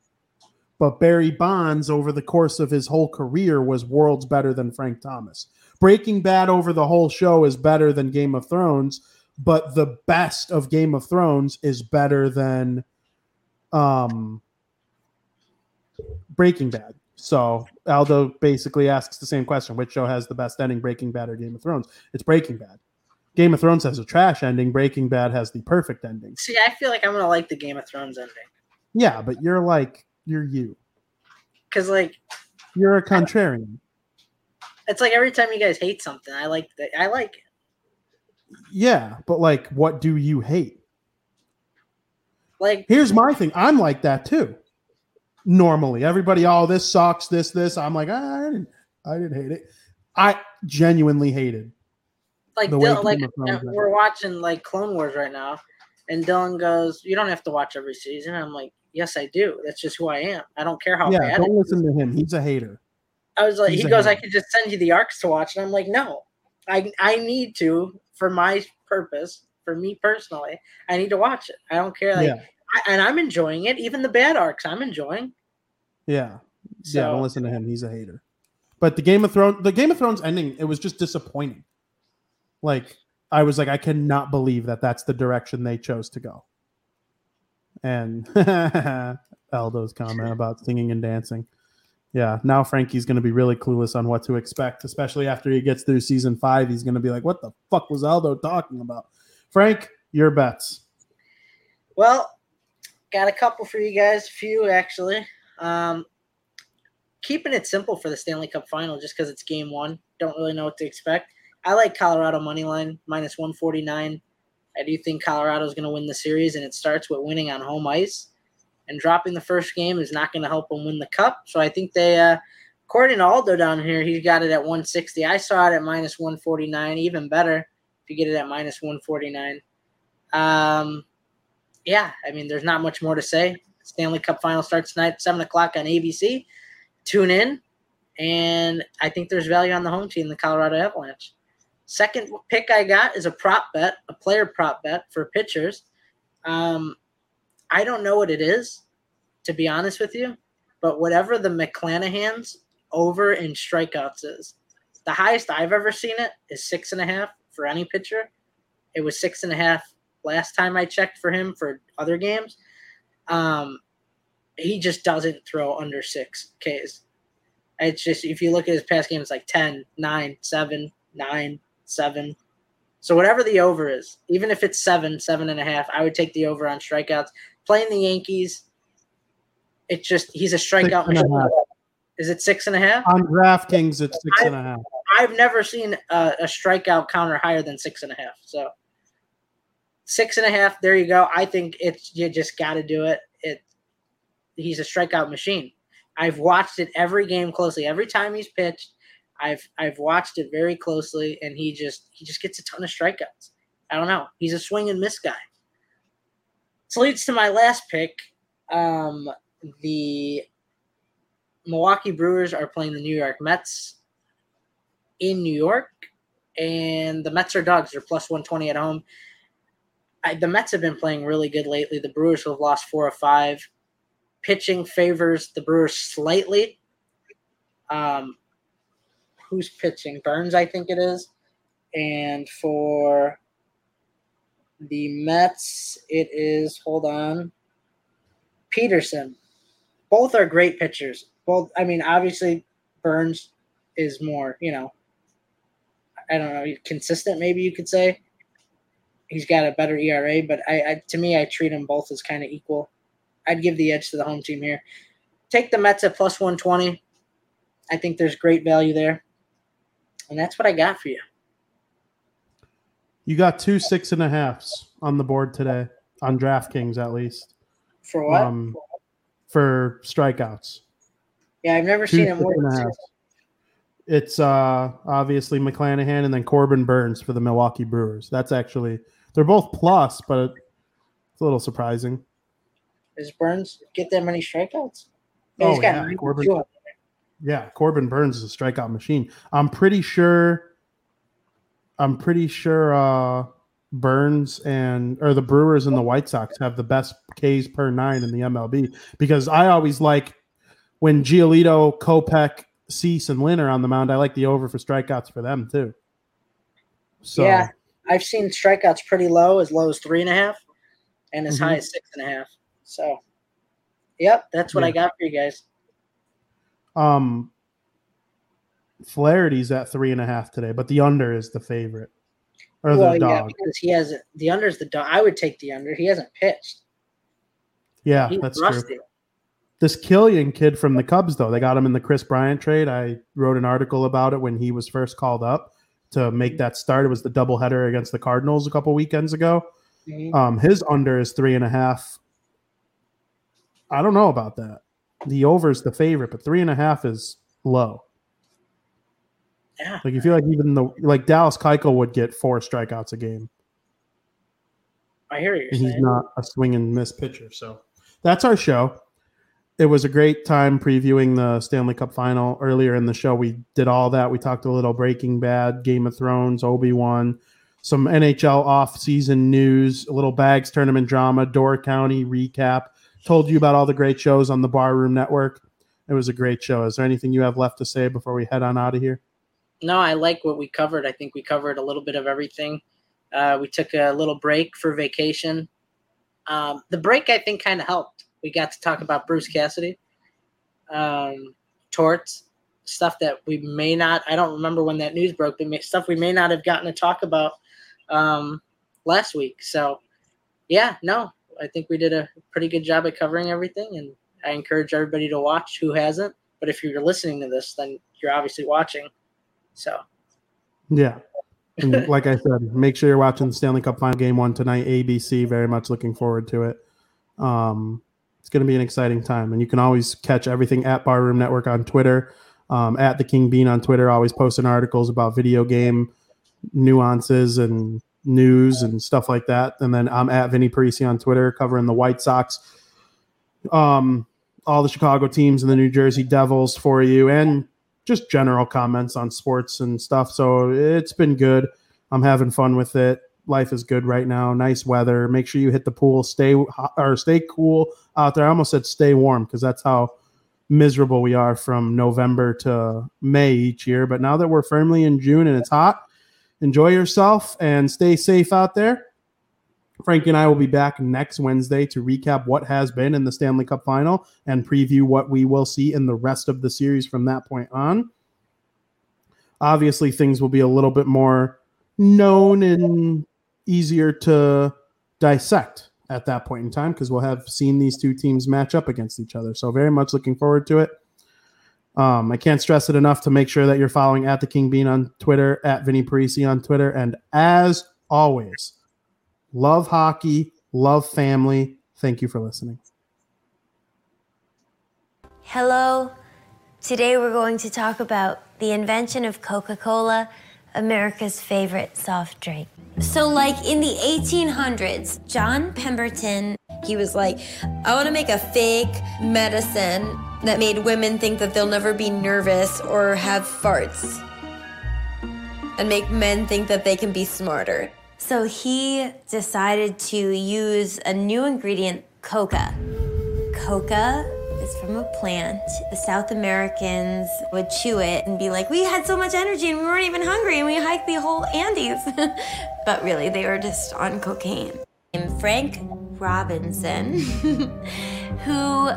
But Barry Bonds, over the course of his whole career, was worlds better than Frank Thomas. Breaking Bad over the whole show is better than Game of Thrones, but the best of Game of Thrones is better than um, Breaking Bad. So Aldo basically asks the same question: Which show has the best ending, Breaking Bad or Game of Thrones? It's Breaking Bad. Game of Thrones has a trash ending. Breaking Bad has the perfect ending. See, I feel like I'm gonna like the Game of Thrones ending Yeah, but you're like you're you. because like You're a contrarian. it's like every time you guys hate something, I like that. I like it. Yeah, but like, what do you hate? Like Here's my thing. I'm like that too. Normally, everybody, oh, this sucks. This, this. I'm like, ah, I didn't, I didn't hate it. I genuinely hated. like the way Dylan, like Game of Thrones ended. we're watching like Clone Wars right now, and Dylan goes, "You don't have to watch every season." I'm like, "Yes, I do. That's just who I am. I don't care how yeah, bad." don't listen to him. He's a hater. I was like, He's he goes, I could just send you the arcs to watch. And I'm like, no, I, I need to, for my purpose, for me personally, I need to watch it. I don't care. Like, yeah, I, and I'm enjoying it. Even the bad arcs, I'm enjoying. Yeah, yeah. Don't listen to him. He's a hater. But the Game of Thrones, the Game of Thrones ending, it was just disappointing. Like I was like, I cannot believe that that's the direction they chose to go. And Aldo's comment about singing and dancing. Yeah, now Frankie's going to be really clueless on what to expect, especially after he gets through season five. He's going to be like, "What the fuck was Aldo talking about?" Frank, your bets. Well, got a couple for you guys, a few actually. Um, keeping it simple for the Stanley Cup final just because it's game one. Don't really know what to expect. I like Colorado money line minus 149. I do think Colorado is going to win the series, and it starts with winning on home ice. And dropping the first game is not going to help them win the cup. So I think they, uh, according to Aldo down here, he's got it at 160. I saw it at minus 149. Even better if you get it at minus 149. Um, yeah, I mean, there's not much more to say. Stanley Cup final starts tonight, seven o'clock on ABC. Tune in, and I think there's value on the home team, the Colorado Avalanche. Second pick I got is a prop bet, a player prop bet for pitchers. Um, I don't know what it is, to be honest with you, but whatever the McClanahan's over in strikeouts is, the highest I've ever seen it is six and a half for any pitcher. It was six and a half last time I checked for him for other games. Um, he just doesn't throw under six Ks. It's just, if you look at his past games, like 10, 9, 7, 9, 7. So whatever the over is, even if it's seven, seven and a half, I would take the over on strikeouts. Playing the Yankees, it's just, he's a strikeout Six and a machine. Is it six and a half? On DraftKings, it's six and a half. I've never seen a, a strikeout counter higher than six and a half. So six and a half, there you go. I think it's you just got to do it. It he's a strikeout machine. I've watched it every game closely. Every time he's pitched, I've I've watched it very closely, and he just he just gets a ton of strikeouts. I don't know. He's a swing and miss guy. So leads to my last pick. Um, the Milwaukee Brewers are playing the New York Mets in New York, and the Mets are dogs. They're plus 120 at home. I, the Mets have been playing really good lately. The Brewers have lost four or five. Pitching favors the Brewers slightly. Um, who's pitching? Burnes, I think it is. And for the Mets, it is, hold on, Peterson. Both are great pitchers. Both, I mean, obviously, Burnes is more, you know, I don't know, consistent, maybe you could say. He's got a better ERA, but I, I to me, I treat them both as kind of equal. I'd give the edge to the home team here. Take the Mets at plus 120. I think there's great value there. And that's what I got for you. You got two six and a halves on the board today on DraftKings, at least. For what? Um, for strikeouts. yeah, I've never Two seen it more. It's uh, obviously McClanahan and then Corbin Burnes for the Milwaukee Brewers. That's actually they're both plus, but it's a little surprising. Does Burnes get that many strikeouts? Oh, he's got yeah, Corbin- Yeah, Corbin Burnes is a strikeout machine. I'm pretty sure. I'm pretty sure uh, Burnes and or the Brewers and the White Sox have the best Ks per nine in the MLB because I always like when Giolito, Kopech, Cease, and Lynn are on the mound. I like the over for strikeouts for them too. So Yeah. I've seen strikeouts pretty low, as low as three and a half, and as Mhm. high as six and a half. So, yep, that's what I got for you guys. um, Flaherty's at three and a half today, but the under is the favorite. or the well, yeah, dog. because he hasn't. The is the dog. I would take the under. He hasn't pitched. Yeah, He's that's true. This Kilian kid from the Cubs, though, they got him in the Kris Bryant trade. I wrote an article about it when he was first called up to make that start. It was the doubleheader against the Cardinals a couple weekends ago. Mhm. Um, his under is three and a half. I don't know about that. The over is the favorite, but three and a half is low. Yeah, Like you feel like even the like Dallas Keuchel would get four strikeouts a game, I hear you're he's not a swing and miss pitcher. So that's our show. It was a great time previewing the Stanley Cup final. Earlier in the show, we did all that. We talked a little Breaking Bad, Game of Thrones, Obi Wan, some NHL off-season news, a little bags tournament drama, Door County recap. Told you about all the great shows on the Barroom Network. It was a great show. Is there anything you have left to say before we head on out of here? No, I like what we covered. I think we covered a little bit of everything. Uh, we took a little break for vacation. Um, the break, I think, kind of helped. We got to talk about Bruce Cassidy, um, torts, stuff that we may not. I don't remember when that news broke, but stuff we may not have gotten to talk about um, last week. So, yeah, no, I think we did a pretty good job at covering everything, and I encourage everybody to watch who hasn't. But if you're listening to this, then you're obviously watching. So Yeah. Like I said, make sure you're watching the Stanley Cup final game one tonight, ABC. Very much looking forward to it. Um, it's going to be an exciting time. And you can always catch everything at Barroom Network on Twitter, um, at the King Bean on Twitter, always posting articles about video game nuances and news and stuff like that. And then I'm at Vinny Parisi on Twitter, covering the White Sox, um, all the Chicago teams and the New Jersey Devils for you, and just general comments on sports and stuff. So it's been good. I'm having fun with it. Life is good right now. Nice weather. Make sure you hit the pool. Stay or stay cool out there. I almost said stay warm because that's how miserable we are from November to May each year. But now that we're firmly in June and it's hot, enjoy yourself and stay safe out there. Frankie and I will be back next Wednesday to recap what has been in the Stanley Cup final and preview what we will see in the rest of the series from that point on. Obviously, things will be a little bit more known and easier to dissect at that point in time because we'll have seen these two teams match up against each other. So, very much looking forward to it. Um, I can't stress it enough to make sure that you're following at the King Bean on Twitter, at Vinny Parisi on Twitter, and as always, love hockey, love family. Thank you for listening. Hello. Today we're going to talk about the invention of Coca Cola, America's favorite soft drink. So, like in the 1800s, John Pemberton, he was like, I want to make a fake medicine that made women think that they'll never be nervous or have farts, and make men think that they can be smarter. So, he decided to use a new ingredient, coca. Coca from a plant. The South Americans would chew it and be like, We had so much energy and we weren't even hungry and we hiked the whole Andes. but really, they were just on cocaine. And Frank Robinson, who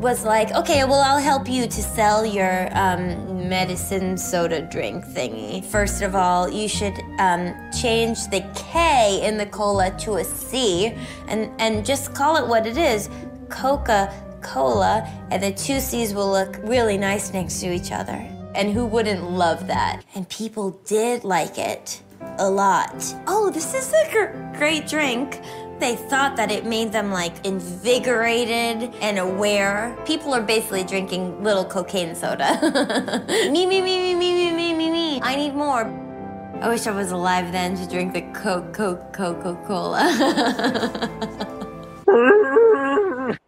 was like, Okay, well, I'll help you to sell your um, medicine soda drink thingy. First of all, you should um, change the K in the cola to a C and, and just call it what it is Coca cola, and the two C's will look really nice next to each other. And who wouldn't love that? And people did like it a lot. Oh, this is a great drink. They thought that it made them like invigorated and aware. People are basically drinking little cocaine soda. me, me, me, me, me, me, me, me. I need more. I wish I was alive then to drink the Coke Coke Coca Cola.